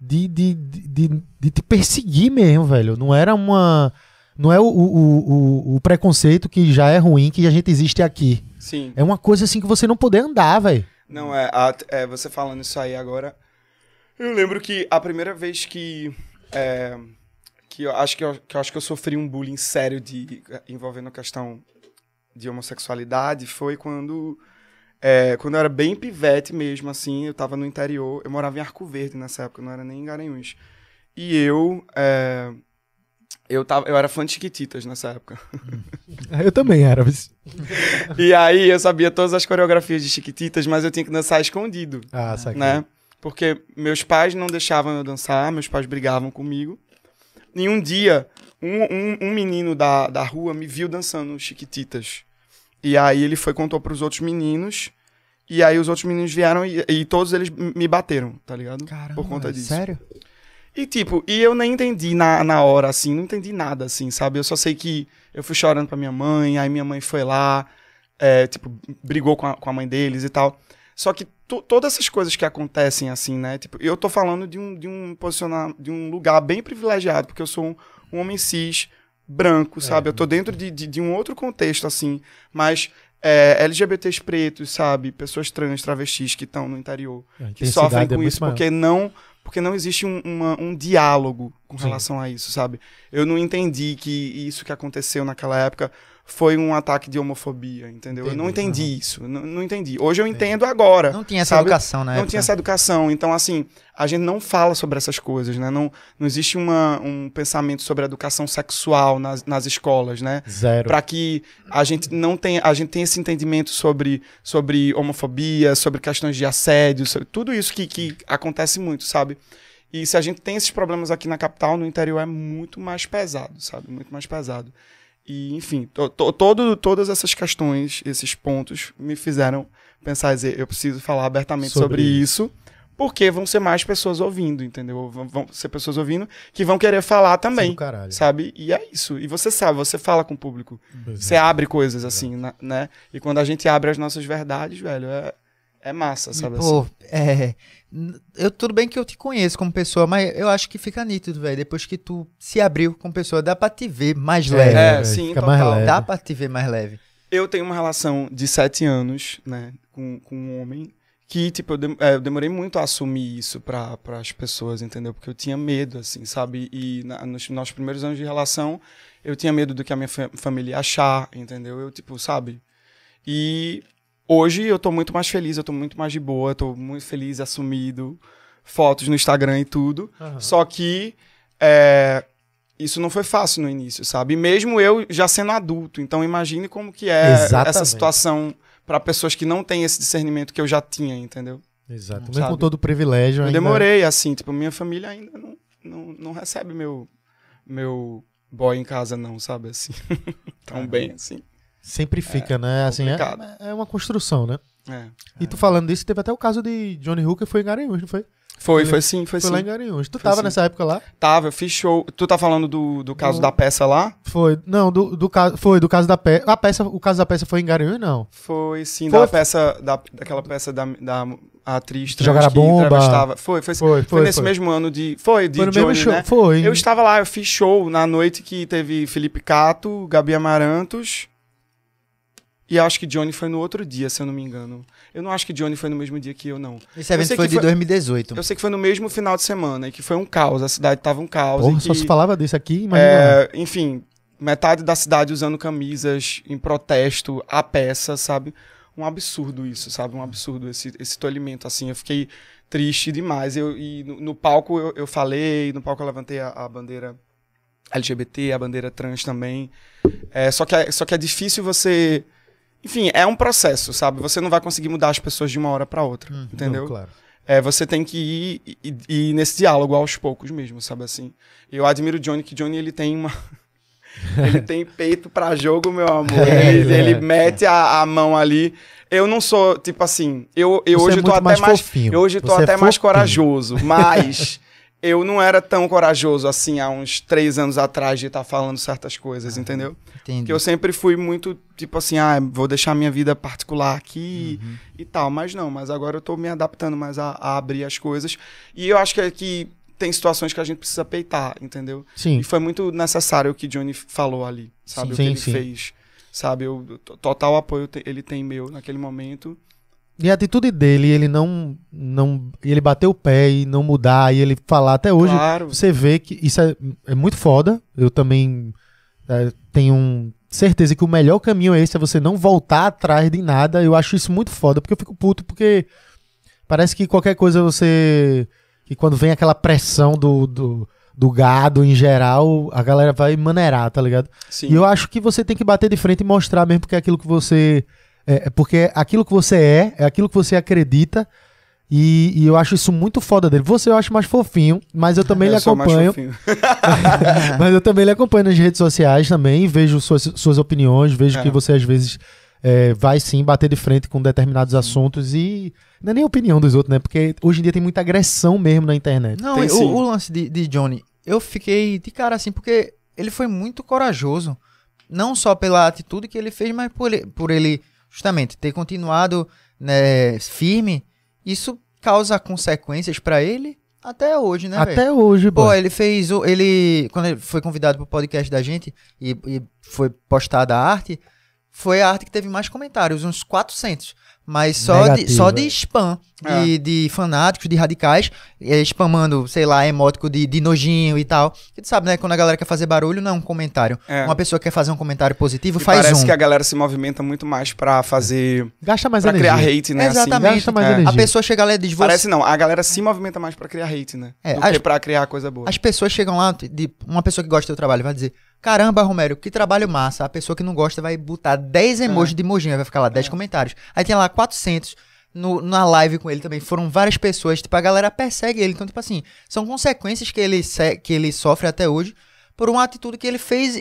Speaker 1: de, de, de, de- de te perseguir mesmo, velho. Não era uma. Não é o, o, o, o preconceito que já é ruim, que a gente existe aqui.
Speaker 3: Sim.
Speaker 1: É uma coisa assim que você não poder andar, velho.
Speaker 3: Não, é, a- é, você falando isso aí agora. Eu lembro que a primeira vez que. é, que eu acho que eu, que eu acho que eu sofri um bullying sério de, envolvendo a questão de homossexualidade foi quando. é, quando eu era bem pivete mesmo, assim, eu tava no interior, eu morava em Arco Verde nessa época, não era nem em Garanhuns. E eu. é, eu, tava, eu era fã de Chiquititas nessa época.
Speaker 1: Eu também era.
Speaker 3: E aí eu sabia todas as coreografias de Chiquititas, mas eu tinha que dançar escondido
Speaker 1: Ah, saquei.
Speaker 3: né? Porque meus pais não deixavam eu dançar, meus pais brigavam comigo. E um dia, um, um, um menino da, da rua me viu dançando Chiquititas. E aí ele foi contou pros outros meninos. E aí os outros meninos vieram e, e todos eles me bateram, tá ligado?
Speaker 2: Caramba,
Speaker 3: Por conta disso.
Speaker 2: Sério?
Speaker 3: E tipo, e eu nem entendi na, na hora, assim, não entendi nada, assim, sabe? Eu só sei que eu fui chorando pra minha mãe, aí minha mãe foi lá, é, tipo, brigou com a, com a mãe deles e tal. Só que to- todas essas coisas que acontecem, assim, né? Tipo, eu tô falando de um, de um posicionar, de um lugar bem privilegiado, porque eu sou um, um homem cis, branco, sabe? Eu tô dentro de, de, de um outro contexto, assim, mas é, LGBTs pretos, sabe? Pessoas trans, travestis que estão no interior
Speaker 1: A
Speaker 3: que sofrem
Speaker 1: é
Speaker 3: com
Speaker 1: muito
Speaker 3: isso
Speaker 1: maior.
Speaker 3: porque não porque não existe um, uma- um diálogo com
Speaker 1: Sim.
Speaker 3: relação a isso, sabe? Eu não entendi que isso que aconteceu naquela época foi um ataque de homofobia, entendeu? eu não
Speaker 1: Entendi.
Speaker 3: entendi isso, não, não entendi. Hoje eu entendo agora.
Speaker 2: Não tinha essa
Speaker 3: sabe?
Speaker 2: educação na
Speaker 3: Não
Speaker 2: época.
Speaker 3: tinha essa educação. Então, assim, a gente não fala sobre essas coisas, né? Não, não existe uma, um pensamento sobre educação sexual nas, nas escolas, né?
Speaker 1: Zero.
Speaker 3: para que a gente não tenha, a gente tenha esse entendimento sobre, sobre homofobia, sobre questões de assédio, sobre tudo isso que, que acontece muito, sabe? E se a gente tem esses problemas aqui na capital, no interior é muito mais pesado, sabe? Muito mais pesado. E, enfim, to, to- todo, todas essas questões, esses pontos, me fizeram pensar, dizer, eu preciso falar abertamente
Speaker 1: Sobre
Speaker 3: sobre, isso, porque vão ser mais pessoas ouvindo, entendeu? Vão, vão ser pessoas ouvindo que vão querer falar também, sabe? E é isso. E você sabe, você fala com o público.
Speaker 1: Pois
Speaker 3: Você
Speaker 1: é.
Speaker 3: abre coisas assim, né? E quando a gente abre as nossas verdades, velho, é, é massa, sabe? assim?
Speaker 2: Pô, é. n- Eu, tudo bem que eu te conheço como pessoa, mas eu acho que fica nítido, velho. Depois que tu se abriu como pessoa, dá pra te ver mais leve.
Speaker 3: É,
Speaker 1: velho,
Speaker 3: sim,
Speaker 1: fica mais
Speaker 3: total.
Speaker 1: leve.
Speaker 2: Dá pra te ver mais leve.
Speaker 3: Eu tenho uma relação de sete anos, né, com, com um homem que, tipo, eu, dem- é, eu demorei muito a assumir isso para as pessoas, entendeu? Porque eu tinha medo, assim, sabe? E na- nos nossos primeiros anos de relação, eu tinha medo do que a minha fa- família ia achar, entendeu? Eu, tipo, sabe? E hoje eu tô muito mais feliz, eu tô muito mais de boa, tô muito feliz, assumido, fotos no Instagram e tudo.
Speaker 1: Aham.
Speaker 3: Só que é, isso não foi fácil no início, sabe? E mesmo eu já sendo adulto. Então imagine como que é
Speaker 1: Exatamente.
Speaker 3: essa situação para pessoas que não têm esse discernimento que eu já tinha, entendeu?
Speaker 1: Exato. Mesmo
Speaker 3: Sabe?
Speaker 1: com todo o privilégio.
Speaker 3: Eu
Speaker 1: ainda-
Speaker 3: demorei, assim, tipo, minha família ainda não, não, não recebe meu, meu boy em casa, não, sabe? Assim, tão bem, assim.
Speaker 1: Sempre fica, né? Assim, é, é uma construção, né?
Speaker 3: É.
Speaker 1: E tu falando disso, teve até o caso de Johnny Hooker foi em Garanhuns, não foi?
Speaker 3: Foi, foi sim, foi,
Speaker 1: Foi
Speaker 3: sim.
Speaker 1: lá em Garanhuns. Tu
Speaker 3: Foi
Speaker 1: tava
Speaker 3: sim.
Speaker 1: nessa época lá?
Speaker 3: Tava, eu fiz show. Tu tá falando do, do caso
Speaker 1: Do-
Speaker 3: da peça lá?
Speaker 1: Foi. Não, do, do caso. Foi, do caso da peça. A peça. O caso da peça foi em Garanhuns, não.
Speaker 3: Foi sim,
Speaker 1: Foi-
Speaker 3: da peça, da, daquela peça da, da atriz trans
Speaker 1: Jogar a
Speaker 3: que
Speaker 1: bomba.
Speaker 3: Foi, foi,
Speaker 1: Foi,
Speaker 3: foi,
Speaker 1: foi,
Speaker 3: nesse
Speaker 1: foi.
Speaker 3: mesmo ano de. Foi, de
Speaker 1: foi
Speaker 3: Johnny,
Speaker 1: show.
Speaker 3: né?
Speaker 1: Foi.
Speaker 3: Eu estava lá, eu fiz show na noite que teve Felipe Cato, Gabi Amarantos. E acho que Johnny foi no outro dia, se eu não me engano. Eu não acho que Johnny foi no mesmo dia que eu, não.
Speaker 2: Esse evento foi de
Speaker 3: foi-
Speaker 2: 2018.
Speaker 3: Eu sei que foi no mesmo final de semana e que foi um caos. A cidade tava um caos.
Speaker 1: Porra,
Speaker 3: e
Speaker 1: só
Speaker 3: que,
Speaker 1: se falava disso aqui, imagina.
Speaker 3: é, enfim, metade da cidade usando camisas em protesto à peça, sabe? Um absurdo isso, sabe? Um absurdo esse, esse tolhimento, assim. Eu fiquei triste demais. Eu, e no, no palco eu, eu falei, no palco eu levantei a, a bandeira LGBT, a bandeira trans também. É, só, que é, só que é difícil você. Enfim, é um processo, sabe? Você não vai conseguir mudar as pessoas de uma hora para outra,
Speaker 2: Hum,
Speaker 3: entendeu?
Speaker 1: Não, claro.
Speaker 3: É, você tem que ir, ir, ir nesse diálogo aos poucos mesmo, sabe assim? Eu admiro o Johnny, que Johnny ele tem uma. ele tem peito pra jogo, meu amor.
Speaker 1: É,
Speaker 3: ele,
Speaker 1: ele é.
Speaker 3: mete a, a mão ali. Eu não sou, tipo assim, eu, eu
Speaker 1: Você
Speaker 3: hoje
Speaker 1: é
Speaker 3: tô até
Speaker 1: mais
Speaker 3: mais. eu hoje tô
Speaker 1: Você é
Speaker 3: até mais
Speaker 1: fofinho.
Speaker 3: corajoso, mas eu não era tão corajoso assim há uns três anos atrás de estar falando certas coisas, entendeu?
Speaker 2: Entendi.
Speaker 3: Porque eu sempre fui muito, tipo assim, ah, vou deixar minha vida particular aqui
Speaker 1: Uhum.
Speaker 3: e tal. Mas não, mas agora eu tô me adaptando mais a, a abrir as coisas. E eu acho que, é que tem situações que a gente precisa peitar, entendeu?
Speaker 1: Sim.
Speaker 3: E foi muito necessário o que Johnny falou ali, sabe?
Speaker 1: Sim,
Speaker 3: o que ele
Speaker 1: sim.
Speaker 3: fez. Sabe? Eu, total apoio ele tem meu naquele momento.
Speaker 1: E a atitude dele, ele não. não ele bater o pé e não mudar, e ele falar até hoje.
Speaker 3: claro.
Speaker 1: Você vê que isso é, é muito foda. Eu também é, tenho certeza que o melhor caminho é esse, é você não voltar atrás de nada. Eu acho isso muito foda, porque eu fico puto, porque parece que qualquer coisa você. Que quando vem aquela pressão do, do, do gado em geral, a galera vai maneirar, tá ligado?
Speaker 3: Sim.
Speaker 1: E eu acho que você tem que bater de frente e mostrar mesmo porque é aquilo que você. É, é porque aquilo que você é, é aquilo que você acredita. E, e eu acho isso muito foda dele. Você eu acho mais fofinho, mas eu também
Speaker 3: Eu
Speaker 1: lhe
Speaker 3: sou mais
Speaker 1: acompanho.
Speaker 3: fofinho.
Speaker 1: mas eu também lhe acompanho nas redes sociais também, vejo suas, suas opiniões, vejo
Speaker 3: É.
Speaker 1: que você às vezes é, vai sim bater de frente com determinados assuntos e não é nem a opinião dos outros, né? Porque hoje em dia tem muita agressão mesmo na internet.
Speaker 2: Não,
Speaker 3: Tem
Speaker 2: o, o lance de, de Johnny, eu fiquei de cara assim, porque ele foi muito corajoso. Não só pela atitude que ele fez, mas por ele, por ele justamente ter continuado né, firme. Isso causa consequências pra ele até hoje, né?
Speaker 1: Até hoje,
Speaker 2: Pô,
Speaker 1: boy.
Speaker 2: ele fez. o- Ele. Quando ele foi convidado pro podcast da gente e, e foi postada a arte, foi a arte que teve mais comentários, uns 400. Mas só, de, só de
Speaker 1: é.
Speaker 2: spam,
Speaker 3: É.
Speaker 2: de, de fanáticos, de radicais, eh, spamando, sei lá, emótico de, de nojinho e tal. Que tu sabe, né? Quando a galera quer fazer barulho, não é um comentário.
Speaker 3: É.
Speaker 2: Uma pessoa quer fazer um comentário positivo,
Speaker 3: E
Speaker 2: faz
Speaker 3: parece
Speaker 2: um.
Speaker 3: que a galera se movimenta muito mais pra fazer.
Speaker 1: Gasta mais
Speaker 3: pra
Speaker 1: energia.
Speaker 3: criar hate, né? assim.
Speaker 2: Exatamente.
Speaker 1: Gasta mais
Speaker 3: É.
Speaker 1: energia.
Speaker 2: A pessoa chega lá e diz, você,
Speaker 3: Parece não, a galera se movimenta mais pra criar hate, né?
Speaker 2: É,
Speaker 3: do
Speaker 2: as-
Speaker 3: que pra criar coisa boa.
Speaker 2: As pessoas chegam lá, de, uma pessoa que gosta do teu trabalho vai dizer: Caramba, Romero, que trabalho massa. A pessoa que não gosta vai botar 10 emojis de emojinho, vai ficar lá 10 comentários. Aí tem lá 400. No, na live com ele também foram várias pessoas. Tipo, a galera persegue ele. Então, tipo assim, são consequências que ele, que ele sofre até hoje por uma atitude que ele fez e,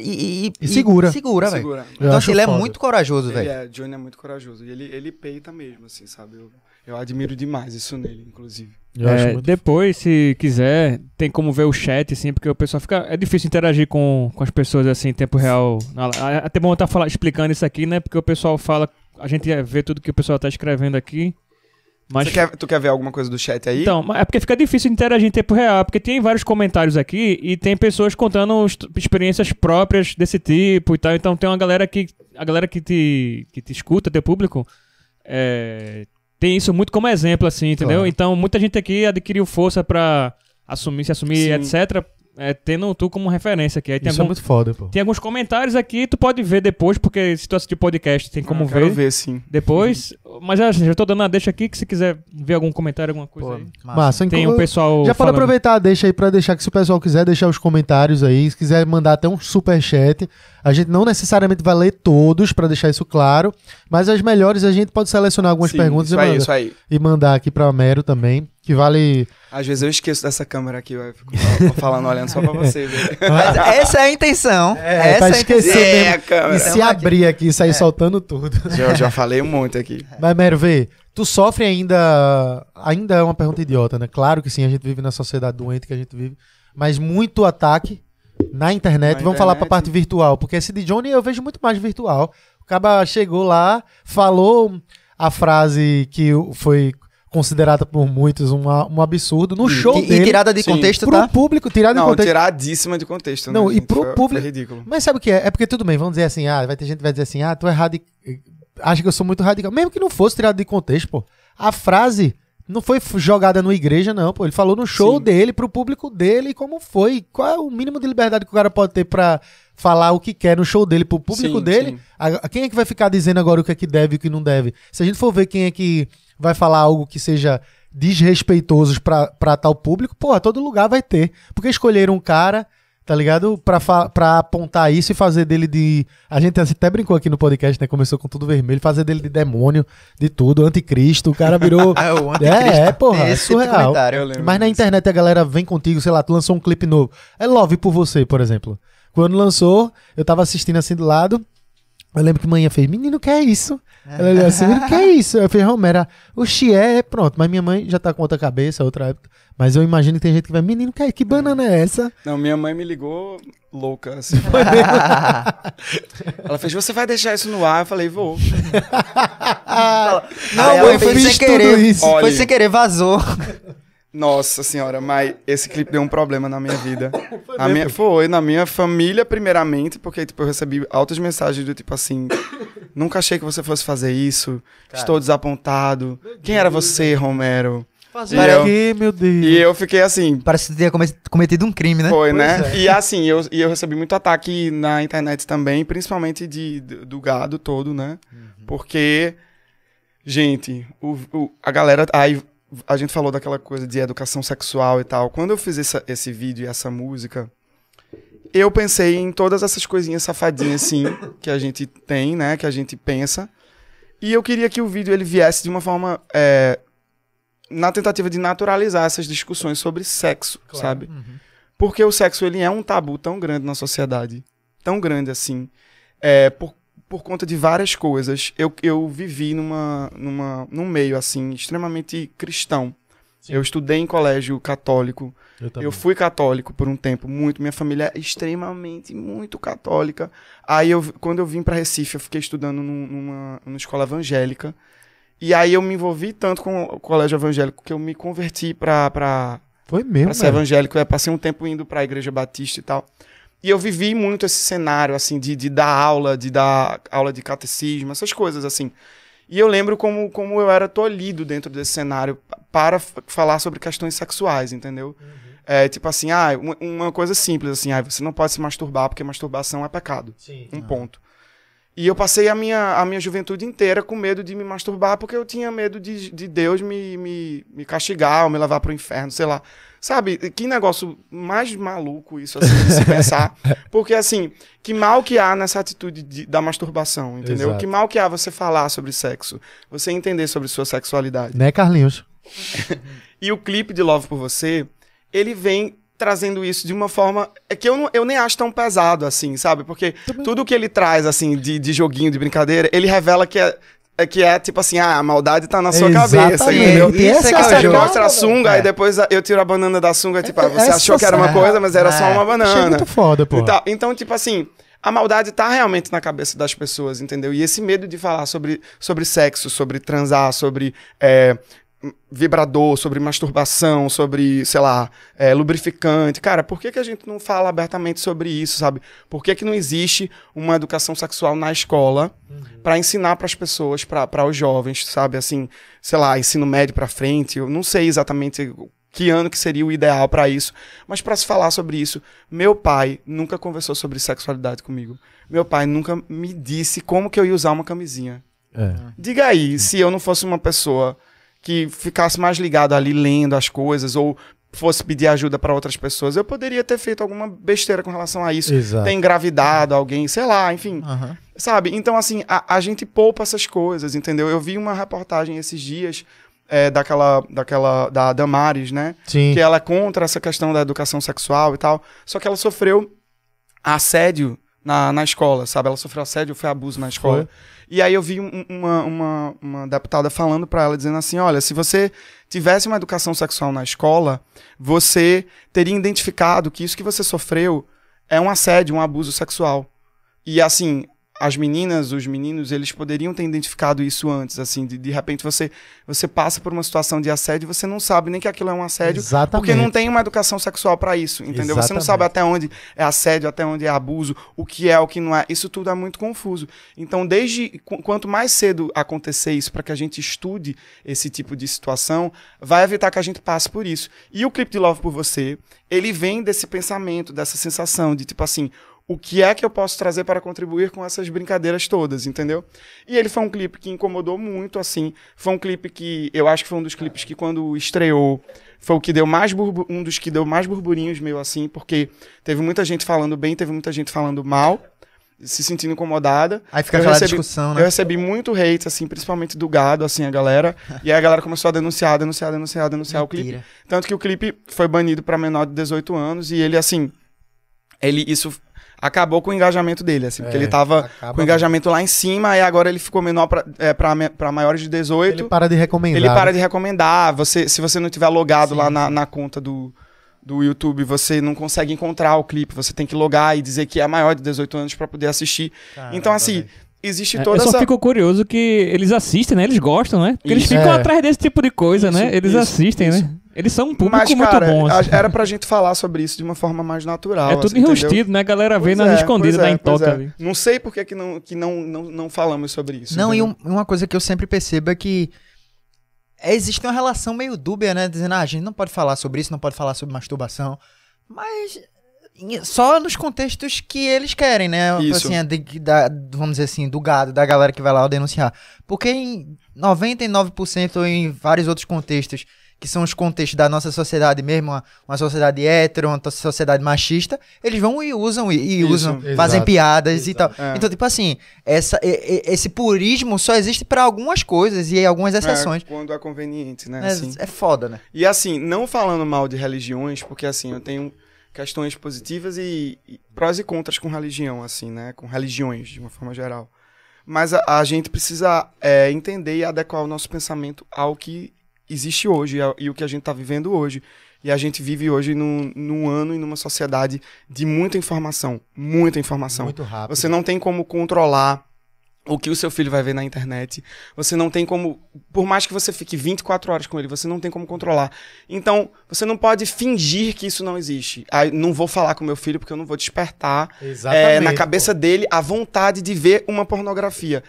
Speaker 2: e,
Speaker 1: E segura.
Speaker 2: segura, velho.
Speaker 3: Segura.
Speaker 1: Eu
Speaker 2: Então, assim, ele é
Speaker 1: foda.
Speaker 2: muito corajoso, velho.
Speaker 3: é, Johnny é muito corajoso. E ele, ele peita mesmo, assim, sabe? Eu, eu admiro demais isso nele, inclusive.
Speaker 1: Eu acho
Speaker 4: É, depois, se quiser, tem como ver o chat, assim, porque o pessoal fica. É difícil interagir com, com as pessoas assim em tempo real. É Até bom estar fala- explicando isso aqui, né? Porque o pessoal fala. A gente vê tudo que o pessoal tá escrevendo aqui. Mas
Speaker 3: Você quer, tu quer ver alguma coisa do chat aí?
Speaker 4: Então, mas é porque fica difícil interagir em tempo real, porque tem vários comentários aqui e tem pessoas contando experiências próprias desse tipo e tal. Então tem uma galera que. A galera que te, que te escuta, teu público, é, tem isso muito como exemplo, assim, entendeu?
Speaker 1: Claro.
Speaker 4: Então muita gente aqui adquiriu força pra assumir, se assumir,
Speaker 3: Sim.
Speaker 4: etc. é, tendo tu como referência aqui. Aí tem,
Speaker 1: Isso é
Speaker 4: algum-
Speaker 1: muito foda, pô.
Speaker 4: tem alguns comentários aqui, tu pode ver depois, porque se tu assistir podcast, tem como
Speaker 3: Ah, quero
Speaker 4: ver,
Speaker 3: ver, sim.
Speaker 4: depois. Mas já, já tô dando a deixa aqui que se quiser ver algum comentário, alguma coisa
Speaker 2: Pô,
Speaker 4: aí.
Speaker 2: massa.
Speaker 4: Tem
Speaker 1: inclu-
Speaker 4: um pessoal.
Speaker 1: Já pode
Speaker 4: falando.
Speaker 1: aproveitar, deixa aí pra deixar que se o pessoal quiser deixar os comentários aí, se quiser mandar até um super chat, a gente não necessariamente vai ler todos pra deixar isso claro, mas as melhores a gente pode selecionar algumas
Speaker 3: Sim,
Speaker 1: perguntas e,
Speaker 3: aí,
Speaker 1: manda-
Speaker 3: isso aí.
Speaker 1: e mandar aqui pra Mero também, que vale
Speaker 3: Às vezes eu esqueço dessa câmera aqui, eu fico fa- falando, olhando só pra você.
Speaker 2: Mas essa é a intenção.
Speaker 1: É,
Speaker 2: essa
Speaker 1: pra
Speaker 2: é a
Speaker 1: esquecer.
Speaker 3: É,
Speaker 1: mesmo.
Speaker 3: a câmera.
Speaker 1: e se
Speaker 2: aqui.
Speaker 1: abrir aqui e sair soltando tudo.
Speaker 3: Já, já falei muito aqui.
Speaker 1: Mas, Mero, vê, tu sofre ainda. Ainda é uma pergunta idiota, né? Claro que sim, a gente vive na sociedade doente que a gente vive, mas muito ataque na internet.
Speaker 3: Na
Speaker 1: Vamos falar pra
Speaker 3: internet.
Speaker 1: parte virtual, porque esse de Johnny eu vejo muito mais virtual. O cara chegou lá, falou a frase que foi considerada por muitos uma- um absurdo no show
Speaker 2: E, e
Speaker 1: dele.
Speaker 2: tirada de
Speaker 3: Sim.
Speaker 2: contexto,
Speaker 1: pro
Speaker 2: tá?
Speaker 1: público, tirado de
Speaker 3: Não,
Speaker 1: contexto.
Speaker 3: tiradíssima de contexto,
Speaker 1: Não,
Speaker 3: né?
Speaker 1: e pro
Speaker 3: Foi-
Speaker 1: público-
Speaker 3: Foi ridículo.
Speaker 1: Mas sabe o que é? É porque tudo bem, vamos dizer assim, ah, vai ter gente que vai dizer assim, ah, tu é radical. Acha que eu sou muito radical. Mesmo que não fosse tirado de contexto, pô. A frase não foi jogada no igreja, não, pô. Ele falou no show
Speaker 3: Sim.
Speaker 1: dele, pro público dele, como foi. Qual é o mínimo de liberdade que o cara pode ter pra falar o que quer no show dele pro público
Speaker 3: Sim,
Speaker 1: dele?
Speaker 3: sim.
Speaker 1: A- a- quem é que vai ficar dizendo agora o que é que deve e o que não deve? Se a gente for ver quem é que vai falar algo que seja desrespeitoso pra, pra tal público, porra, todo lugar vai ter. Porque escolheram um cara, tá ligado? Pra, pra apontar isso e fazer dele de. A gente até brincou aqui no podcast, né? Começou com tudo vermelho, fazer dele de demônio, de tudo, anticristo. O cara virou.
Speaker 2: É, o
Speaker 1: É,
Speaker 2: anticristo.
Speaker 1: é, porra, é surreal.
Speaker 2: comentário.
Speaker 3: Eu lembro
Speaker 1: Mas na
Speaker 3: disso.
Speaker 1: internet a galera vem contigo, sei lá, tu lançou um clipe novo. É Love por você, por exemplo. Quando lançou, eu tava assistindo assim do lado. Eu lembro que manhã fez, menino, que é isso? Ela olhou assim, menino, que é isso? Eu falei, Romero, o Xie é pronto. Mas minha mãe já tá com outra cabeça, outra época. Mas eu imagino que tem gente que vai, menino, que, é- que banana é essa?
Speaker 3: Não, minha mãe me ligou louca, assim. Ela fez, você vai deixar isso no ar? Eu falei, vou.
Speaker 2: Não, mãe, foi sem querer.
Speaker 1: isso.
Speaker 2: Foi sem querer, vazou.
Speaker 3: Nossa senhora, mas esse clipe deu um problema na minha vida. A minha, foi, na minha família, primeiramente, porque tipo, eu recebi altas mensagens do tipo assim: nunca achei que você fosse fazer isso, estou desapontado. Quem era você, Romero?
Speaker 1: Fazer
Speaker 3: eu-
Speaker 1: o quê, meu Deus?
Speaker 3: E eu fiquei assim,
Speaker 2: Parece que tinha come- cometido um crime, né?
Speaker 3: Foi,
Speaker 1: Pois
Speaker 3: né?
Speaker 1: é.
Speaker 3: E assim, eu, e eu recebi muito ataque na internet também, principalmente de, do do gado todo, né? Porque, gente, o, o- a galera. Aí a gente falou daquela coisa de educação sexual e tal. Quando eu fiz essa- esse vídeo e essa música, eu pensei em todas essas coisinhas safadinhas, assim, que a gente tem, né? Que a gente pensa. E eu queria que o vídeo ele viesse de uma forma. é, na tentativa de naturalizar essas discussões sobre sexo, sabe? Porque o sexo ele é um tabu tão grande na sociedade, tão grande assim, é, por, por conta de várias coisas, eu, eu vivi numa, numa, num meio, assim, extremamente cristão.
Speaker 1: Sim.
Speaker 3: Eu estudei em colégio católico.
Speaker 1: Eu.
Speaker 3: Eu fui católico por um tempo, muito. Minha família é extremamente, muito católica. Aí, eu, quando eu vim para Recife, eu fiquei estudando num- numa, numa escola evangélica. E aí eu me envolvi tanto com o colégio evangélico que eu me converti para pra,
Speaker 1: Foi mesmo,
Speaker 3: pra ser evangélico. Eu passei um tempo indo pra igreja batista e tal. E eu vivi muito esse cenário, assim, de, de dar aula, de dar aula de catecismo, essas coisas, assim. E eu lembro como, como eu era tolhido dentro desse cenário para falar sobre questões sexuais, entendeu? É tipo assim, ah, uma, coisa simples, assim, ah, você não pode se masturbar porque masturbação é pecado.
Speaker 1: Sim.
Speaker 3: Um ponto. E eu passei a minha, a minha juventude inteira com medo de me masturbar porque eu tinha medo de, de Deus me, me, me castigar ou me levar pro inferno, sei lá. Sabe, que negócio mais maluco isso, assim, de se pensar. Porque, assim, que mal que há nessa atitude de- da masturbação, entendeu?
Speaker 1: Exato.
Speaker 3: Que mal que há você falar sobre sexo, você entender sobre sua sexualidade.
Speaker 1: Né, Carlinhos?
Speaker 3: E o clipe de Love por Você, ele vem trazendo isso de uma forma é que eu, não- eu nem acho tão pesado assim, sabe? Porque tudo que ele traz, assim, de, de joguinho, de brincadeira, ele revela que é, é que é tipo assim, ah, a maldade tá na sua cabeça,
Speaker 1: Exatamente.
Speaker 3: entendeu?
Speaker 1: E essa
Speaker 2: Isso é
Speaker 1: é
Speaker 2: que
Speaker 1: a
Speaker 2: é o
Speaker 3: Você mostra a sunga,
Speaker 2: É.
Speaker 3: aí depois eu tiro a banana da sunga, tipo, ah, você
Speaker 1: essa
Speaker 3: achou que era uma coisa, mas era só
Speaker 2: É.
Speaker 3: uma
Speaker 1: Achei
Speaker 3: banana.
Speaker 1: muito foda, pô.
Speaker 3: Então, então, tipo assim, a maldade tá realmente na cabeça das pessoas, entendeu? E esse medo de falar sobre, sobre sexo, sobre transar, sobre é, vibrador, sobre masturbação, sobre, sei lá, é, lubrificante. Cara, por que, que a gente não fala abertamente sobre isso, sabe? Por que, que não existe uma educação sexual na escola pra ensinar pras pessoas, pra pra os jovens, sabe? Assim, sei lá, ensino médio pra frente. Eu não sei exatamente que ano que seria o ideal pra isso, mas pra se falar sobre isso, meu pai nunca conversou sobre sexualidade comigo. Meu pai nunca me disse como que eu ia usar uma camisinha.
Speaker 1: É.
Speaker 3: Diga aí, se eu não fosse uma pessoa que ficasse mais ligado ali lendo as coisas ou fosse pedir ajuda pra outras pessoas, eu poderia ter feito alguma besteira com relação a isso.
Speaker 1: Exato.
Speaker 3: Ter engravidado alguém, sei lá, enfim.
Speaker 2: Aham.
Speaker 3: Sabe? Então, assim, a, a gente poupa essas coisas, entendeu? Eu vi uma reportagem esses dias é, daquela, daquela, da Damares, né?
Speaker 1: Sim.
Speaker 3: Que ela é contra essa questão da educação sexual e tal. Só que ela sofreu assédio na, na escola, sabe? Ela sofreu assédio, foi abuso na escola.
Speaker 1: Foi.
Speaker 3: E aí eu vi um- uma, uma, uma deputada falando pra ela, dizendo assim, olha, se você tivesse uma educação sexual na escola, você teria identificado que isso que você sofreu é um assédio, um abuso sexual. E assim, as meninas, os meninos, eles poderiam ter identificado isso antes, assim, de, de repente você você passa por uma situação de assédio e você não sabe nem que aquilo é um assédio,
Speaker 1: Exatamente.
Speaker 3: porque não tem uma educação sexual pra isso, entendeu? Você não
Speaker 1: Exatamente.
Speaker 3: sabe até onde é assédio, até onde é abuso, o que é, o que não é. Isso tudo é muito confuso. Então, desde qu- quanto mais cedo acontecer isso para que a gente estude esse tipo de situação, vai evitar que a gente passe por isso. E o clipe de Love por você, ele vem desse pensamento, dessa sensação de tipo assim, o que é que eu posso trazer para contribuir com essas brincadeiras todas, entendeu? E ele foi um clipe que incomodou muito, assim. Foi um clipe que eu acho que foi um dos clipes que quando estreou foi o que deu mais um dos que deu mais burburinhos meu assim, porque teve muita gente falando bem, teve muita gente falando mal, se sentindo incomodada.
Speaker 2: Aí fica
Speaker 3: Eu
Speaker 2: aquela
Speaker 3: recebi-
Speaker 2: discussão,
Speaker 3: Eu
Speaker 2: né?
Speaker 3: recebi muito hate, assim, principalmente do gado, assim, a galera. e aí a galera começou a denunciar, denunciar, denunciar, denunciar o clipe.
Speaker 2: Mentira.
Speaker 3: Tanto que o clipe foi banido para menor de 18 anos e ele, assim, ele, isso acabou com o engajamento dele, assim, porque
Speaker 1: É,
Speaker 3: ele tava com o engajamento lá em cima e agora ele ficou menor para é, pra maiores de 18.
Speaker 1: Ele para de recomendar.
Speaker 3: Ele para
Speaker 1: né?
Speaker 3: de recomendar. Você, se você não tiver logado lá na, na conta do, do YouTube, você não consegue encontrar o clipe. Você tem que logar e dizer que é maior de 18 anos para poder assistir. então, assim, existe
Speaker 4: É,
Speaker 3: toda
Speaker 4: eu só
Speaker 3: essa.
Speaker 4: fico curioso que eles assistem, né? Eles gostam, né? Porque eles
Speaker 3: Isso.
Speaker 4: ficam
Speaker 1: É.
Speaker 4: atrás desse tipo de coisa, né?
Speaker 3: Isso,
Speaker 4: Eles
Speaker 3: isso,
Speaker 4: assistem,
Speaker 3: isso.
Speaker 4: né? Eles são um público
Speaker 3: Mas,
Speaker 4: muito
Speaker 3: cara,
Speaker 4: bom. assim.
Speaker 3: a- era pra gente falar sobre isso de uma forma mais natural.
Speaker 4: É tudo
Speaker 3: assim, entendeu?
Speaker 4: enrustido, né? A galera vê nas
Speaker 3: é,
Speaker 4: escondidas, da
Speaker 3: é,
Speaker 4: intoca
Speaker 3: é.
Speaker 4: ali.
Speaker 3: Não sei por que, que, não, que não, não, não falamos sobre isso.
Speaker 2: Não, e
Speaker 3: entendeu?
Speaker 2: um- uma coisa que eu sempre percebo é que existe uma relação meio dúbia, né? Dizendo, ah, a gente não pode falar sobre isso, não pode falar sobre masturbação. Mas só nos contextos que eles querem, né?
Speaker 3: Isso.
Speaker 2: Assim, de- da- vamos dizer assim, do gado, da galera que vai lá denunciar. Porque em 99% ou em vários outros contextos, que são os contextos da nossa sociedade mesmo, uma, uma sociedade hétero, uma sociedade machista, eles vão e usam, e, e
Speaker 3: Isso,
Speaker 2: usam,
Speaker 1: exato.
Speaker 2: fazem piadas e tal.
Speaker 3: É.
Speaker 2: Então, tipo assim, essa, esse purismo só existe pra algumas coisas e algumas exceções.
Speaker 3: É, quando é conveniente, né?
Speaker 2: É,
Speaker 3: assim.
Speaker 2: é foda, né?
Speaker 3: E assim, não falando mal de religiões, porque assim, eu tenho questões positivas e, e prós e contras com religião, assim, né? Com religiões, de uma forma geral. Mas a, a gente precisa é, entender e adequar o nosso pensamento ao que existe hoje e, e o que a gente está vivendo hoje. E a gente vive hoje num, num ano e numa sociedade de muita informação. Muita informação.
Speaker 1: Muito rápido.
Speaker 3: Você não tem como controlar o que o seu filho vai ver na internet. Você não tem como, por mais que você fique 24 horas com ele, você não tem como controlar. Então, você não pode fingir que isso não existe. Aí, não vou falar com meu filho porque eu não vou despertar é, na cabeça pô. dele a vontade de ver uma pornografia.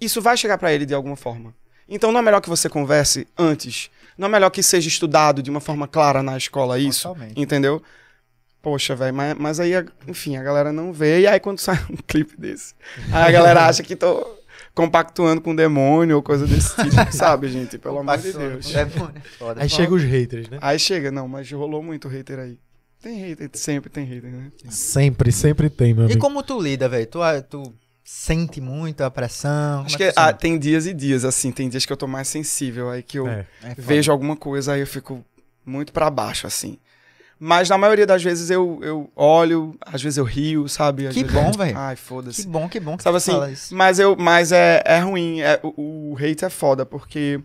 Speaker 3: Isso vai chegar para ele de alguma forma. Então, não é melhor que você converse antes. Não é melhor que seja estudado de uma forma clara na escola isso, Totalmente. entendeu? Poxa, velho, mas, mas aí, enfim, a galera não vê. E aí, quando sai um clipe desse, a galera acha que tô compactuando com demônio ou coisa desse tipo, sabe, gente? Pelo amor de Deus.
Speaker 1: Aí chega os haters, né?
Speaker 3: Aí chega, não, mas rolou muito hater aí. Tem hater, sempre tem hater, né?
Speaker 1: Sempre, sempre tem, meu amigo.
Speaker 2: E como tu lida, velho? Tu, tu sente muito a pressão?
Speaker 3: Acho é que ah, tem dias e dias, assim. Tem dias que eu tô mais sensível, aí que eu é. É vejo alguma coisa, aí eu fico muito para baixo, assim. Mas na maioria das vezes eu, eu olho, às vezes eu rio, sabe? Às
Speaker 2: que bom, velho.
Speaker 3: Ai, foda-se.
Speaker 2: Que bom, que bom que
Speaker 3: sabe assim, Mas, eu, mas é, é ruim. É, o, o hate é foda, porque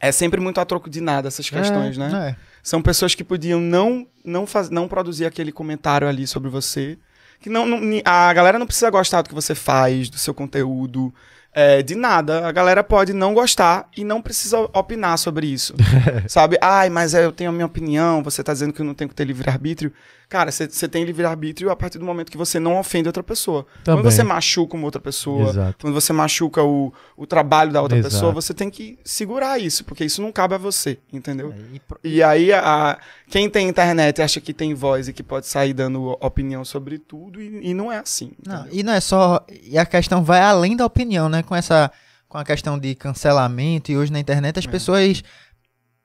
Speaker 3: é sempre muito a troco de nada essas questões,
Speaker 1: é,
Speaker 3: né?
Speaker 1: É.
Speaker 3: São pessoas que podiam não, não, faz, não produzir aquele comentário ali sobre você. Que não, não, a galera não precisa gostar do que você faz, do seu conteúdo é, de nada. A galera pode não gostar e não precisa opinar sobre isso. sabe? Ai, mas é, eu tenho a minha opinião, você tá dizendo que eu não tenho que ter livre-arbítrio. Cara, você tem livre-arbítrio a partir do momento que você não ofende outra pessoa. Também. Quando você machuca uma outra pessoa,
Speaker 1: Exato.
Speaker 3: quando você machuca o, o trabalho da outra Exato. pessoa, você tem que segurar isso, porque isso não cabe a você, entendeu? É, e, e, aí, a, quem tem internet acha que tem voz e que pode sair dando opinião sobre tudo, e, e não é assim.
Speaker 2: Não, e não é só. E a questão vai além da opinião, né? Com essa. Com a questão de cancelamento, e hoje na internet as é. pessoas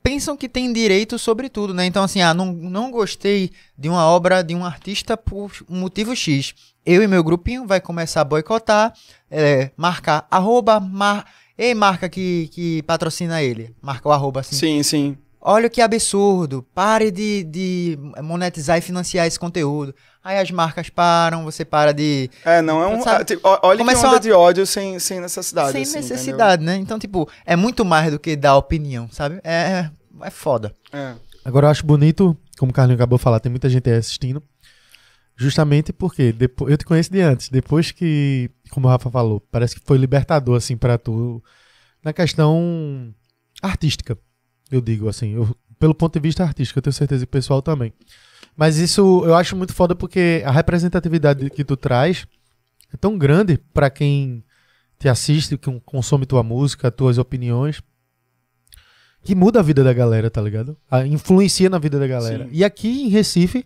Speaker 2: pensam que tem direito sobre tudo, né? Então, assim, ah, não, não gostei de uma obra de um artista por motivo X. Eu e meu grupinho vai começar a boicotar, é, marcar arroba, mar... Ei, marca que, que patrocina ele. Marca o arroba assim.
Speaker 3: Sim, sim.
Speaker 2: Olha que absurdo. Pare de, de monetizar e financiar esse conteúdo. Aí as marcas param, você para de.
Speaker 3: É, não é um. Sabe? Tipo, olha Começa que onda a... de ódio sem, sem necessidade.
Speaker 2: Sem
Speaker 3: assim,
Speaker 2: necessidade,
Speaker 3: entendeu?
Speaker 2: né? Então, tipo, é muito mais do que dar opinião, sabe? É, é foda.
Speaker 3: É.
Speaker 1: Agora eu acho bonito, como o Carlinho acabou de falar, tem muita gente aí assistindo. Justamente porque depois, eu te conheço de antes. Depois que, como o Rafa falou, parece que foi libertador, assim, para tu. Na questão artística, eu digo, assim. Eu, pelo ponto de vista artístico, eu tenho certeza que o pessoal também. Mas isso eu acho muito foda porque a representatividade que tu traz é tão grande para quem te assiste, que consome tua música, tuas opiniões, que muda a vida da galera, tá ligado? A, influencia na vida da galera. Sim. E aqui em Recife,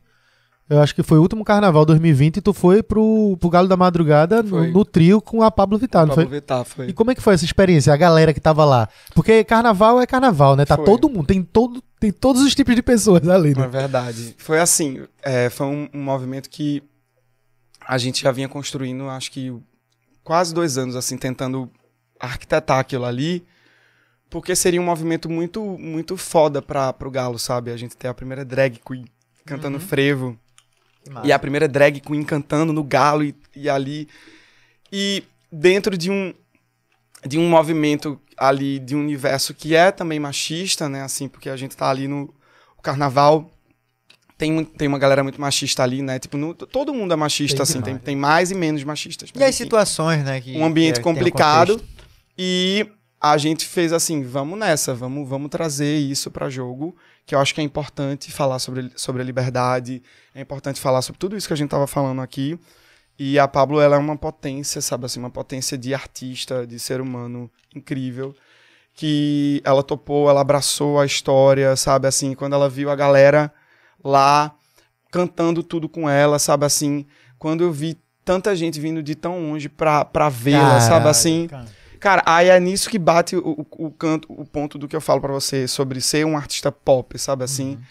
Speaker 1: eu acho que foi o último carnaval 2020 e tu foi pro, pro Galo da Madrugada no, no, trio com a Pablo Vittar, não
Speaker 3: Pablo
Speaker 1: foi?
Speaker 3: Vittar, foi.
Speaker 1: E como é que foi essa experiência? A galera que tava lá? Porque carnaval é carnaval, né? Tá foi. todo mundo, tem todo tem todos os tipos de pessoas ali, né?
Speaker 3: É verdade. Foi assim, é, foi um, um, movimento que a gente já vinha construindo, acho que quase dois anos, assim, tentando arquitetar aquilo ali, porque seria um movimento muito, muito foda pra, pro Galo, sabe? A gente ter a primeira drag queen cantando uhum. frevo, e a primeira drag queen cantando no Galo e, e ali, e dentro de um, de um movimento ali de um universo que é também machista, né? Assim, porque a gente tá ali no carnaval. Tem, tem uma galera muito machista ali, né? Tipo, no, todo mundo é machista, tem assim, tem, tem mais e menos machistas.
Speaker 2: E as situações, né?
Speaker 3: Que, um ambiente que é, complicado. Um e a gente fez assim, vamos nessa, vamos, vamos trazer isso para jogo, que eu acho que é importante falar sobre, sobre a liberdade, é importante falar sobre tudo isso que a gente tava falando aqui. E a Pablo, ela é uma potência, sabe assim, uma potência de artista, de ser humano incrível. Que ela topou, ela abraçou a história, sabe assim, quando ela viu a galera lá cantando tudo com ela, sabe assim, quando eu vi tanta gente vindo de tão longe pra, pra vê-la, sabe assim. Cara. Cara, aí é nisso que bate o, o, canto, o ponto do que eu falo para você sobre ser um artista pop, sabe assim. Uhum.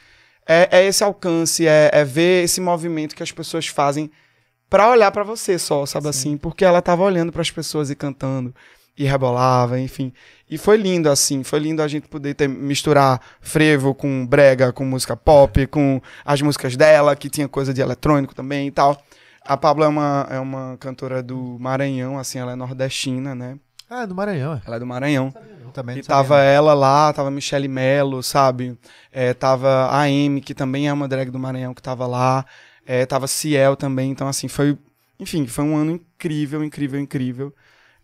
Speaker 3: É, é, esse alcance, é, é ver esse movimento que as pessoas fazem para olhar para você só, sabe Sim. assim? Porque ela tava olhando para as pessoas e cantando e rebolava, enfim. E foi lindo assim, foi lindo a gente poder ter, misturar frevo com brega, com música pop, com as músicas dela, que tinha coisa de eletrônico também e tal. A Pablo é uma, é uma cantora do Maranhão, assim, ela é nordestina, né?
Speaker 1: Ah, do Maranhão, é.
Speaker 3: Ela é do Maranhão.
Speaker 2: Também
Speaker 3: E
Speaker 2: não
Speaker 3: tava ela lá, tava Michele Melo, sabe? É, tava a Amy, que também é uma drag do Maranhão, que tava lá. É, tava Ciel também. Então, assim, foi. Enfim, foi um ano incrível, incrível, incrível.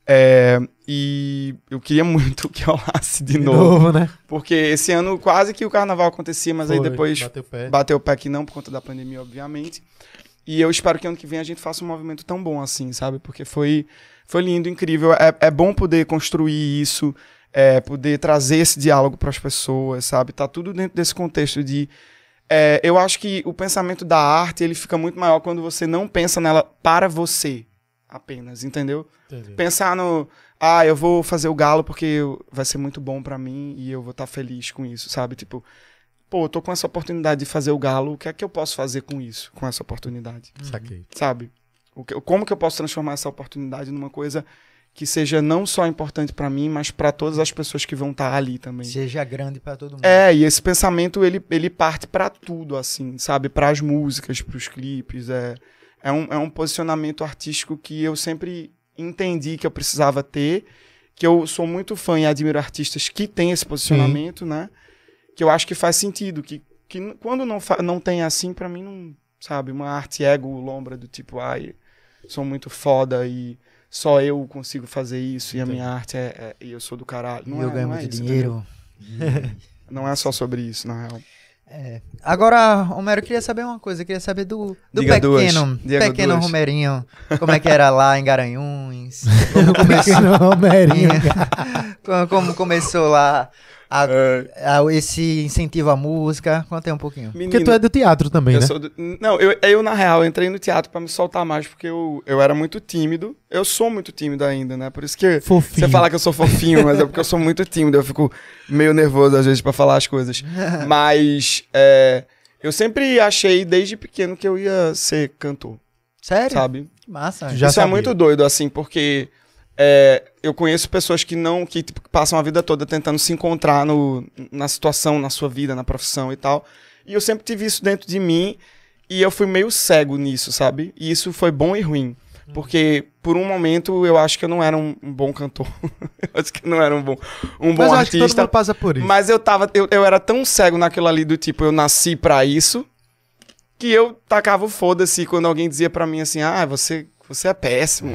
Speaker 3: É, e eu queria muito que rolasse de,
Speaker 1: De
Speaker 3: novo,
Speaker 1: novo, né?
Speaker 3: Porque esse ano quase que o carnaval acontecia, mas aí
Speaker 1: Foi,
Speaker 3: depois
Speaker 1: Bateu o pé.
Speaker 3: bateu o pé que não, por conta da pandemia, obviamente. E eu espero que ano que vem a gente faça um movimento tão bom assim, sabe? Porque foi, foi lindo, incrível. É, é bom poder construir isso, é, poder trazer esse diálogo para as pessoas, sabe? Tá tudo dentro desse contexto de. é, eu acho que o pensamento da arte ele fica muito maior quando você não pensa nela para você apenas, entendeu?
Speaker 1: Entendi.
Speaker 3: Pensar no. Ah, eu vou fazer o galo porque eu- vai ser muito bom pra mim e eu vou estar feliz com isso, sabe? Tipo, pô, eu tô com essa oportunidade de fazer o galo, o que é que eu posso fazer com isso, com essa oportunidade,
Speaker 1: Saquei.
Speaker 3: sabe? Como que eu posso transformar essa oportunidade numa coisa que seja não só importante pra mim, mas pra todas as pessoas que vão estar ali também.
Speaker 2: Seja grande pra todo mundo.
Speaker 3: É, e esse pensamento ele, ele parte pra tudo, assim, sabe? Para as músicas, pros clipes. É, é, um, é um posicionamento artístico que eu sempre entendi que eu precisava ter. Que eu sou muito fã e admiro artistas que têm esse posicionamento, né? Que eu acho que faz sentido. Que, que quando não, não tem assim, pra mim não. Sabe? Uma arte ego, lombra do tipo, ai, sou muito foda e só eu consigo fazer isso e a minha arte é, é- e eu sou do caralho.
Speaker 2: E
Speaker 3: Não
Speaker 2: eu
Speaker 3: é,
Speaker 2: ganho
Speaker 3: não é
Speaker 2: muito
Speaker 3: isso,
Speaker 2: dinheiro.
Speaker 3: entendeu? Não é só sobre isso, na real.
Speaker 2: Agora, Romero, eu queria saber uma coisa. Eu queria saber do, do
Speaker 3: Diga
Speaker 2: pequeno, pequeno
Speaker 3: duas.
Speaker 2: Romerinho. Como é que era lá em Garanhuns? Como começou,
Speaker 1: Pequeno Romerinho.
Speaker 2: como, como começou lá a-
Speaker 3: É,
Speaker 2: a- esse incentivo à música? Conta aí um pouquinho.
Speaker 1: Porque
Speaker 3: menino,
Speaker 1: tu é do teatro também,
Speaker 3: eu
Speaker 1: né?
Speaker 3: sou do- não, eu, eu, na real, entrei no teatro pra me soltar mais, porque eu, eu era muito tímido. Eu sou muito tímido ainda, né? Por isso que
Speaker 1: Fofinho.
Speaker 3: você fala que eu sou fofinho, mas é porque eu sou muito tímido. Eu fico meio nervoso, às vezes, pra falar as coisas. Mas é, eu sempre achei, desde pequeno, que eu ia ser cantor,
Speaker 2: Sério?
Speaker 3: sabe?
Speaker 2: Que massa.
Speaker 1: Já
Speaker 3: Isso
Speaker 1: sabia.
Speaker 3: é muito doido, assim, porque é, eu conheço pessoas que não, que tipo, passam a vida toda tentando se encontrar no, na situação, na sua vida, na profissão e tal. E eu sempre tive isso dentro de mim e eu fui meio cego nisso, sabe? E isso foi bom e ruim. Porque por um momento eu acho que eu não era um, um bom cantor. eu acho que eu não era um bom, um bom
Speaker 1: Mas eu acho que todo
Speaker 3: artista.
Speaker 1: mundo passa por isso.
Speaker 3: Mas eu tava. Eu, eu era tão cego naquilo ali do tipo, eu nasci pra isso, que eu tacava o foda-se quando alguém dizia pra mim assim, ah, você, você é péssimo.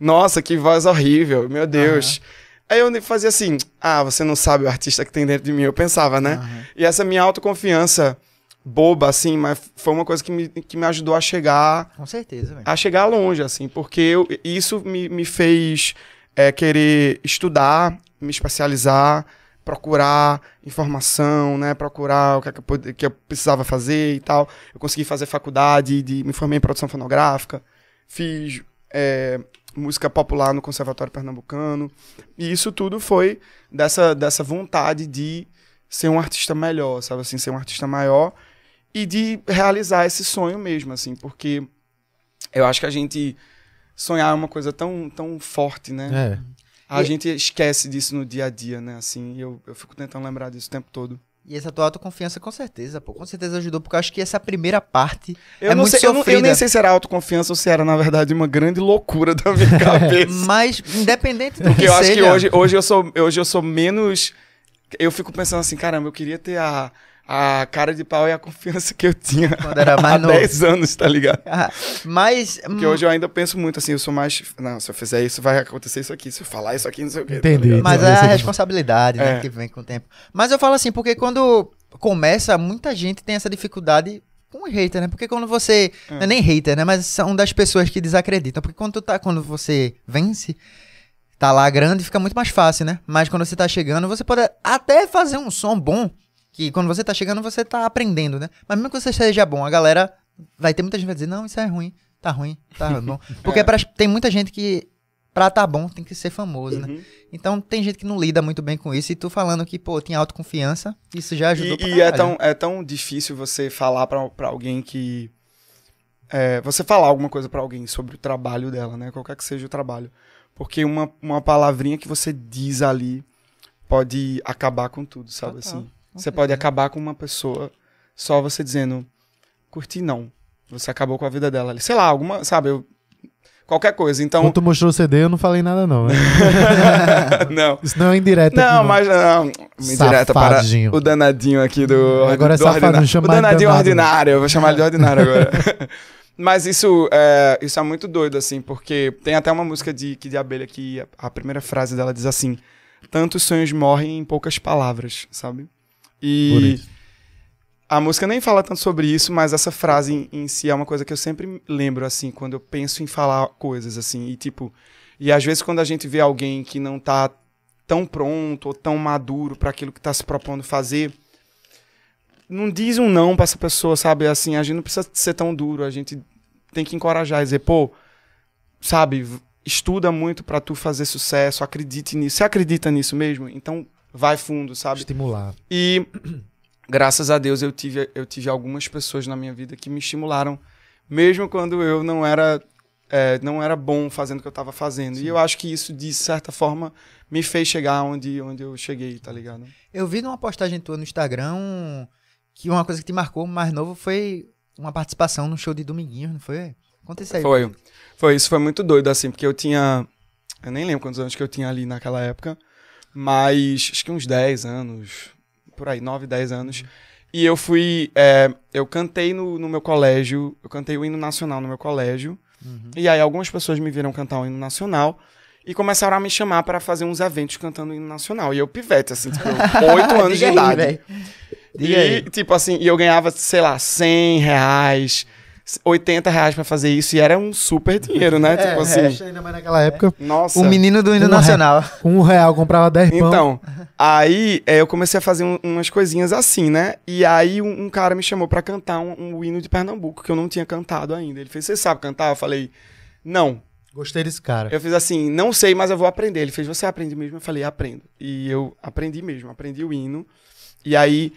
Speaker 3: Nossa, que voz horrível, meu Deus. Aí eu fazia assim, ah, você não sabe o artista que tem dentro de mim. Eu pensava, né? E essa minha autoconfiança boba, assim, mas foi uma coisa que me, que me ajudou a chegar
Speaker 2: Com certeza, velho.
Speaker 3: a chegar longe, assim, porque eu- isso me, me fez é, querer estudar, me especializar, procurar informação, né, procurar o que, é que, eu, que eu precisava fazer e tal. Eu consegui fazer faculdade, de, me formei em produção fonográfica, fiz é, música popular no Conservatório Pernambucano, e isso tudo foi dessa, dessa vontade de ser um artista melhor, sabe assim, ser um artista maior e de realizar esse sonho mesmo, assim, porque eu acho que a gente sonhar é uma coisa tão, tão forte, né?
Speaker 1: É.
Speaker 3: A
Speaker 2: E-
Speaker 3: gente esquece disso no dia a dia, né? Assim, e eu, eu fico tentando lembrar disso o tempo todo.
Speaker 2: E essa tua autoconfiança, com certeza, pô. Com certeza ajudou, porque eu acho que essa primeira parte
Speaker 3: Eu,
Speaker 2: é
Speaker 3: não
Speaker 2: muito
Speaker 3: sei, eu, não- eu
Speaker 2: sofrida.
Speaker 3: nem sei se era autoconfiança ou se era, na verdade, uma grande loucura da minha cabeça.
Speaker 2: Mas, independente do
Speaker 3: Porque
Speaker 2: que
Speaker 3: eu acho que
Speaker 2: seja,
Speaker 3: hoje, hoje, eu sou, hoje eu sou menos. Eu fico pensando assim, caramba, eu queria ter a, a cara de pau e a confiança que eu tinha
Speaker 2: Quando era mais
Speaker 3: há
Speaker 2: novo.
Speaker 3: 10 anos, tá ligado?
Speaker 2: Ah, Mas.
Speaker 3: Porque hoje eu ainda penso muito assim, eu sou mais. Não, se eu fizer isso, vai acontecer isso aqui. Se eu falar isso aqui, não sei o quê. tá
Speaker 1: Entendi.
Speaker 3: ligado?
Speaker 2: Mas é a responsabilidade, né,
Speaker 3: É.
Speaker 2: que vem com o tempo. Mas eu falo assim, porque quando começa, muita gente tem essa dificuldade com o hater, né? Porque quando você. Não é nem hater, né? Mas são das pessoas que desacreditam. Porque quando, tu tá, quando você vence, tá lá grande, fica muito mais fácil, né? Mas quando você tá chegando, você pode até fazer um som bom. Que quando você tá chegando, você tá aprendendo, né? Mas mesmo que você seja bom, a galera. Vai ter muita gente que vai dizer, não, isso é ruim, tá ruim, tá bom. Porque
Speaker 3: É.
Speaker 2: pra- tem muita gente que, pra tá bom, tem que ser famoso, né?
Speaker 3: Uhum.
Speaker 2: Então tem gente que não lida muito bem com isso. E tu falando que, pô, tinha autoconfiança, isso já ajudou
Speaker 3: E,
Speaker 2: pra
Speaker 3: e é, tão, é tão difícil você falar pra, pra alguém que. é, você falar alguma coisa pra alguém sobre o trabalho dela, né? Qualquer que seja o trabalho. Porque uma, uma palavrinha que você diz ali pode acabar com tudo, sabe
Speaker 2: Total,
Speaker 3: assim? Você pode acabar com uma pessoa só você dizendo, curti não. Você acabou com a vida dela ali. Sei lá, alguma, sabe, eu, qualquer coisa. Então,
Speaker 1: Quando tu mostrou o CD, eu não falei nada, não. né?
Speaker 3: não.
Speaker 1: Isso não é indireta.
Speaker 3: Não,
Speaker 1: aqui,
Speaker 3: mas não, uma indireta para o danadinho aqui do,
Speaker 1: Agora é
Speaker 3: do
Speaker 1: safado,
Speaker 3: ordinário.
Speaker 1: não chama
Speaker 3: O danadinho
Speaker 1: danado,
Speaker 3: ordinário, eu vou chamar ele de ordinário agora. Mas isso é, isso é muito doido, assim, porque tem até uma música de Kid de Abelha que a, a primeira frase dela diz assim: Tantos sonhos morrem em poucas palavras, sabe? E a música nem fala tanto sobre isso, mas essa frase em, em si é uma coisa que eu sempre lembro, assim, quando eu penso em falar coisas, assim, e tipo. E às vezes quando a gente vê alguém que não tá tão pronto ou tão maduro para aquilo que tá se propondo fazer, não diz um não pra essa pessoa, sabe? Assim, a gente não precisa ser tão duro, a gente tem que encorajar e dizer, pô, sabe, estuda muito pra tu fazer sucesso, acredite nisso. Você acredita nisso mesmo? Então vai fundo, sabe?
Speaker 1: Estimular.
Speaker 3: E graças a Deus eu tive, eu tive algumas pessoas na minha vida que me estimularam, mesmo quando eu não era, é, não era bom fazendo o que eu estava fazendo. E eu acho que isso, de certa forma, me fez chegar onde, onde eu cheguei, tá ligado?
Speaker 2: Eu vi numa postagem tua no Instagram que uma coisa que te marcou mais novo foi uma participação no show de Dominguinhos, não foi? Isso aí.
Speaker 3: Foi. Foi, isso foi muito doido, assim, porque eu tinha. Eu nem lembro quantos anos que eu tinha ali naquela época, mas acho que uns 10 anos, por aí, 9, 10 anos. E eu fui. é, eu cantei no, no meu colégio, eu cantei o hino nacional no meu colégio. E aí algumas pessoas me viram cantar o hino nacional e começaram a me chamar para fazer uns eventos cantando o hino nacional. E eu, pivete, assim, tipo, 8 anos de
Speaker 2: aí,
Speaker 3: idade.
Speaker 2: Diga
Speaker 3: E,
Speaker 2: aí.
Speaker 3: tipo assim, e eu ganhava, sei lá, 100 reais, 80 reais pra fazer isso, e era um super dinheiro, né? tipo assim,
Speaker 1: ainda mais naquela época.
Speaker 3: nossa.
Speaker 2: O menino do hino
Speaker 1: Um
Speaker 2: nacional.
Speaker 1: Com um real comprava 10 pão.
Speaker 3: Então, aí é, eu comecei a fazer um- umas coisinhas assim, né? E aí um, um cara me chamou pra cantar um, um hino de Pernambuco, que eu não tinha cantado ainda. Ele fez, você sabe cantar? Eu falei, não.
Speaker 1: Gostei desse cara.
Speaker 3: Eu fiz assim, não sei, mas eu vou aprender. Ele fez, você aprende mesmo? Eu falei, aprendo. E eu aprendi mesmo, aprendi o hino. E aí,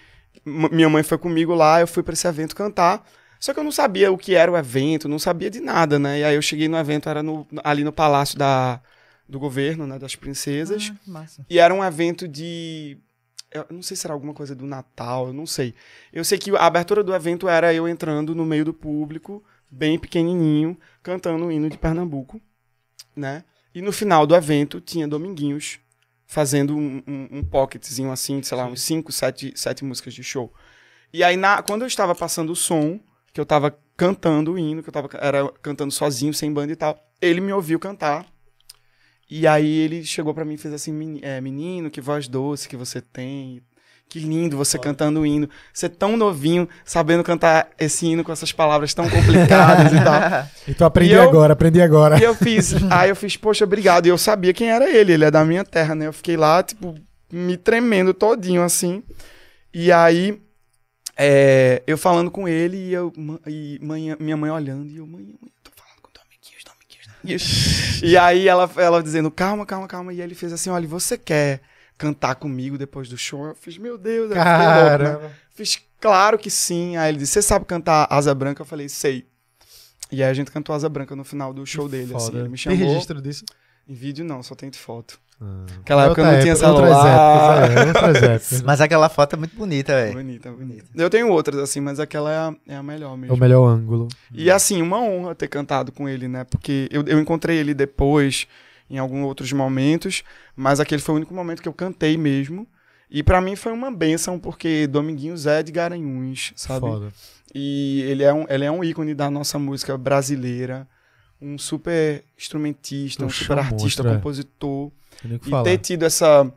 Speaker 3: minha mãe foi comigo lá, eu fui pra esse evento cantar. Só que eu não sabia o que era o evento, não sabia de nada, né? E aí eu cheguei no evento, era no- ali no Palácio da, do Governo, né? Das Princesas.
Speaker 2: Ah.
Speaker 3: E era um evento de. Eu não sei se era alguma coisa do Natal, eu não sei. Eu sei que a abertura do evento era eu entrando no meio do público, bem pequenininho, cantando o hino de Pernambuco, né? E no final do evento tinha Dominguinhos fazendo um, um, um pocketzinho assim, sei lá, uns 5, 7, sete músicas de show. E aí, na, quando eu estava passando o som, que eu estava cantando o hino, que eu tava, era cantando sozinho, sem banda e tal, ele me ouviu cantar. E aí ele chegou pra mim e fez assim, "Meni- é, menino, que voz doce que você tem. Que lindo você cantando o hino. Você é tão novinho, sabendo cantar esse hino com essas palavras tão complicadas e tal.
Speaker 1: E tu aprendi
Speaker 3: E eu-
Speaker 1: agora, aprendi agora.
Speaker 3: E eu fiz, aí eu fiz, poxa, obrigado. E eu sabia quem era ele, ele é da minha terra, né? Eu fiquei lá, tipo, me tremendo todinho, assim. E aí, é, eu falando com ele e, eu, e minha mãe olhando, e eu, mãe, mãe, tô falando com Dominguinhos, Dominguinhos, Dominguinhos. e aí ela, ela dizendo, calma, calma, calma. E ele fez assim, olha, você quer cantar comigo depois do show? Eu fiz, meu Deus, eu fiquei louco, né? Fiz, claro que sim. Aí ele disse, você sabe cantar Asa Branca? Eu falei, sei. E aí a gente cantou Asa Branca no final do show dele, assim.
Speaker 1: Foda.
Speaker 3: Ele me
Speaker 1: Tem
Speaker 3: chamou.
Speaker 1: registro disso?
Speaker 3: Em vídeo não, só tem foto. Naquela época não tinha celular.
Speaker 1: Outras épocas, é, outras épocas.
Speaker 2: Mas aquela foto é muito bonita, velho.
Speaker 3: Bonita, bonita. Eu tenho outras, assim, mas aquela é a, é a melhor
Speaker 1: É
Speaker 3: mesmo.
Speaker 1: o melhor ângulo.
Speaker 3: E assim, uma honra ter cantado com ele, né? Porque eu, eu encontrei ele depois, em alguns outros momentos, mas aquele foi o único momento que eu cantei mesmo. E pra mim foi uma benção, porque Dominguinhos é de Garanhuns, sabe?
Speaker 1: Foda.
Speaker 3: E ele é um, ele é um ícone da nossa música brasileira. Um super instrumentista, um super artista,
Speaker 1: monstro, é.
Speaker 3: compositor. E
Speaker 1: falar.
Speaker 3: ter tido essa,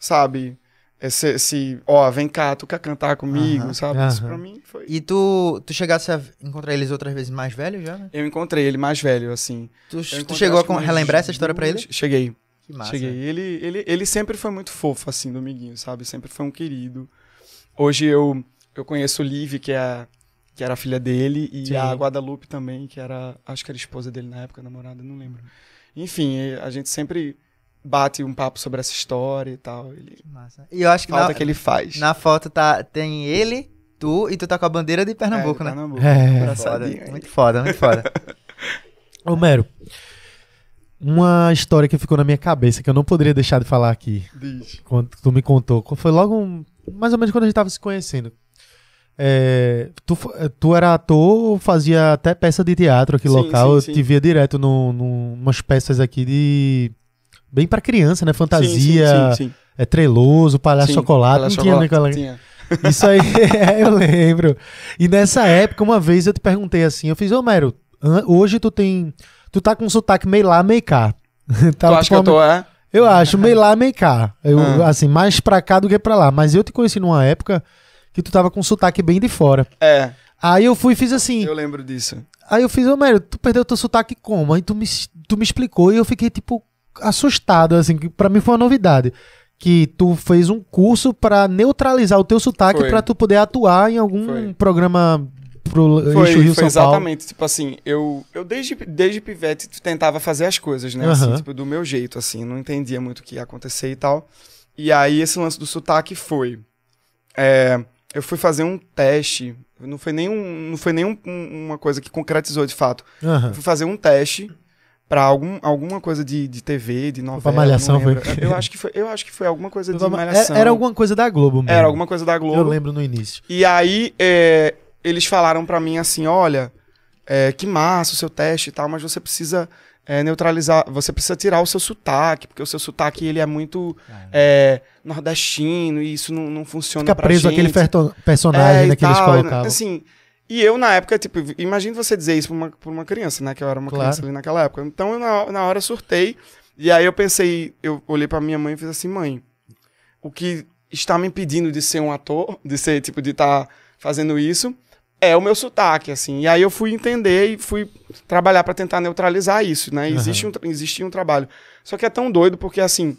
Speaker 3: sabe, esse, esse, ó, vem cá, tu quer cantar comigo, sabe? Isso pra mim foi.
Speaker 2: E tu, tu chegasse a encontrar eles outras vezes mais velhos já, né?
Speaker 3: Eu encontrei ele mais velho, assim.
Speaker 2: Tu, tu chegou a relembrar essa história pra
Speaker 3: duas-
Speaker 2: ele?
Speaker 3: Cheguei,
Speaker 2: Que massa.
Speaker 3: cheguei. Ele, ele, ele sempre foi muito fofo, assim, Dominguinho, sabe? Sempre foi um querido. Hoje eu, eu conheço o Liv, que é a- que era a filha dele, e
Speaker 1: Sim.
Speaker 3: a Guadalupe também, que era, acho que era esposa dele na época, namorada, não lembro. Enfim, a gente sempre bate um papo sobre essa história e tal. Ele,
Speaker 2: Que massa. E eu acho que
Speaker 3: falta
Speaker 2: na,
Speaker 3: que ele faz.
Speaker 2: na foto tá, tem ele, tu e tu tá com a bandeira de Pernambuco,
Speaker 3: É,
Speaker 2: né?
Speaker 3: Pernambuco.
Speaker 1: É.
Speaker 2: Foda.
Speaker 3: Engraçadinho, hein?
Speaker 2: Muito foda, muito foda.
Speaker 1: Ô, Mero, uma história que ficou na minha cabeça que eu não poderia deixar de falar aqui,
Speaker 3: Diz.
Speaker 1: quando tu me contou. Foi logo um- mais ou menos quando a gente tava se conhecendo. é, tu, f- tu era ator, fazia até peça de teatro aqui
Speaker 3: Sim,
Speaker 1: local.
Speaker 3: sim,
Speaker 1: eu
Speaker 3: sim.
Speaker 1: te via direto no, no, umas peças aqui de. Bem pra criança, né? Fantasia,
Speaker 3: Sim, sim, sim,
Speaker 1: é treloso, palhaço
Speaker 3: Sim,
Speaker 1: chocolate.
Speaker 3: Palhaço
Speaker 1: não tinha
Speaker 3: Chocolate,
Speaker 1: naquela.
Speaker 3: tinha.
Speaker 1: Isso aí, é, eu lembro. E nessa época, uma vez eu te perguntei assim, eu fiz, ô Mero, hoje tu tem. Tu tá com sotaque meio lá, meio cá.
Speaker 3: Tu
Speaker 1: Tá,
Speaker 3: acha que eu
Speaker 1: tipo,
Speaker 3: tô, é?
Speaker 1: Eu acho, meio lá, meio cá. Eu,
Speaker 3: Ah.
Speaker 1: Assim, mais pra cá do que pra lá. Mas eu te conheci numa época que tu tava com sotaque bem de fora.
Speaker 3: É,
Speaker 1: Aí eu fui e fiz assim.
Speaker 3: eu lembro disso.
Speaker 1: Aí eu fiz, ô Mero, tu perdeu teu sotaque como? Aí tu me, tu me explicou e eu fiquei, tipo, assustado, assim, que pra mim foi uma novidade. Que tu fez um curso pra neutralizar o teu sotaque pra tu poder atuar em algum
Speaker 3: Foi.
Speaker 1: programa pro eixo
Speaker 3: Foi,
Speaker 1: Rio
Speaker 3: foi
Speaker 1: São Paulo.
Speaker 3: exatamente, tipo assim, eu, eu desde, desde pivete tentava fazer as coisas, né, assim,
Speaker 1: Aham.
Speaker 3: tipo, do meu jeito, assim, não entendia muito o que ia acontecer e tal. E aí esse lance do sotaque foi, é, eu fui fazer um teste, não foi nem, um, não foi nem um- um- uma coisa que concretizou de fato, eu fui fazer um teste pra algum, alguma coisa de, de TV, de novela,
Speaker 1: pra Malhação, foi?
Speaker 3: Eu acho que foi, eu acho que foi alguma coisa de
Speaker 1: É-
Speaker 3: malhação.
Speaker 1: Era alguma coisa da Globo mesmo.
Speaker 3: Era alguma coisa da Globo.
Speaker 1: Eu lembro no início.
Speaker 3: E aí, é, eles falaram pra mim assim: olha, é, que massa o seu teste e tal, mas você precisa é, neutralizar, você precisa tirar o seu sotaque, porque o seu sotaque ele é muito é, nordestino e isso não, não funciona
Speaker 1: Fica preso
Speaker 3: gente.
Speaker 1: aquele personagem
Speaker 3: É,
Speaker 1: né, que eles
Speaker 3: tal,
Speaker 1: colocavam.
Speaker 3: Assim, e eu, na época, tipo, imagine você dizer isso pra uma, pra uma criança, né? Que eu era uma
Speaker 1: Claro.
Speaker 3: criança ali naquela época. Então, eu, na, na hora, surtei. E aí eu pensei, eu olhei pra minha mãe e fiz assim, mãe, o que está me impedindo de ser um ator, de ser, tipo, de estar fazendo isso, é o meu sotaque, assim. E aí eu fui entender e fui trabalhar pra tentar neutralizar isso, né? Existe um, existia um trabalho. Só que é tão doido porque, assim,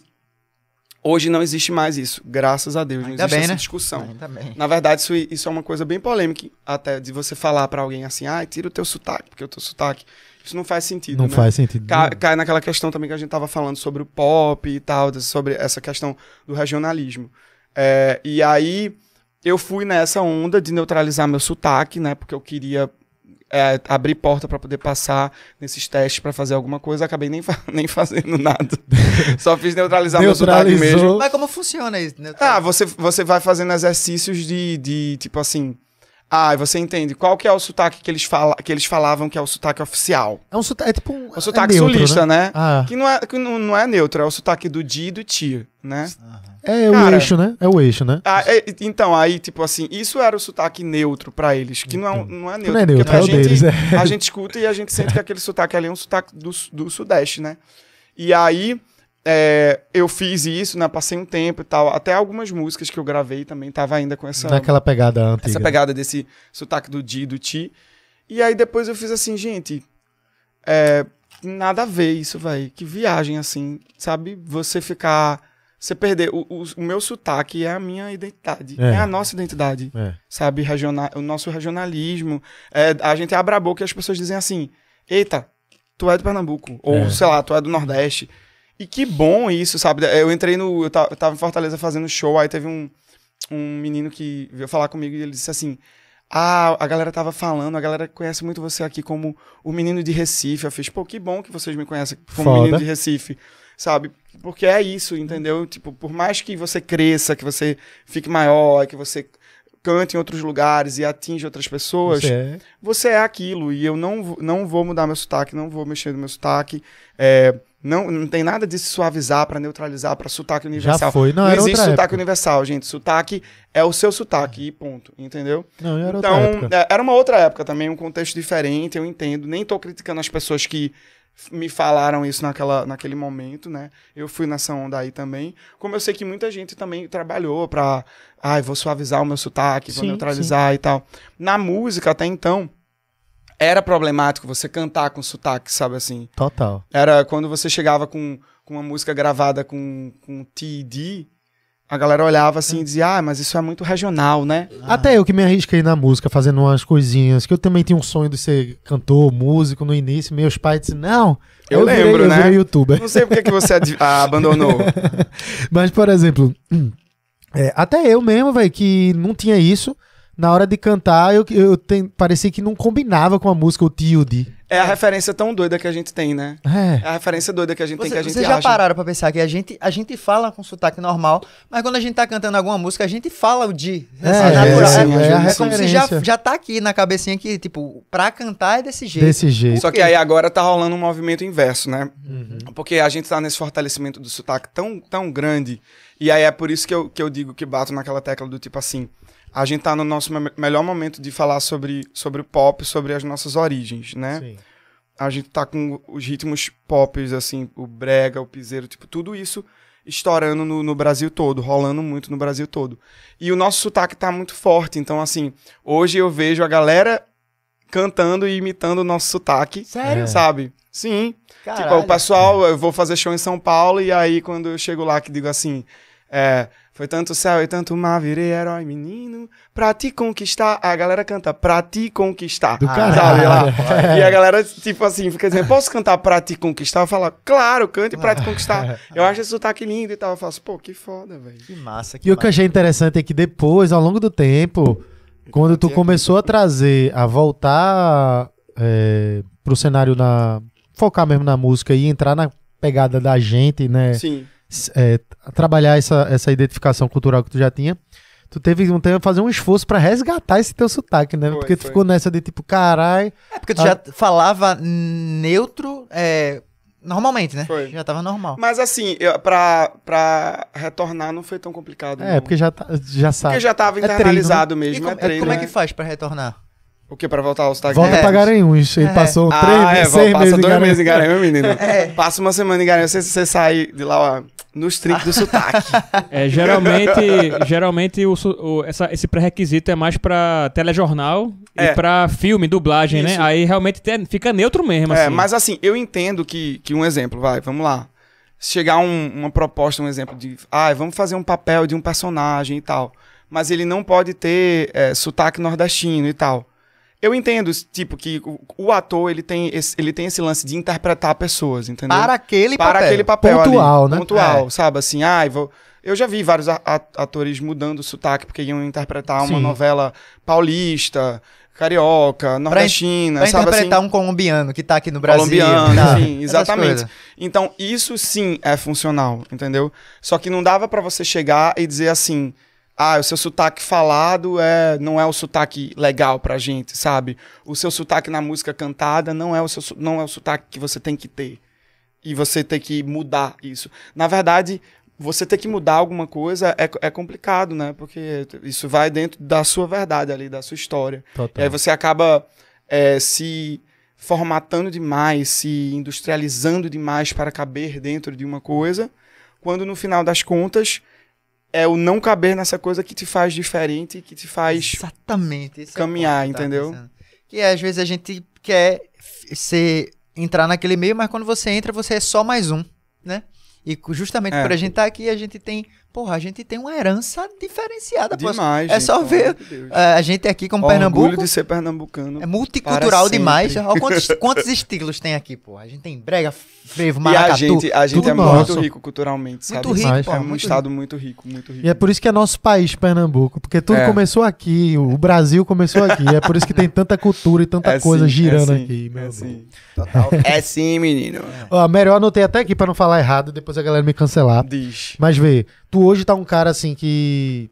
Speaker 3: hoje não existe mais isso. Graças a Deus, não
Speaker 2: Ainda
Speaker 3: existe
Speaker 2: bem,
Speaker 3: essa
Speaker 2: né?
Speaker 3: discussão.
Speaker 2: Ainda bem.
Speaker 3: Na verdade, isso, isso é uma coisa bem polêmica, até de você falar pra alguém assim, ah, tira o teu sotaque, porque o teu sotaque. Isso não faz sentido.
Speaker 1: Não
Speaker 3: né?
Speaker 1: faz sentido.
Speaker 3: Ca- Cai naquela questão também que a gente tava falando sobre o pop e tal, sobre essa questão do regionalismo. É, e aí eu fui nessa onda de neutralizar meu sotaque, né? Porque eu queria é, abrir porta pra poder passar nesses testes pra fazer alguma coisa, acabei nem, fa- nem fazendo nada. Só fiz neutralizar meu sotaque mesmo.
Speaker 2: Mas como funciona isso? né?
Speaker 3: Ah, você, você vai fazendo exercícios de, de tipo assim. Ah, você entende qual que é o sotaque que eles, fala, que eles falavam que é o sotaque oficial.
Speaker 1: É um sotaque, é tipo um.
Speaker 3: É o sotaque
Speaker 1: é neutro,
Speaker 3: sulista, né?
Speaker 1: Ah,
Speaker 3: Que, não é, que não, não é neutro, é o sotaque do di e do ti, né?
Speaker 1: é o
Speaker 3: Cara-
Speaker 1: eixo, né? É o eixo, né?
Speaker 3: Ah, é, então, aí, tipo assim, isso era o sotaque neutro pra eles, que não é, um- não é neutro.
Speaker 1: não é neutro, é
Speaker 3: a
Speaker 1: o
Speaker 3: gente,
Speaker 1: deles. É.
Speaker 3: A gente escuta e a gente sente que aquele sotaque ali é um sotaque do, do sudeste, né? E aí, é, eu fiz isso, né? Passei um tempo e tal. Até algumas músicas que eu gravei também tava ainda com essa,
Speaker 1: Naquela pegada antiga.
Speaker 3: essa pegada desse sotaque do di do ti. E aí depois eu fiz assim, gente, é, nada a ver isso, velho. Que viagem, assim, sabe? Você ficar. Você perder. O, o, o meu sotaque é a minha identidade.
Speaker 1: É.
Speaker 3: É, a nossa identidade.
Speaker 1: É.
Speaker 3: Sabe? Regional, o nosso regionalismo. É, a gente abre a boca e as pessoas dizem assim: Eita, tu é de Pernambuco. Ou,
Speaker 1: É.
Speaker 3: sei lá, tu é do Nordeste. E que bom isso, sabe? Eu entrei no. Eu ta- eu tava em Fortaleza fazendo show, aí teve um, um menino que veio falar comigo e ele disse assim: Ah, a galera tava falando, a galera conhece muito você aqui como o menino de Recife. Eu fiz, pô, que bom que vocês me conhecem como
Speaker 1: Foda.
Speaker 3: menino de Recife, sabe? Porque é isso, entendeu? Tipo, por mais que você cresça, que você fique maior, que você cante em outros lugares e atinja outras pessoas,
Speaker 1: Você é.
Speaker 3: você é aquilo. E eu não, vou- não vou mudar meu sotaque, não vou mexer no meu sotaque. É, não, não tem nada de se suavizar pra neutralizar pra sotaque universal.
Speaker 1: Já foi. Não,
Speaker 3: Não
Speaker 1: era
Speaker 3: existe
Speaker 1: outra
Speaker 3: sotaque
Speaker 1: época.
Speaker 3: universal, gente. Sotaque é o seu sotaque e ponto, entendeu?
Speaker 1: Não, era outra
Speaker 3: Então,
Speaker 1: época.
Speaker 3: é, era uma outra época também, um contexto diferente, eu entendo. Nem tô criticando as pessoas que me falaram isso naquela, naquele momento, né? Eu fui nessa onda aí também. Como eu sei que muita gente também trabalhou pra. Ai, vou suavizar o meu sotaque, vou
Speaker 1: Sim,
Speaker 3: neutralizar e tal. Na música, até então, era problemático você cantar com sotaque, sabe assim?
Speaker 1: Total.
Speaker 3: Era quando você chegava com, com uma música gravada com, com TD, a galera olhava assim e dizia, ah, mas isso é muito regional, né?
Speaker 1: Até eu que me arrisquei na música, fazendo umas coisinhas, que eu também tinha um sonho de ser cantor, músico no início. Meus pais disseram, não.
Speaker 3: Eu
Speaker 1: virei-
Speaker 3: lembro,
Speaker 1: eu
Speaker 3: né?
Speaker 1: virei youtuber.
Speaker 3: Não sei por que você ah, abandonou.
Speaker 1: Mas, por exemplo, é, até eu mesmo, velho, que não tinha isso, na hora de cantar, eu, eu ten- parecia que não combinava com a música, o tio de.
Speaker 3: É a referência tão doida que a gente tem, né?
Speaker 1: É.
Speaker 3: É a referência doida que a gente tem,
Speaker 2: Você-
Speaker 3: que a gente
Speaker 2: Vocês já
Speaker 3: acha.
Speaker 2: pararam pra pensar que a gente, a gente fala com sotaque normal, mas quando a gente tá cantando alguma música, a gente fala o de.
Speaker 1: É,
Speaker 2: assim, natural.
Speaker 3: sim,
Speaker 2: é,
Speaker 3: é a
Speaker 2: é como se já, já tá aqui na cabecinha que, tipo, pra cantar é desse jeito.
Speaker 1: Desse jeito.
Speaker 3: Só que aí agora tá rolando um movimento inverso, né?
Speaker 1: Uhum.
Speaker 3: Porque a gente tá nesse fortalecimento do sotaque tão, tão grande. E aí é por isso que eu, que eu digo que bato naquela tecla do tipo assim. A gente tá no nosso me- melhor momento de falar sobre, sobre o pop, sobre as nossas origens, né?
Speaker 1: Sim.
Speaker 3: A gente tá com os ritmos pop, assim, o brega, o piseiro, tipo, tudo isso estourando no, no Brasil todo, rolando muito no Brasil todo. E o nosso sotaque tá muito forte. Então, assim, hoje eu vejo a galera cantando e imitando o nosso sotaque.
Speaker 2: Sério?
Speaker 3: Sabe? Sim. Tipo,
Speaker 2: Caralho.
Speaker 3: o pessoal, eu vou fazer show em São Paulo e aí quando eu chego lá que digo assim, é, foi tanto céu e tanto mar, virei herói menino, pra te conquistar. A galera canta pra te conquistar.
Speaker 1: Do
Speaker 3: sabe
Speaker 1: caralho.
Speaker 3: lá? E a galera, tipo assim, fica dizendo, posso cantar pra te conquistar? Eu falo, claro, cante pra te conquistar. Eu acho esse sotaque lindo e tal. Eu falo assim, pô, que foda, velho.
Speaker 2: Que massa, que
Speaker 1: E o que achei interessante é que depois, ao longo do tempo, quando tu começou a trazer, a voltar é, pro cenário na. focar mesmo na música e entrar na pegada da gente, né?
Speaker 3: Sim.
Speaker 1: É, trabalhar essa, essa identificação cultural que tu já tinha. Tu teve um tempo fazer um esforço pra resgatar esse teu sotaque, né?
Speaker 3: Foi,
Speaker 1: Porque tu
Speaker 3: foi.
Speaker 1: ficou nessa de tipo, carai.
Speaker 2: É porque tu já falava neutro é, normalmente, né?
Speaker 3: Foi.
Speaker 2: Já tava normal.
Speaker 3: Mas assim, eu, pra, pra retornar não foi tão complicado.
Speaker 1: É,
Speaker 3: não.
Speaker 1: porque já, tá- já sabe.
Speaker 3: Porque já tava
Speaker 1: treino, né?
Speaker 3: internalizado
Speaker 2: E
Speaker 3: mesmo.
Speaker 2: como,
Speaker 3: é treino,
Speaker 2: como é que faz pra retornar?
Speaker 3: O que? Pra voltar ao sotaque?
Speaker 1: Volta
Speaker 2: É.
Speaker 1: pra Garanhuns. Ele
Speaker 2: É.
Speaker 1: passou
Speaker 3: Ah,
Speaker 1: três,
Speaker 3: é,
Speaker 1: seis
Speaker 3: passa
Speaker 1: meses em
Speaker 3: dois meses em Garanhuns, menino.
Speaker 2: É.
Speaker 3: Passa uma semana em Garanhuns, você, você sai de lá, ó, nos trinques do sotaque.
Speaker 4: É, geralmente, geralmente o, o- essa- esse pré-requisito é mais pra telejornal
Speaker 3: É.
Speaker 4: e pra filme, dublagem, né?
Speaker 3: Isso.
Speaker 4: Aí realmente te- fica neutro mesmo,
Speaker 3: É,
Speaker 4: assim.
Speaker 3: mas assim, eu entendo que, que um exemplo, vai, vamos lá. Chegar um- uma proposta, um exemplo de, ah, vamos fazer um papel de um personagem e tal, mas ele não pode ter é, sotaque nordestino e tal. Eu entendo, tipo, que o, o ator, ele tem, esse, ele tem esse lance de interpretar pessoas, entendeu?
Speaker 2: Para aquele
Speaker 3: para
Speaker 2: papel.
Speaker 3: aquele papel
Speaker 1: Pontual,
Speaker 3: ali.
Speaker 1: né?
Speaker 3: Pontual, sabe? Assim, ai, vou... Eu já vi vários atores mudando o sotaque porque iam interpretar uma
Speaker 1: Sim.
Speaker 3: novela paulista, carioca, nordestina,
Speaker 2: Pra
Speaker 3: sabe
Speaker 2: interpretar
Speaker 3: assim?
Speaker 2: um colombiano que tá aqui no Brasil.
Speaker 3: colombiano,
Speaker 2: tá?
Speaker 3: enfim, exatamente. Então, isso sim é funcional, entendeu? Só que não dava pra você chegar e dizer assim: "Ah, o seu sotaque falado é não é o sotaque legal pra gente", sabe? O seu sotaque na música cantada não é o seu não é o sotaque que você tem que ter. E você ter que mudar isso. Na verdade, você ter que mudar alguma coisa é, é complicado, né? Porque isso vai dentro da sua verdade ali, da sua história. E
Speaker 1: Total.
Speaker 3: aí você acaba é, se formatando demais, se industrializando demais para caber dentro de uma coisa, quando no final das contas é o não caber nessa coisa que te faz diferente, que te faz.
Speaker 2: Exatamente. é
Speaker 3: caminhar,
Speaker 2: tava
Speaker 3: entendeu?
Speaker 2: pensando. Que às vezes a gente quer ser, entrar naquele meio, mas quando você entra, você é só mais um, né? E justamente
Speaker 3: É.
Speaker 2: por a gente estar aqui, a gente tem. Porra, a gente tem uma herança diferenciada. pô.
Speaker 3: Demais.
Speaker 2: é
Speaker 3: gente,
Speaker 2: só ver.
Speaker 3: Deus.
Speaker 2: A gente aqui como
Speaker 3: Orgulho
Speaker 2: Pernambuco.
Speaker 3: de ser pernambucano.
Speaker 2: É multicultural demais. Olha quantos, quantos estilos tem aqui, pô. A gente tem brega, frevo,
Speaker 3: e a
Speaker 2: maracatu.
Speaker 3: gente, a gente
Speaker 1: tudo
Speaker 3: é
Speaker 1: nosso.
Speaker 3: muito rico culturalmente, sabe?
Speaker 2: Muito rico,
Speaker 1: Demais.
Speaker 2: pô.
Speaker 3: É um
Speaker 2: muito
Speaker 3: estado muito rico, muito rico.
Speaker 1: E é por isso que é nosso país, Pernambuco, porque tudo
Speaker 3: É.
Speaker 1: começou aqui, o Brasil começou aqui, é por isso que tem tanta cultura e tanta
Speaker 3: É
Speaker 1: coisa
Speaker 3: sim,
Speaker 1: girando
Speaker 3: é sim,
Speaker 1: aqui. meu
Speaker 3: É sim.
Speaker 2: Total.
Speaker 3: É sim, menino.
Speaker 1: Ó, melhor anotei até aqui pra não falar errado, depois a galera me cancelar.
Speaker 3: Diz.
Speaker 1: Mas vê, tu hoje tá um cara assim que.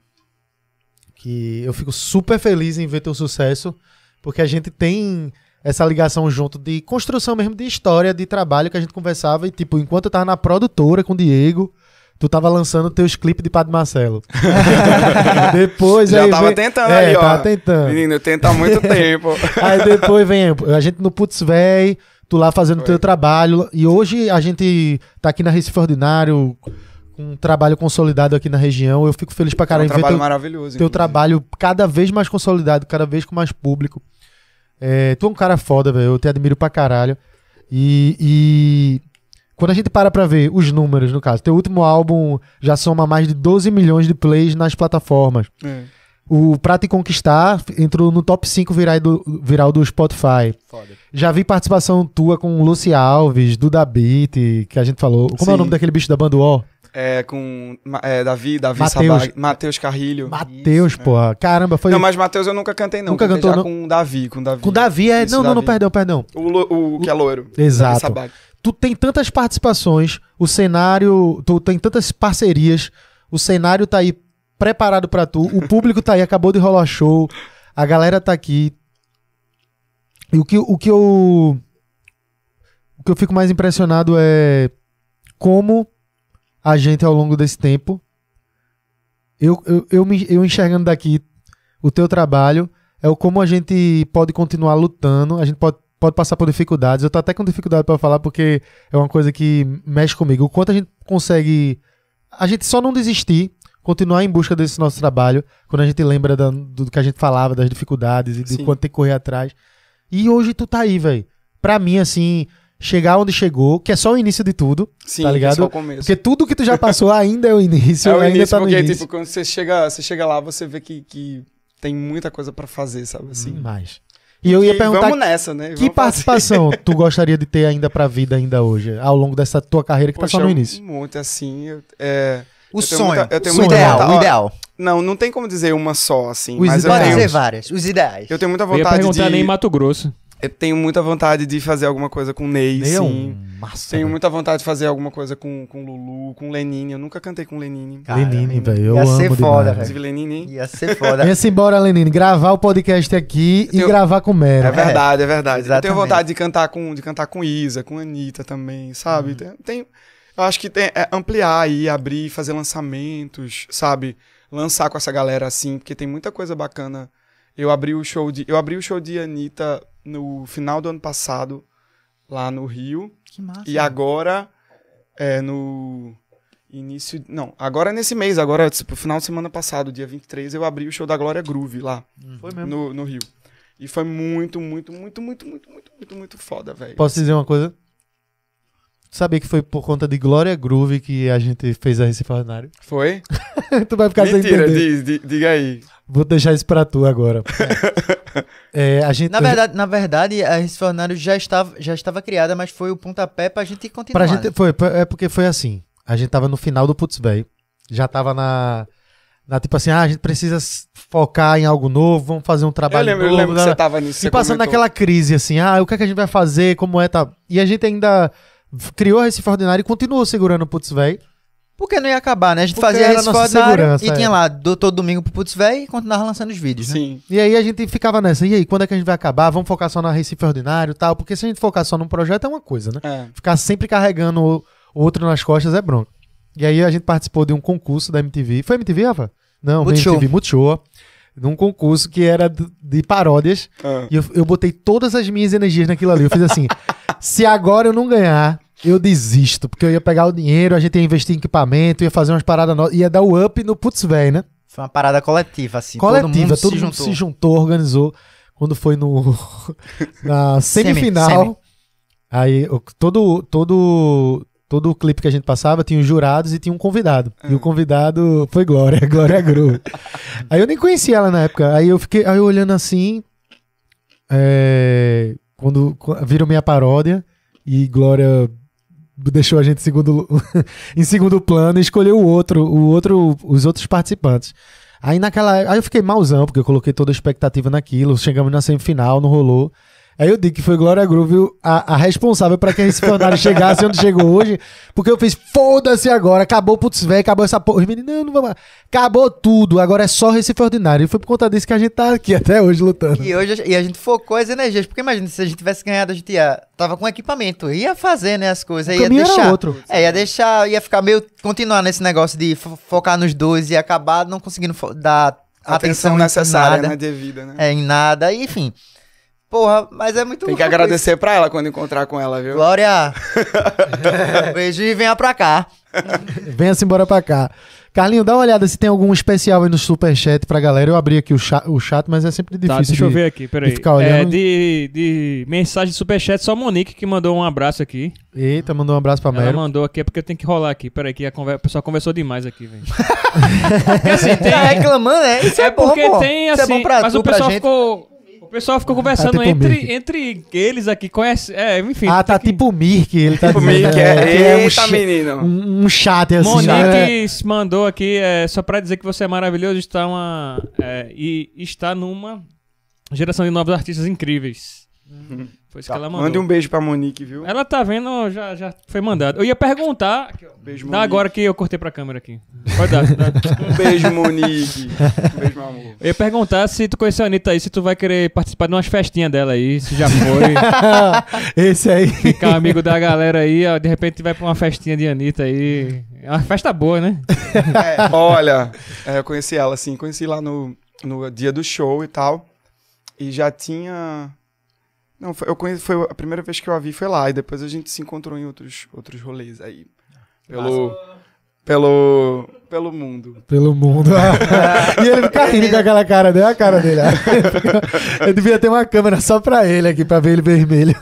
Speaker 1: que eu fico super feliz em ver teu sucesso, porque a gente tem essa ligação junto de construção mesmo de história, de trabalho que a gente conversava e, tipo, enquanto eu tava na produtora com o Diego. Tu tava lançando teus clipes de Padre Marcelo. depois
Speaker 3: Já
Speaker 1: aí
Speaker 3: tava
Speaker 1: vem-
Speaker 3: tentando
Speaker 1: é,
Speaker 3: ali, ó.
Speaker 1: Tava tentando.
Speaker 3: Menino, eu tento há muito tempo.
Speaker 1: Aí depois vem a gente no Putz Véi, tu lá fazendo
Speaker 3: Foi.
Speaker 1: teu trabalho. E hoje a gente tá aqui na Recife Ordinário, um trabalho consolidado aqui na região. Eu fico feliz pra
Speaker 3: É um
Speaker 1: caralho em ver
Speaker 3: trabalho
Speaker 1: teu,
Speaker 3: maravilhoso.
Speaker 1: teu
Speaker 3: inclusive.
Speaker 1: trabalho cada vez mais consolidado, cada vez com mais público. É, tu é um cara foda, velho. Eu te admiro pra caralho. E, e quando a gente para pra ver os números, no caso, teu último álbum já soma mais de 12 milhões de plays nas plataformas.
Speaker 3: É.
Speaker 1: O Pra Te Conquistar entrou no top 5 viral do, viral do Spotify.
Speaker 2: Foda.
Speaker 1: Já vi participação tua com Lucy Alves, Duda Beat, que a gente falou. Como é o
Speaker 3: Sim.
Speaker 1: nome daquele bicho da banda O?
Speaker 3: É, com é, Davi, Davi
Speaker 1: Mateus.
Speaker 3: Sabag, Matheus Carrilho.
Speaker 1: Matheus, porra. Caramba, foi.
Speaker 3: Não, mas Matheus eu nunca cantei, não.
Speaker 1: Nunca
Speaker 3: Cantei
Speaker 1: cantou,
Speaker 3: já
Speaker 1: não?
Speaker 3: com o Davi, com o Davi.
Speaker 1: Com o Davi, é.
Speaker 3: Isso,
Speaker 1: não, não, não,
Speaker 3: Davi.
Speaker 1: perdão, perdão.
Speaker 3: O, lo- o que é loiro.
Speaker 1: Exato.
Speaker 3: Davi Sabag.
Speaker 1: Tu tem tantas participações, o cenário. Tu tem tantas parcerias, o cenário tá aí preparado pra tu, o público tá aí, acabou de rolar show, a galera tá aqui. E o que, o que eu. O que eu fico mais impressionado é como a gente, ao longo desse tempo, eu, eu, eu, me, eu enxergando daqui o teu trabalho, é o como a gente pode continuar lutando, a gente pode, pode passar por dificuldades. Eu tô até com dificuldade pra falar porque é uma coisa que mexe comigo. O quanto a gente consegue. A gente só não desistir, continuar em busca desse nosso trabalho, quando a gente lembra da- do que a gente falava, das dificuldades e do
Speaker 3: Sim.
Speaker 1: quanto tem que correr atrás. E hoje tu tá aí, velho. Pra mim, assim, chegar onde chegou, que é só o início de tudo.
Speaker 3: Sim,
Speaker 1: Tá ligado?
Speaker 3: é o começo.
Speaker 1: Porque tudo que tu já passou ainda é o início,
Speaker 3: é o
Speaker 1: ainda
Speaker 3: início,
Speaker 1: tá no
Speaker 3: porque,
Speaker 1: início.
Speaker 3: tipo, quando você chega, você chega lá, você vê que, que tem muita coisa pra fazer, sabe? Assim.
Speaker 1: Demais. E eu ia perguntar
Speaker 3: vamos nessa, né?
Speaker 1: que
Speaker 3: Vamos fazer.
Speaker 1: participação tu gostaria de ter ainda pra vida ainda hoje, ao longo dessa tua carreira que tá
Speaker 3: Poxa,
Speaker 1: só no início?
Speaker 3: Monte, assim. eu- é,
Speaker 2: O
Speaker 3: Eu tenho
Speaker 2: sonho.
Speaker 3: muita- eu tenho
Speaker 2: o
Speaker 1: muita
Speaker 2: ideal,
Speaker 3: vontade-
Speaker 2: o ideal.
Speaker 3: Não, não tem como dizer uma só, assim.
Speaker 1: Os
Speaker 3: mas eu
Speaker 2: Pode
Speaker 1: ideais.
Speaker 3: tenho,
Speaker 2: dizer várias. Os ideais.
Speaker 3: eu tenho muita
Speaker 4: Eu ia
Speaker 3: vontade
Speaker 4: perguntar
Speaker 3: de.
Speaker 4: nem em Mato Grosso.
Speaker 3: Eu tenho muita vontade de fazer alguma coisa com o Ney,
Speaker 1: Ney é
Speaker 3: sim.
Speaker 1: um massa.
Speaker 3: Tenho
Speaker 1: velho.
Speaker 3: muita vontade de fazer alguma coisa com, com Lulu, com Lenine. Eu nunca cantei com Lenine.
Speaker 2: Cara,
Speaker 1: Lenine, velho. Eu
Speaker 2: ia
Speaker 1: amo
Speaker 2: ser
Speaker 1: demais,
Speaker 2: foda,
Speaker 1: velho.
Speaker 3: Inclusive, Lenine, hein?
Speaker 2: Ia ser foda.
Speaker 1: Venha-se embora, Lenine. Gravar o podcast aqui
Speaker 3: Eu tenho-
Speaker 1: e gravar com o Mero.
Speaker 3: É verdade, é verdade. Eu tenho vontade de cantar com, de cantar com Isa, com Anitta também, sabe? Tem, tem- eu acho que tem, é ampliar aí, abrir, fazer lançamentos, sabe? Lançar com essa galera assim, porque tem muita coisa bacana. Eu abri o show de, eu abri o show de Anitta no final do ano passado, lá no Rio.
Speaker 2: Que massa.
Speaker 3: E agora, é, no início. Não, agora nesse mês, agora, tipo, final de semana passado, dia 23, eu abri o show da Glória Groove lá,
Speaker 1: Foi mesmo.
Speaker 3: no, no Rio. E foi muito, muito, muito, muito, muito, muito, muito, muito foda, velho.
Speaker 1: Posso dizer uma coisa? Sabia que foi por conta de Glória Groove que a gente fez a Recife Ordinário?
Speaker 3: Foi?
Speaker 1: tu vai ficar sem
Speaker 3: Mentira,
Speaker 1: entender.
Speaker 3: diz, di- diga aí.
Speaker 1: Vou deixar isso pra tu agora. É, a gente,
Speaker 2: Na verdade, na verdade, a Recife Ordinário já estava, já estava criada, mas foi o pontapé pra gente continuar.
Speaker 1: Pra gente, foi, é porque foi assim. A gente tava no final do Putz Véi. Já tava na, na. Tipo assim, ah, a gente precisa focar em algo novo, vamos fazer um
Speaker 3: Eu
Speaker 1: trabalho
Speaker 3: lembro, eu
Speaker 1: novo.
Speaker 3: lembro que
Speaker 1: né?
Speaker 3: você tava nisso.
Speaker 1: E passando
Speaker 3: comentou.
Speaker 1: naquela crise, assim, ah, o que, é que a gente vai fazer, como é, tá. E a gente ainda criou a Recife Ordinário e continuou segurando o Putz Véi.
Speaker 2: Porque não ia acabar, né? A gente
Speaker 1: Porque
Speaker 2: fazia Recife
Speaker 1: nossa
Speaker 2: Ordinário
Speaker 1: segurança,
Speaker 2: e
Speaker 1: é.
Speaker 2: tinha lá do, todo domingo pro Putz Véi e continuava lançando os vídeos, né?
Speaker 3: Sim.
Speaker 1: E aí a gente ficava nessa, e aí, quando é que a gente vai acabar? Vamos focar só na Recife Ordinário e tal? Porque se a gente focar só num projeto é uma coisa, né?
Speaker 3: É.
Speaker 1: Ficar sempre carregando o outro nas costas é bronco. E aí a gente participou de um concurso da MTV. Foi MTV, Rafa? Não,
Speaker 2: Multishow.
Speaker 1: MTV Multishow. Num concurso que era de paródias.
Speaker 3: Ah.
Speaker 1: E eu, eu botei todas as minhas energias naquilo ali. Eu fiz assim: se agora eu não ganhar, eu desisto. Porque eu ia pegar o dinheiro, a gente ia investir em equipamento, ia fazer umas paradas novas, ia dar o up no putz velho, né?
Speaker 2: Foi uma parada coletiva, assim.
Speaker 1: Coletiva, todo mundo,
Speaker 2: todo mundo
Speaker 1: se, juntou. organizou. Quando foi no na
Speaker 2: Semi,
Speaker 1: semifinal,
Speaker 2: semi.
Speaker 1: aí o- todo todo todo o clipe que a gente passava tinha os jurados e tinha um convidado. E o convidado foi Glória, Glória Groove. aí eu nem conhecia ela na época. Aí eu fiquei aí eu olhando assim, é, quando qu- viram minha paródia e Glória deixou a gente em segundo, em segundo plano e escolheu o outro, o outro, os outros participantes. Aí naquela, aí eu fiquei malzão porque eu coloquei toda a expectativa naquilo. Chegamos na semifinal, não rolou. Aí eu digo que foi Glória Groove a, a responsável para que esse Fornário chegasse onde chegou hoje, porque eu fiz foda-se agora, acabou o putz velho, acabou essa porra. Os meninos, não, não vamos. Acabou tudo, agora é só Recife Ordinário. E foi por conta disso que a gente tá aqui até hoje lutando.
Speaker 2: E hoje e a gente focou as energias, porque imagina, se a gente tivesse ganhado, a gente ia. Tava com equipamento, ia fazer, né, as coisas.
Speaker 1: O
Speaker 2: Ia
Speaker 1: caminho era
Speaker 2: deixar.
Speaker 1: outro.
Speaker 2: É, ia deixar, ia ficar meio. continuar nesse negócio de fo- focar nos dois e acabar não conseguindo dar
Speaker 3: Atenção
Speaker 2: atenção,
Speaker 3: necessária,
Speaker 2: nada.
Speaker 3: né? Devida, né?
Speaker 2: É, em nada, enfim. Porra, mas é muito
Speaker 3: Tem que agradecer pra ela quando encontrar com ela,
Speaker 2: isso.
Speaker 3: viu?
Speaker 2: Glória! Beijo e venha pra cá.
Speaker 1: Venha-se embora pra cá. Carlinho, dá uma olhada se tem algum especial aí no superchat pra galera. Eu abri aqui o chat, o chat mas é sempre difícil.
Speaker 4: Tá, deixa eu
Speaker 1: de-
Speaker 4: ver aqui, peraí.
Speaker 1: de ficar olhando.
Speaker 4: É, de, de mensagem de superchat, só a Monique que mandou um abraço aqui.
Speaker 1: Eita, mandou um abraço pra
Speaker 4: Ela
Speaker 1: Mero.
Speaker 4: mandou aqui, é porque eu tenho que rolar aqui. Peraí, que a conver... o pessoal conversou demais aqui, velho. Porque assim, tem...
Speaker 2: Tá reclamando, né? Isso é,
Speaker 4: É
Speaker 2: bom,
Speaker 4: porque
Speaker 2: pô.
Speaker 4: tem
Speaker 2: Isso
Speaker 4: assim,
Speaker 2: é bom pra
Speaker 4: mas
Speaker 2: tu,
Speaker 4: o
Speaker 2: pra
Speaker 4: pessoal
Speaker 2: gente.
Speaker 4: ficou pessoal ficou conversando
Speaker 1: Ah, tipo
Speaker 4: entre,
Speaker 1: Mirk.
Speaker 4: entre eles aqui, conhece. É, enfim.
Speaker 1: Ah, tá tipo o Mirk, ele tá
Speaker 3: O
Speaker 1: dizendo,
Speaker 3: Mick
Speaker 1: né?
Speaker 3: é,
Speaker 1: Que um
Speaker 3: eita,
Speaker 1: cha-
Speaker 3: menino.
Speaker 1: um, um chat assim,
Speaker 4: Monique
Speaker 1: né?
Speaker 4: mandou aqui, é, só pra dizer que você é maravilhoso, está uma. é, e está numa geração de novos artistas incríveis. Foi isso que ela mandou.
Speaker 3: Mande um beijo pra Monique, viu?
Speaker 4: Ela tá vendo, já, já foi mandado. Eu ia perguntar. aqui,
Speaker 3: Beijo,
Speaker 4: Dá
Speaker 3: Monique.
Speaker 4: agora que eu cortei pra câmera aqui. Pode dar. dá.
Speaker 3: Um beijo, Monique. Um beijo, meu amor.
Speaker 4: Eu ia perguntar se tu conheceu a Anitta aí, se tu vai querer participar de umas festinhas dela aí, se já foi.
Speaker 1: Esse aí.
Speaker 4: Ficar amigo da galera aí, ó, de repente vai pra uma festinha de Anitta aí. É uma festa boa, né?
Speaker 3: Olha, é, eu conheci ela, assim, conheci lá no, no dia do show e tal. E já tinha. Não, foi, eu conheci, foi a primeira vez que eu a vi foi lá, e depois a gente se encontrou em outros, outros rolês aí. Pelo. Pelo. Pelo mundo.
Speaker 1: Pelo mundo. e ele fica rindo com aquela cara dele, a cara dele. Eu devia ter uma câmera só pra ele aqui, pra ver ele vermelho.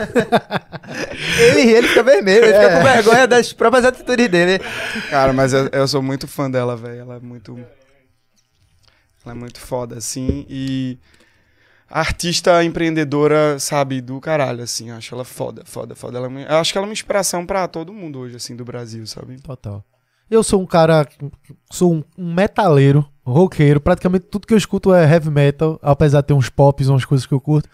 Speaker 2: Ele ri, ele fica vermelho, ele
Speaker 1: É.
Speaker 2: fica com vergonha das próprias atitudes dele.
Speaker 3: Cara, mas eu, eu sou muito fã dela, velho. Ela é muito. Ela é muito foda, assim. E. Artista empreendedora, sabe, do caralho, assim. Acho ela foda, foda, foda. Ela, é eu acho que ela é uma inspiração pra todo mundo hoje, assim, do Brasil, sabe?
Speaker 1: Total. Eu sou um cara, sou um, um metaleiro, roqueiro, praticamente tudo que eu escuto é heavy metal, apesar de ter uns pops, umas coisas que eu curto.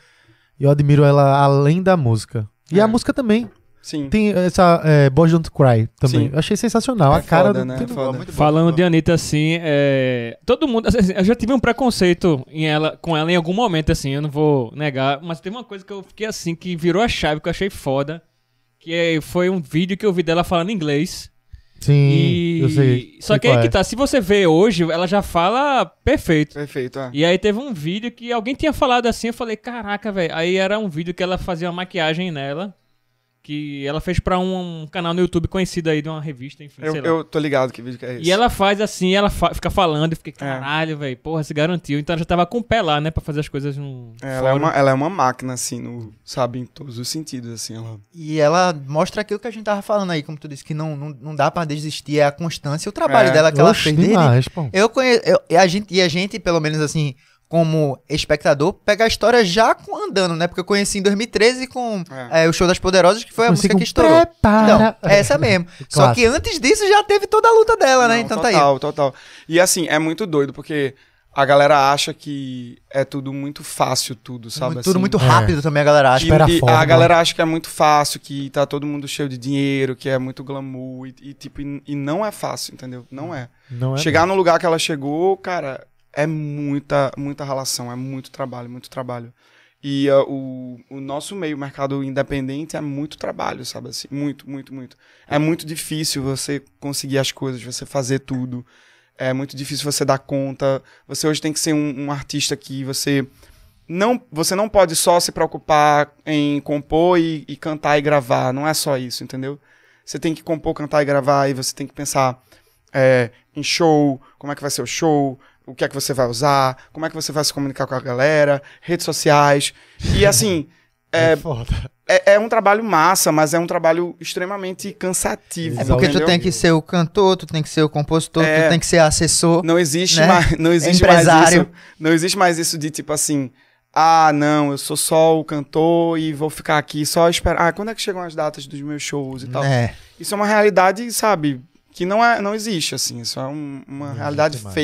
Speaker 1: E eu admiro ela além da música. E
Speaker 3: É.
Speaker 1: a música também.
Speaker 3: Sim.
Speaker 1: Tem essa é, Boys Don't Cry também.
Speaker 3: Sim.
Speaker 1: Eu achei sensacional.
Speaker 3: É
Speaker 1: a cara
Speaker 3: foda,
Speaker 1: do.
Speaker 3: né?
Speaker 1: tem-
Speaker 3: Foda.
Speaker 2: bom.
Speaker 4: Falando de Anitta assim, é... todo mundo. assim, eu já tive um preconceito em ela, com ela em algum momento, assim, eu não vou negar. Mas teve uma coisa que eu fiquei assim, que virou a chave, que eu achei foda. Que é- foi um vídeo que eu vi dela falando inglês.
Speaker 1: Sim,
Speaker 4: e.
Speaker 1: eu sei.
Speaker 4: Só que aí
Speaker 1: qual
Speaker 4: que
Speaker 1: é.
Speaker 4: tá, se você vê hoje, ela já fala perfeito.
Speaker 3: Perfeito, é.
Speaker 4: E aí teve um vídeo que alguém tinha falado assim, eu falei, caraca, velho. Aí era um vídeo que ela fazia uma maquiagem nela. Que ela fez pra um, um canal no YouTube conhecido aí de uma revista, enfim,
Speaker 3: Eu,
Speaker 4: sei lá.
Speaker 3: eu tô ligado que vídeo que é esse.
Speaker 4: E ela faz assim, ela fa- fica falando, e fiquei, caralho, velho, porra, se garantiu. Então ela já tava com o pé lá, né, pra fazer as coisas no.
Speaker 3: Ela
Speaker 4: fora.
Speaker 3: é, uma, ela é uma máquina, assim, no, sabe, em todos os sentidos, assim. Ela...
Speaker 2: E ela mostra aquilo que a gente tava falando aí, como tu disse, que não, não, não dá pra desistir, é a constância e o trabalho
Speaker 3: É.
Speaker 2: dela que ela
Speaker 1: Oxe,
Speaker 2: fez desde
Speaker 1: demais, pô.
Speaker 2: Eu conheço. eu- e, a gente, e a gente, pelo menos assim, como espectador, pega a história já com andando, né? Porque eu conheci em 2013 com
Speaker 3: É.
Speaker 2: é, o Show das Poderosas, que foi a música que estourou.
Speaker 1: Prepara.
Speaker 2: Não, é essa mesmo. Só que antes disso já teve toda a luta dela, né?
Speaker 3: Não,
Speaker 2: Então tá aí.
Speaker 3: total, total. E assim, é muito doido, porque a galera acha que é tudo muito fácil, tudo, sabe?
Speaker 2: Tudo
Speaker 3: assim.
Speaker 2: muito
Speaker 1: É.
Speaker 2: rápido também, a galera acha.
Speaker 3: E-
Speaker 1: a
Speaker 3: e a galera acha que é muito fácil, que tá todo mundo cheio de dinheiro, que é muito glamour, e, e, tipo, e, e não é fácil, entendeu? Não é.
Speaker 1: Não é
Speaker 3: Chegar no lugar que ela chegou, cara, é muita, muita relação, é muito trabalho, muito trabalho. E ah, o, o nosso meio, mercado independente, é muito trabalho, sabe assim? Muito, muito, muito. É muito difícil você conseguir as coisas, você fazer tudo. É muito difícil você dar conta. Você hoje tem que ser um, um artista que você não, você não pode só se preocupar em compor e, e cantar e gravar. Não é só isso, entendeu? Você tem que compor, cantar e gravar, e você tem que pensar é, em show, como é que vai ser o show, o que é que você vai usar, como é que você vai se comunicar com a galera, redes sociais. E assim,
Speaker 1: É foda.
Speaker 3: é, é um trabalho massa, mas é um trabalho extremamente cansativo.
Speaker 2: É porque tu
Speaker 3: entendeu?
Speaker 2: tem que ser o cantor, tu tem que ser o compositor,
Speaker 3: É.
Speaker 2: tu tem que ser assessor.
Speaker 3: Não existe,
Speaker 2: né?
Speaker 3: mais, não existe mais
Speaker 2: Empresário.
Speaker 3: isso. Não existe mais isso de tipo assim, ah, não, eu sou só o cantor e vou ficar aqui só esperar. Ah, quando é que chegam as datas dos meus shows e tal?
Speaker 2: É.
Speaker 3: Isso é uma realidade, sabe, que não é, não existe assim. Isso é um- uma
Speaker 1: Não
Speaker 3: realidade
Speaker 1: existe mais.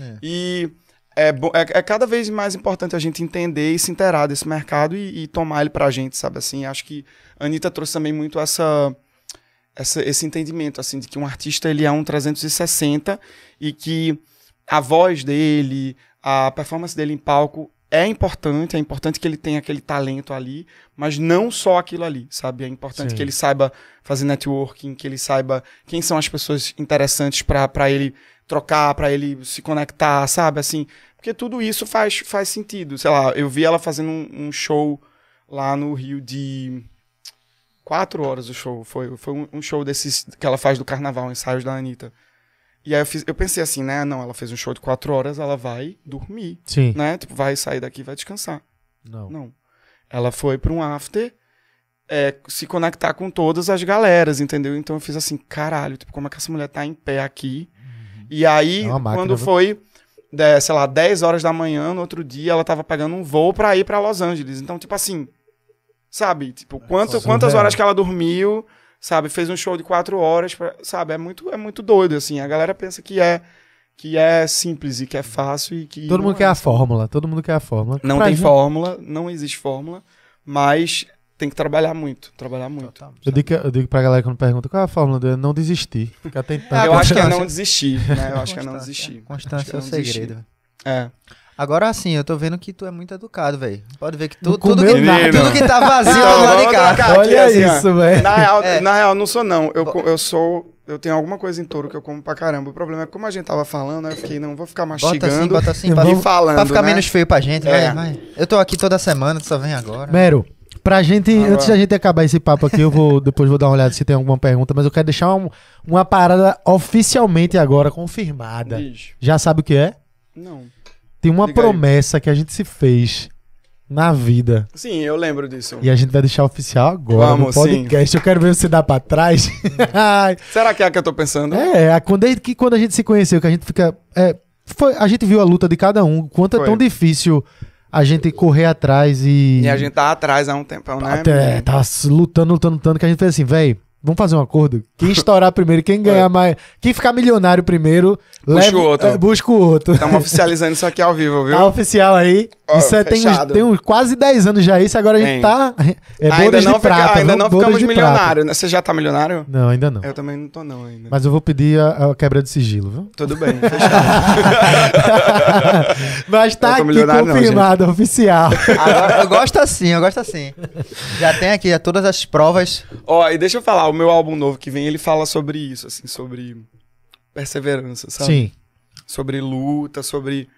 Speaker 2: É.
Speaker 3: E é, é, é cada vez mais importante a gente entender e se inteirar desse mercado e, e tomar ele pra gente, sabe assim? Acho que a Anitta trouxe também muito essa, essa esse entendimento assim de que um artista ele é um 360 e que a voz dele, a performance dele em palco é importante, é importante que ele tenha aquele talento ali, mas não só aquilo ali, sabe? É importante
Speaker 1: Sim.
Speaker 3: que ele saiba fazer networking, que ele saiba quem são as pessoas interessantes pra ele trocar, pra ele se conectar, sabe? Assim, porque tudo isso faz, faz sentido. Sei lá, eu vi ela fazendo um, um show lá no Rio de quatro horas o show. Foi, foi um, show desses que ela faz do carnaval, ensaios da Anitta. E aí eu, fiz, eu pensei assim, né? Não, ela fez um show de quatro horas, ela vai dormir,
Speaker 1: Sim.
Speaker 3: né? Tipo, vai sair daqui e vai descansar.
Speaker 1: Não.
Speaker 3: Não. Ela foi pra um after é, se conectar com todas as galeras, entendeu? Então eu fiz assim, caralho, tipo, como é que essa mulher tá em pé aqui? E aí,
Speaker 1: É máquina,
Speaker 3: quando foi de- sei lá, 10 horas da manhã, no outro dia ela tava pegando um voo pra ir pra Los Angeles. Então, tipo assim, sabe? Tipo, quanto,
Speaker 1: surreal.
Speaker 3: quantas horas que ela dormiu, sabe? Fez um show de 4 horas, pra- sabe? É muito, é muito doido, assim. A galera pensa que é, que é simples e que é fácil e que.
Speaker 1: Todo mundo
Speaker 3: é,
Speaker 1: quer a fórmula, todo mundo quer a fórmula.
Speaker 3: Não
Speaker 1: Pra
Speaker 3: tem
Speaker 1: gente-
Speaker 3: fórmula, não existe fórmula, mas tem que trabalhar muito, trabalhar muito.
Speaker 1: Eu digo, que- eu digo pra galera quando pergunta qual é a fórmula dele, não desistir. Ficar tentando.
Speaker 3: eu acho que é não desistir, né? Eu acho que é não desistir.
Speaker 2: Constância
Speaker 3: que
Speaker 2: é o
Speaker 3: não
Speaker 2: segredo.
Speaker 3: É.
Speaker 2: Agora sim, eu tô vendo que tu é muito educado, velho. Pode ver que tu,
Speaker 1: Não
Speaker 2: tudo, que,
Speaker 3: nada.
Speaker 2: tudo que tá vazio tá do lado de cá.
Speaker 3: trocar aqui,
Speaker 1: Olha
Speaker 3: assim,
Speaker 1: isso, velho.
Speaker 3: Na real,
Speaker 2: É.
Speaker 3: na real, não sou não. Eu, eu sou. Eu tenho alguma coisa em touro que eu como pra caramba. O problema é que, como a gente tava falando, eu fiquei, não vou ficar
Speaker 2: Bota assim,
Speaker 3: mastigando
Speaker 2: bota assim,
Speaker 1: Eu
Speaker 2: pra,
Speaker 1: vou-
Speaker 3: e falando.
Speaker 2: pra ficar
Speaker 3: né?
Speaker 2: menos feio pra gente,
Speaker 3: É.
Speaker 2: vai, vai. Eu tô aqui toda semana, tu só vem agora.
Speaker 1: Mero, pra gente,
Speaker 3: Agora.
Speaker 1: antes da gente acabar esse papo aqui, eu vou depois vou dar uma olhada se tem alguma pergunta, mas eu quero deixar um- uma parada oficialmente agora confirmada.
Speaker 3: Diz.
Speaker 1: Já sabe o que é?
Speaker 3: Não.
Speaker 1: Tem uma
Speaker 3: Diga aí.
Speaker 1: promessa que a gente se fez na vida.
Speaker 3: Sim, eu lembro disso.
Speaker 1: E a gente vai deixar oficial agora no
Speaker 3: Vamos, sim.
Speaker 1: podcast. Eu quero ver você dar pra trás.
Speaker 3: Será que é a que eu tô pensando?
Speaker 1: é, desde que quando a gente se conheceu, que a gente fica. é, foi, a gente viu a luta de cada um, quanto é
Speaker 3: Foi.
Speaker 1: tão difícil a gente correr atrás e.
Speaker 3: E a gente tá atrás há um tempão, né?
Speaker 1: Até, s- lutando, lutando, lutando, que a gente fez assim, véi, vamos fazer um acordo? Quem estourar primeiro, quem ganhar mais. Quem ficar milionário primeiro,
Speaker 3: É. Busca
Speaker 1: leva,
Speaker 3: o outro.
Speaker 1: é, busca o outro.
Speaker 3: Estamos oficializando isso aqui ao vivo, viu?
Speaker 1: Tá oficial aí.
Speaker 3: Ó,
Speaker 1: isso é, tem, uns, tem uns quase 10 anos já isso, agora a gente tá. É
Speaker 3: ainda não,
Speaker 1: de
Speaker 3: fica-
Speaker 1: prata.
Speaker 3: ainda não ficamos
Speaker 1: de prata.
Speaker 3: milionários, né? Você já tá milionário?
Speaker 1: Não, ainda não.
Speaker 3: Eu também não tô não ainda.
Speaker 1: Mas eu vou pedir a, a quebra de sigilo, viu?
Speaker 3: Tudo bem, fechado.
Speaker 1: Mas tá aqui
Speaker 3: milionário não,
Speaker 1: confirmado, oficial.
Speaker 2: Agora, eu gosto assim, eu gosto assim. Já tem aqui já todas as provas.
Speaker 3: Ó, e deixa eu falar, o meu álbum novo que vem, ele fala sobre isso, assim, sobre perseverança, sabe?
Speaker 1: Sim.
Speaker 3: Sobre luta, sobre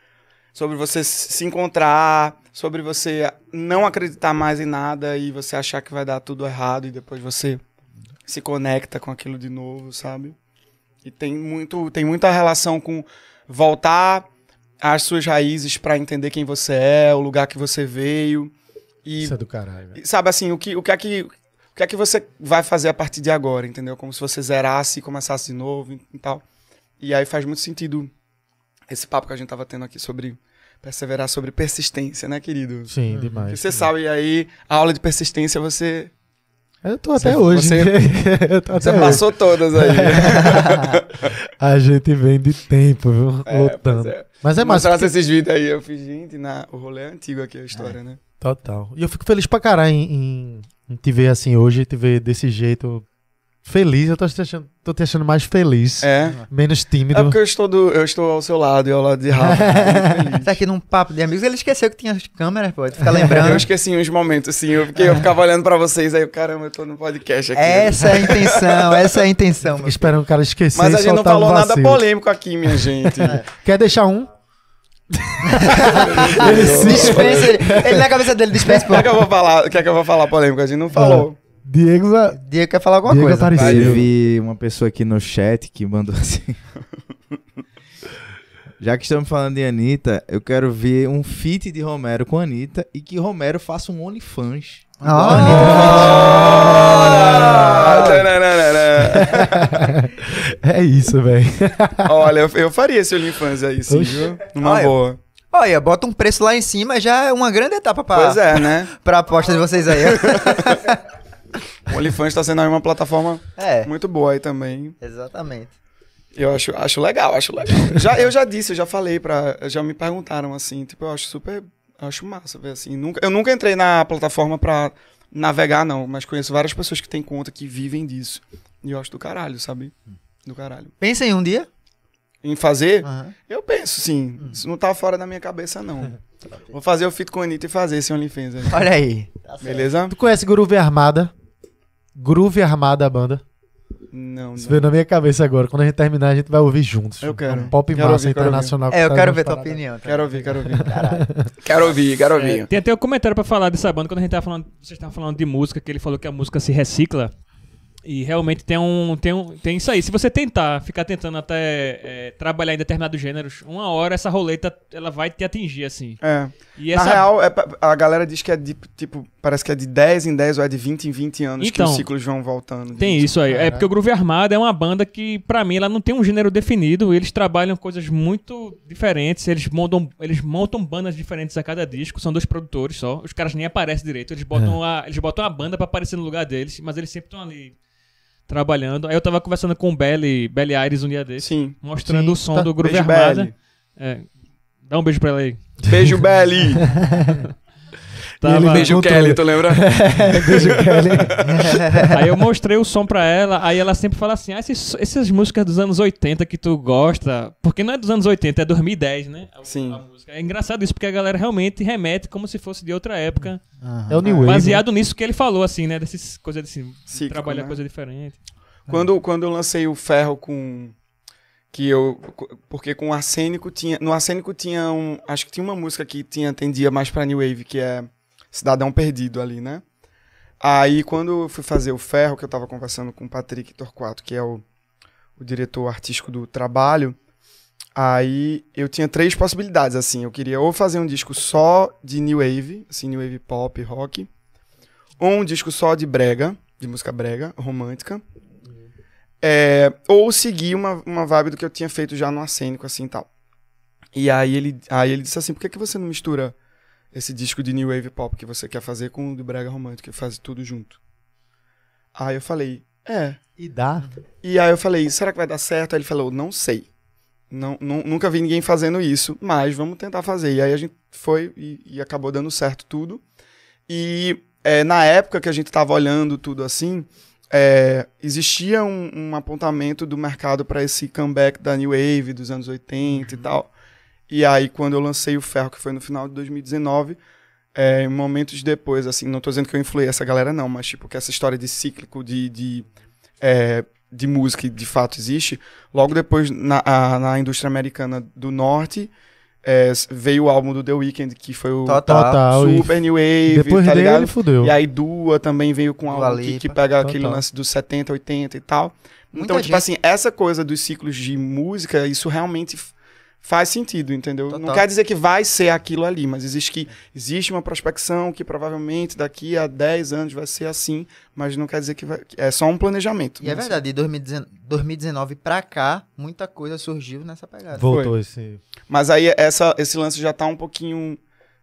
Speaker 3: sobre você se encontrar, sobre você não acreditar mais em nada e você achar que vai dar tudo errado e depois você se conecta com aquilo de novo, sabe? E tem muito tem muita relação com voltar às suas raízes pra entender quem você é, o lugar que você veio e
Speaker 1: Isso é do caralho,
Speaker 3: sabe assim, o que, o que é que. O que é que você vai fazer a partir de agora, entendeu? Como se você zerasse e começasse de novo e, e tal. E aí faz muito sentido esse papo que a gente tava tendo aqui sobre perseverar, sobre persistência, né, querido?
Speaker 1: Sim, demais.
Speaker 3: Porque você sabe, aí, a aula de persistência você,
Speaker 1: Eu tô até
Speaker 3: Você-
Speaker 1: hoje.
Speaker 3: você-
Speaker 1: eu tô até
Speaker 3: você
Speaker 1: hoje.
Speaker 3: passou todas aí.
Speaker 1: A gente vem de tempo, viu?
Speaker 3: É, é.
Speaker 1: Mas é massa.
Speaker 3: Mostrasse
Speaker 1: porque-
Speaker 3: esses vídeos aí, eu fiz, gente, na, o rolê é antigo aqui, a história, né?
Speaker 1: Total. E eu fico feliz pra caralho em- em te ver assim hoje, te ver desse jeito feliz. Eu tô te achando, tô te achando mais feliz.
Speaker 3: É.
Speaker 1: Menos tímido.
Speaker 3: É porque eu estou, do, eu estou ao seu lado e ao lado de Rafa. feliz.
Speaker 2: Tá aqui num papo de amigos. Ele esqueceu que tinha as câmeras, pô. Fica lembrando.
Speaker 3: Eu esqueci uns momentos, assim, eu, porque eu ficava olhando pra vocês, aí eu, caramba, eu tô no podcast aqui.
Speaker 2: Essa é a intenção, essa é a intenção.
Speaker 1: Fico esperando o cara esquecer
Speaker 3: Mas a gente não
Speaker 1: soltar um
Speaker 3: falou nada polêmico aqui, minha gente.
Speaker 1: Quer deixar um?
Speaker 2: Dispensa ele. Ele na cabeça dele dispensa,
Speaker 3: O que é que eu vou falar? O que é que eu vou falar polêmico? A gente não falou.
Speaker 1: Diego
Speaker 2: Diego quer falar alguma
Speaker 1: Diego
Speaker 2: coisa.
Speaker 1: apareceu.
Speaker 5: Teve uma pessoa aqui no chat que mandou assim. Já que estamos falando de Anitta, eu quero ver um feat de Romero com Anitta e que Romero faça um OnlyFans.
Speaker 3: Ah,
Speaker 2: Ah,
Speaker 3: tananana.
Speaker 1: É isso, velho.
Speaker 3: Olha, eu, eu faria esse OnlyFans aí, sim,
Speaker 1: Oxe.
Speaker 3: viu? Numa
Speaker 2: Olha.
Speaker 3: boa.
Speaker 2: Olha, bota um preço lá em cima, já é uma grande etapa pra,
Speaker 3: Pois é, né?
Speaker 2: pra aposta de vocês aí.
Speaker 3: O OnlyFans tá sendo aí uma plataforma
Speaker 2: é,
Speaker 3: muito boa aí também.
Speaker 2: exatamente.
Speaker 3: Eu acho, acho legal, acho legal. Já, eu já disse, eu já falei pra. Já me perguntaram assim, tipo, eu acho super. Eu acho massa, ver assim. Nunca, eu nunca entrei na plataforma pra navegar, não, mas conheço várias pessoas que têm conta que vivem disso. E eu acho do caralho, sabe? Do caralho.
Speaker 2: Pensa em um dia.
Speaker 3: Em fazer,
Speaker 2: Aham.
Speaker 3: eu penso, sim. Isso não tá fora da minha cabeça, não. Vou fazer o fit com a Anitta e fazer esse OnlyFans aí.
Speaker 2: Olha aí.
Speaker 3: Beleza?
Speaker 1: Tu conhece Groove Armada? Groove Armada, a banda.
Speaker 3: Não,
Speaker 1: Isso
Speaker 3: não.
Speaker 1: veio na minha cabeça agora. Quando a gente terminar, a gente vai ouvir juntos.
Speaker 3: Eu quero.
Speaker 1: Um pop
Speaker 3: Quero
Speaker 1: massa
Speaker 3: ouvir, quero
Speaker 1: internacional. que
Speaker 2: É, eu
Speaker 1: faz
Speaker 2: quero ver tua opinião. tá?
Speaker 3: Quero ouvir, quero ouvir. Quero ouvir, quero ouvir.
Speaker 4: É, tem até um comentário pra falar dessa banda quando a gente tava falando, vocês estavam falando de música, que ele falou que a música se recicla. E realmente tem um, tem um. Tem isso aí. Se você tentar, ficar tentando até é, trabalhar em determinados gêneros, uma hora essa roleta ela vai te atingir, assim.
Speaker 3: É.
Speaker 4: E
Speaker 3: Na
Speaker 4: essa.
Speaker 3: real, é a galera diz que é de, tipo, parece que é de 10 em 10 ou é de 20 em 20 anos
Speaker 4: Então,
Speaker 3: que os ciclos vão voltando.
Speaker 4: Tem isso aí. É porque o Groove Armada é uma banda que, pra mim, ela não tem um gênero definido. Eles trabalham coisas muito diferentes. Eles montam, eles montam bandas diferentes a cada disco. São dois produtores só. Os caras nem aparecem direito. Eles botam, a, eles botam a banda pra aparecer no lugar deles, mas eles sempre estão ali trabalhando. Aí eu tava conversando com o Belly, Belly Aires um dia desse,
Speaker 3: Sim.
Speaker 4: mostrando
Speaker 1: Sim,
Speaker 4: o som
Speaker 1: tá.
Speaker 4: do Groove
Speaker 3: Beijo,
Speaker 4: Armada. É. Dá um beijo pra ela aí.
Speaker 3: Beijo, Belly.
Speaker 4: Tava-
Speaker 3: Beijo, Kelly, tu lembra?
Speaker 1: Beijo, Kelly.
Speaker 4: Aí eu mostrei o som pra ela, aí ela sempre fala assim: ah, esses, essas músicas dos anos 80 que tu gosta, porque não é dos anos 80, é 2010, né? A-
Speaker 3: Sim.
Speaker 4: a. É engraçado isso, porque a galera realmente remete como se fosse de outra época,
Speaker 1: É o New Wave.
Speaker 4: baseado nisso que ele falou, assim, né? Dessas coisas assim,
Speaker 3: Cíclico,
Speaker 4: trabalhar
Speaker 3: né?
Speaker 4: coisa diferente.
Speaker 3: Quando, quando eu lancei o ferro com. Que eu. Porque com o arsênico tinha. No arsênico tinha um. Acho que tinha uma música que tinha, tendia mais pra New Wave, que é Cidadão Perdido ali, né? Aí quando eu fui fazer o ferro, que eu tava conversando com o Patrick Torquato, que é o, o diretor artístico do trabalho, aí eu tinha três possibilidades, assim. Eu queria ou fazer um disco só de New Wave, assim, New Wave pop, rock, ou um disco só de brega, de música brega, romântica. É, ou seguir uma, uma vibe do que eu tinha feito já no Arsênico, assim tal. E aí ele, aí ele disse assim: por que, que você não mistura esse disco de New Wave Pop que você quer fazer com o de Brega Romântico, que faz tudo junto? Aí eu falei: é.
Speaker 1: E dá.
Speaker 3: E aí eu falei: será que vai dar certo? Aí ele falou: não sei. Não, nu- nunca vi ninguém fazendo isso, mas vamos tentar fazer. E aí a gente foi e, e acabou dando certo tudo. E é, na época que a gente estava olhando tudo assim, é, existia um, um apontamento do mercado para esse comeback da New Wave dos anos 80 e tal. E aí, quando eu lancei o Ferro, que foi no final de 2019, é, momentos depois, assim, não tô dizendo que eu influí essa galera, não, mas tipo, que essa história de cíclico de, de, é, de música de fato existe, logo depois, na, a- na indústria americana do norte, é, veio o álbum do The Weeknd, que foi o
Speaker 2: Total.
Speaker 1: Total. e
Speaker 3: Super New Wave,
Speaker 1: Depois
Speaker 3: tá
Speaker 1: dele,
Speaker 3: ligado?
Speaker 1: fudeu.
Speaker 3: E aí Dua também veio com
Speaker 2: Dua
Speaker 3: algo que, que pega aquele
Speaker 1: Total.
Speaker 3: lance dos 70, 80 e tal.
Speaker 2: Muita
Speaker 3: então, tipo
Speaker 2: gente-
Speaker 3: assim, essa coisa dos ciclos de música, isso realmente faz sentido, entendeu? Não
Speaker 2: Total.
Speaker 3: quer dizer que vai ser aquilo ali, mas existe que existe uma prospecção que provavelmente daqui a 10 anos vai ser assim, mas não quer dizer que vai, é só um planejamento.
Speaker 2: E é verdade, de 2019, 2019 pra cá, muita coisa surgiu nessa pegada.
Speaker 1: Voltou esse.
Speaker 3: Mas aí essa, esse lance já tá um pouquinho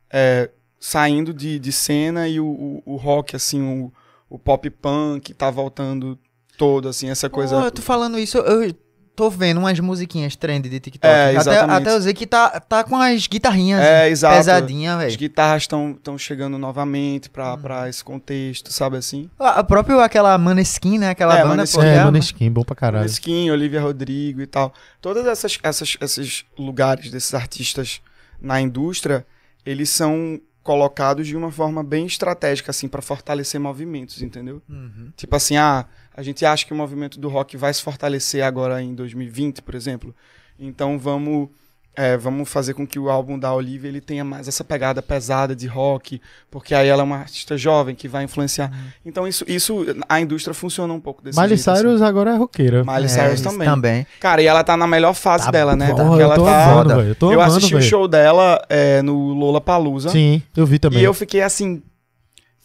Speaker 3: é, saindo de, de cena e o, o, o rock, assim, o, o pop punk tá voltando todo, assim, essa coisa.
Speaker 2: Pô, eu tô falando isso, eu tô vendo umas musiquinhas trend de TikTok.
Speaker 3: É,
Speaker 2: até,
Speaker 3: exatamente.
Speaker 2: até eu sei que tá, tá com as guitarrinhas
Speaker 3: É, exato.
Speaker 2: pesadinhas,
Speaker 3: As
Speaker 2: velho.
Speaker 3: guitarras estão chegando novamente pra,
Speaker 2: Uhum.
Speaker 3: pra esse contexto, sabe assim?
Speaker 2: A a própria aquela Maneskin, né? Aquela
Speaker 3: É,
Speaker 2: banda,
Speaker 3: Maneskin.
Speaker 2: pô,
Speaker 1: É,
Speaker 2: é,
Speaker 1: Maneskin, bom pra caralho.
Speaker 3: Skin, Olivia Rodrigo e tal. Todas essas, essas esses lugares desses artistas na indústria, eles são colocados de uma forma bem estratégica assim para fortalecer movimentos, entendeu?
Speaker 2: Uhum.
Speaker 3: Tipo assim, ah, a gente acha que o movimento do rock vai se fortalecer agora em 2020, por exemplo. Então vamos é, vamos fazer com que o álbum da Olivia ele tenha mais essa pegada pesada de rock, porque aí ela é uma artista jovem que vai influenciar. Então isso, isso a indústria funciona um pouco desse
Speaker 1: Miley
Speaker 3: jeito. assim.
Speaker 1: Cyrus agora é roqueira.
Speaker 3: Miley
Speaker 2: É,
Speaker 3: Cyrus também.
Speaker 2: também.
Speaker 3: Cara, e ela tá na melhor fase
Speaker 1: Tá
Speaker 3: dela, né?
Speaker 1: porra,
Speaker 3: Porque
Speaker 1: eu
Speaker 3: ela
Speaker 1: tô
Speaker 3: tá.
Speaker 1: amando. Eu tô
Speaker 3: eu
Speaker 1: amando,
Speaker 3: assisti o
Speaker 1: velho.
Speaker 3: show dela é, no Lola Palusa.
Speaker 1: Sim, eu vi também.
Speaker 3: E eu fiquei assim,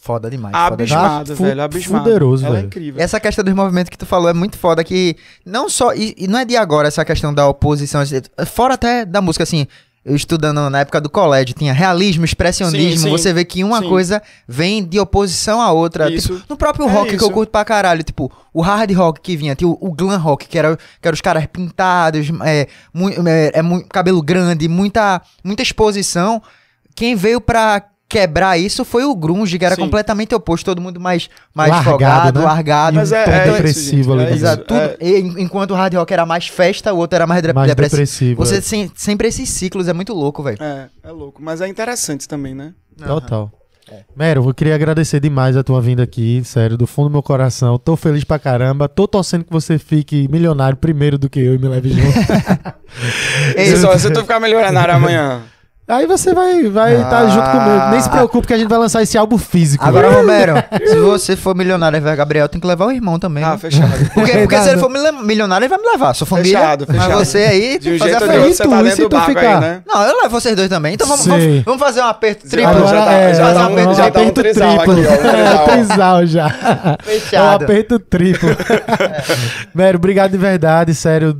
Speaker 2: Foda demais. Foda demais.
Speaker 3: abismado,
Speaker 1: Ah, fu-
Speaker 3: velho. Abismado.
Speaker 1: fuderoso,
Speaker 3: ela
Speaker 1: velho.
Speaker 3: é incrível.
Speaker 2: Essa questão dos movimentos que tu falou é muito foda, que não só. E, e não é de agora essa questão da oposição. Fora até da música, assim. Eu estudando na época do colégio, tinha realismo, expressionismo.
Speaker 3: Sim, sim.
Speaker 2: você vê que uma
Speaker 3: Sim.
Speaker 2: coisa vem de oposição à outra.
Speaker 3: Isso.
Speaker 2: Tipo, no próprio
Speaker 3: É
Speaker 2: rock que eu
Speaker 3: isso.
Speaker 2: curto pra caralho, tipo, o hard rock que vinha, tinha o, o glam rock, que era, que era os caras pintados, é, mui- é, é cabelo grande, muita, muita exposição. Quem veio pra quebrar isso foi o grunge, que era
Speaker 3: Sim.
Speaker 2: completamente oposto, todo mundo mais, mais
Speaker 1: Largado,
Speaker 2: folgado,
Speaker 1: né?
Speaker 2: largado.
Speaker 3: Mas é, é
Speaker 1: depressivo
Speaker 3: isso,
Speaker 1: ali
Speaker 3: é.
Speaker 2: Exato, tudo,
Speaker 3: é.
Speaker 2: e en- enquanto o hard rock era mais festa, o outro era mais, de-
Speaker 1: Mais
Speaker 2: depressivo.
Speaker 1: depressivo.
Speaker 2: Você
Speaker 1: é.
Speaker 2: sem- sempre esses ciclos, é muito louco, velho.
Speaker 3: É, é louco. Mas é interessante também, né?
Speaker 1: Total. Mero, eu queria agradecer demais a tua vinda aqui, sério, do fundo do meu coração. Tô feliz pra caramba. Tô torcendo que você fique milionário primeiro do que eu e me leve junto.
Speaker 2: Ei,
Speaker 3: Se, só, se tu ficar milionário amanhã.
Speaker 1: Aí você vai estar vai tá
Speaker 3: Ah.
Speaker 1: junto comigo. Nem se preocupe que a gente vai lançar esse álbum físico.
Speaker 2: Agora, Romero, se você for milionário e vai Gabriel, tem que levar o irmão também.
Speaker 3: Ah,
Speaker 2: né?
Speaker 3: fechado.
Speaker 2: Porque, porque
Speaker 1: Tá,
Speaker 2: se ele for mil- milionário, ele vai me levar. Sua família.
Speaker 3: Fechado, fechado.
Speaker 2: Mas você aí
Speaker 3: De um
Speaker 2: fazer
Speaker 3: jeito
Speaker 2: a
Speaker 3: outro, você tá
Speaker 1: e se tu ficar?
Speaker 3: aí, né?
Speaker 2: Não, eu levo vocês dois também. Então vamos, vamos, vamos fazer um aperto triplo.
Speaker 3: Agora já tá-
Speaker 1: é,
Speaker 3: já
Speaker 1: é,
Speaker 3: tá
Speaker 1: um, é um
Speaker 3: já tá um
Speaker 1: aperto
Speaker 3: trisal
Speaker 1: triplo.
Speaker 3: aqui, ó, um
Speaker 1: É,
Speaker 3: trisal.
Speaker 1: já. É um
Speaker 2: Fechado.
Speaker 1: aperto triplo. Mero, obrigado de verdade, sério.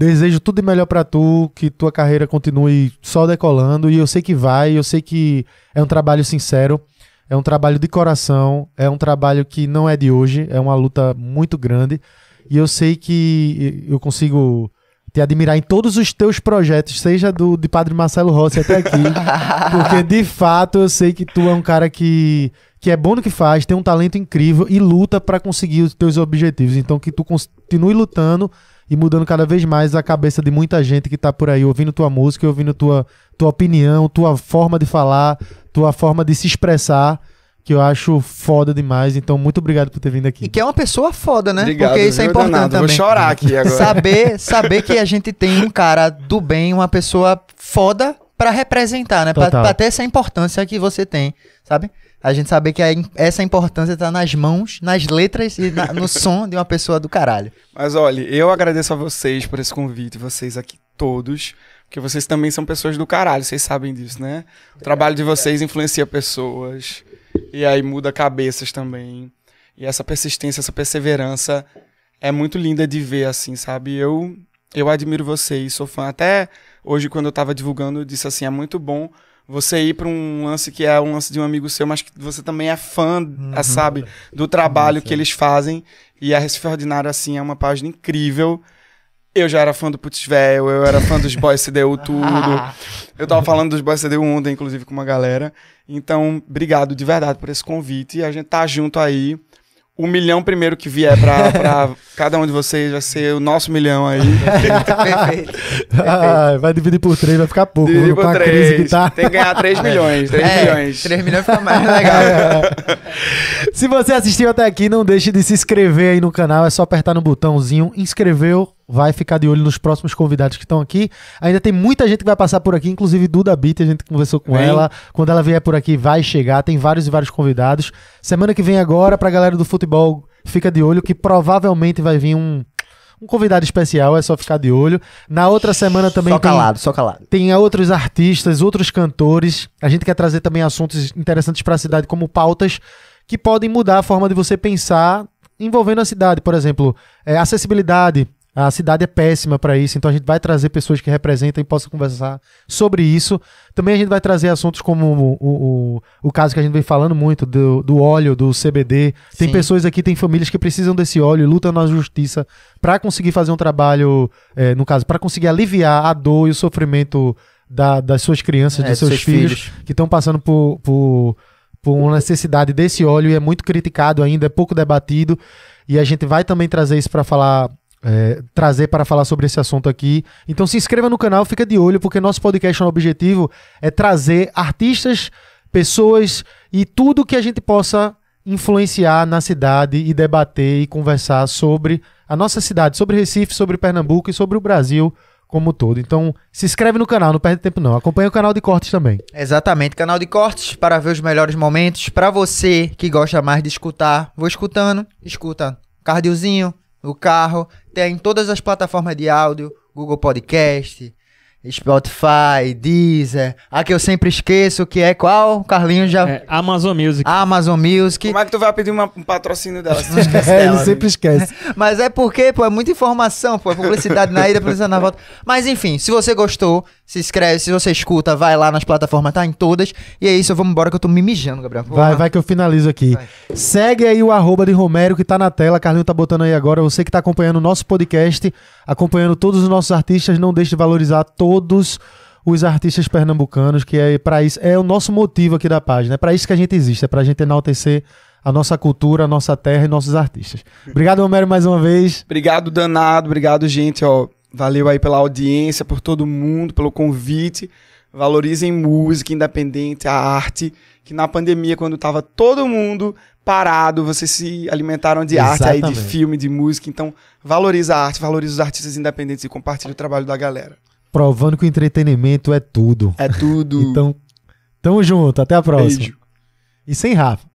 Speaker 1: Desejo tudo de melhor pra tu, que tua carreira continue só decolando. E eu sei que vai, eu sei que é um trabalho sincero, é um trabalho de coração, é um trabalho que não é de hoje, é uma luta muito grande. E eu sei que eu consigo te admirar em todos os teus projetos, seja do de Padre Marcelo Rossi até aqui. Porque de fato eu sei que tu é um cara que, que é bom no que faz, tem um talento incrível e luta pra conseguir os teus objetivos. Então que tu continue lutando e mudando cada vez mais a cabeça de muita gente que tá por aí ouvindo tua música, ouvindo tua, tua opinião, tua forma de falar, tua forma de se expressar, que eu acho foda demais. Então muito obrigado por ter vindo aqui.
Speaker 2: E que é uma pessoa foda, né?
Speaker 3: Obrigado,
Speaker 2: Porque isso é importante
Speaker 3: danado?
Speaker 2: também.
Speaker 3: Vou chorar aqui agora.
Speaker 2: Saber, saber que a gente tem um cara do bem, uma pessoa foda pra representar, né? Pra ter essa importância que você tem, sabe? A gente saber que a essa importância tá nas mãos, nas letras e na- no som de uma pessoa do caralho.
Speaker 3: Mas olha, eu agradeço a vocês por esse convite, vocês aqui todos, porque vocês também são pessoas do caralho, vocês sabem disso, né? O trabalho de vocês influencia pessoas, e aí muda cabeças também. E essa persistência, essa perseverança é muito linda de ver, assim, sabe? Eu, eu admiro vocês, sou fã. Até hoje, quando eu tava divulgando, eu disse assim: é muito bom você ir pra um lance que é um lance de um amigo seu, mas que você também é fã, ah, sabe, do trabalho que eles fazem. E a Recife Ordinário, assim, é uma página incrível. Eu já era fã do Putz Velho, eu era fã dos Boys CDU, tudo. Eu tava falando dos Boys CDU ontem, inclusive, com uma galera. Então, obrigado de verdade por esse convite. E a gente tá junto aí. O milhão primeiro que vier pra, pra cada um de vocês vai ser o nosso milhão aí.
Speaker 2: Perfeito.
Speaker 1: Ah, vai dividir por três, vai ficar pouco.
Speaker 3: Dividir por
Speaker 1: crise que
Speaker 3: três.
Speaker 1: tá.
Speaker 3: Tem que ganhar 3 milhões. 3
Speaker 2: É,
Speaker 3: milhões.
Speaker 2: 3 milhões fica mais legal.
Speaker 1: Se você assistiu até aqui, não deixe de se inscrever aí no canal. É só apertar no botãozinho. Inscreveu, vai ficar de olho nos próximos convidados que estão aqui. Ainda tem muita gente que vai passar por aqui, inclusive Duda Beat, a gente conversou com
Speaker 3: Vem.
Speaker 1: ela. Quando ela vier por aqui, vai chegar. Tem vários e vários convidados. Semana que vem agora, pra galera do futebol, fica de olho que provavelmente vai vir um, um convidado especial. É só ficar de olho. Na outra semana também
Speaker 2: só
Speaker 1: tem...
Speaker 2: calado, só calado.
Speaker 1: Tem outros artistas, outros cantores. A gente quer trazer também assuntos interessantes para a cidade, como pautas que podem mudar a forma de você pensar envolvendo a cidade. Por exemplo, é, acessibilidade. A cidade é péssima para isso, então a gente vai trazer pessoas que representam e possam conversar sobre isso. Também a gente vai trazer assuntos como o, o, o, caso que a gente vem falando muito do, do óleo, do CBD. Tem
Speaker 2: Sim.
Speaker 1: pessoas aqui, tem famílias que precisam desse óleo, lutam na justiça para conseguir fazer um trabalho, é, no caso, para conseguir aliviar a dor e o sofrimento da- das suas crianças,
Speaker 2: É,
Speaker 1: dos seus, filhos, que estão passando por, por, por uma necessidade desse óleo e é muito criticado ainda, é pouco debatido. E a gente vai também trazer isso para falar. É, trazer para falar sobre esse assunto aqui. Então se inscreva no canal, fica de olho, porque nosso podcast, o objetivo é trazer artistas, pessoas e tudo que a gente possa influenciar na cidade e debater e conversar sobre a nossa cidade, sobre Recife, sobre Pernambuco e sobre o Brasil como todo. Então, se inscreve no canal, não perde tempo não. Acompanha o canal de cortes também.
Speaker 2: Exatamente, canal de cortes para ver os melhores momentos. Para você que gosta mais de escutar, vou escutando, escuta cardiozinho, no carro, tem em todas as plataformas de áudio, Google Podcast, Spotify, Deezer. A que eu sempre esqueço, que é qual? Carlinhos já.
Speaker 4: É, Amazon Music.
Speaker 2: Amazon Music.
Speaker 3: Como é que tu vai pedir uma- um patrocínio dela se esquece
Speaker 1: É, ele
Speaker 3: dela?
Speaker 1: sempre esquece.
Speaker 2: Mas é porque, pô, é muita informação, pô, é publicidade na ida, publicidade na volta. Mas enfim, se você gostou, se inscreve, se você escuta, vai lá nas plataformas, tá em todas. E é isso, vamos embora que eu tô me mijando, Gabriel.
Speaker 1: Vai, vai que eu finalizo aqui.
Speaker 2: Vai.
Speaker 1: Segue aí o arroba de Romero que tá na tela. Carlinho tá botando aí agora. Você que tá acompanhando o nosso podcast, acompanhando todos os nossos artistas, não deixe de valorizar todos os artistas pernambucanos, que é para isso é o nosso motivo aqui da página. É para isso que a gente existe, é pra gente enaltecer a nossa cultura, a nossa terra e nossos artistas. Obrigado, Romero, mais uma vez.
Speaker 3: Obrigado, danado. Obrigado, gente. Ó, valeu aí pela audiência, por todo mundo, pelo convite. Valorizem música independente, a arte. Que na pandemia, quando tava todo mundo parado, vocês se alimentaram de arte aí, de
Speaker 1: Exatamente.
Speaker 3: filme, de música. Então, valoriza a arte, valoriza os artistas independentes e compartilha o trabalho da galera.
Speaker 1: provando que o entretenimento é tudo.
Speaker 3: É tudo.
Speaker 1: Então, tamo junto, até a próxima.
Speaker 3: Beijo.
Speaker 1: E sem Rafa.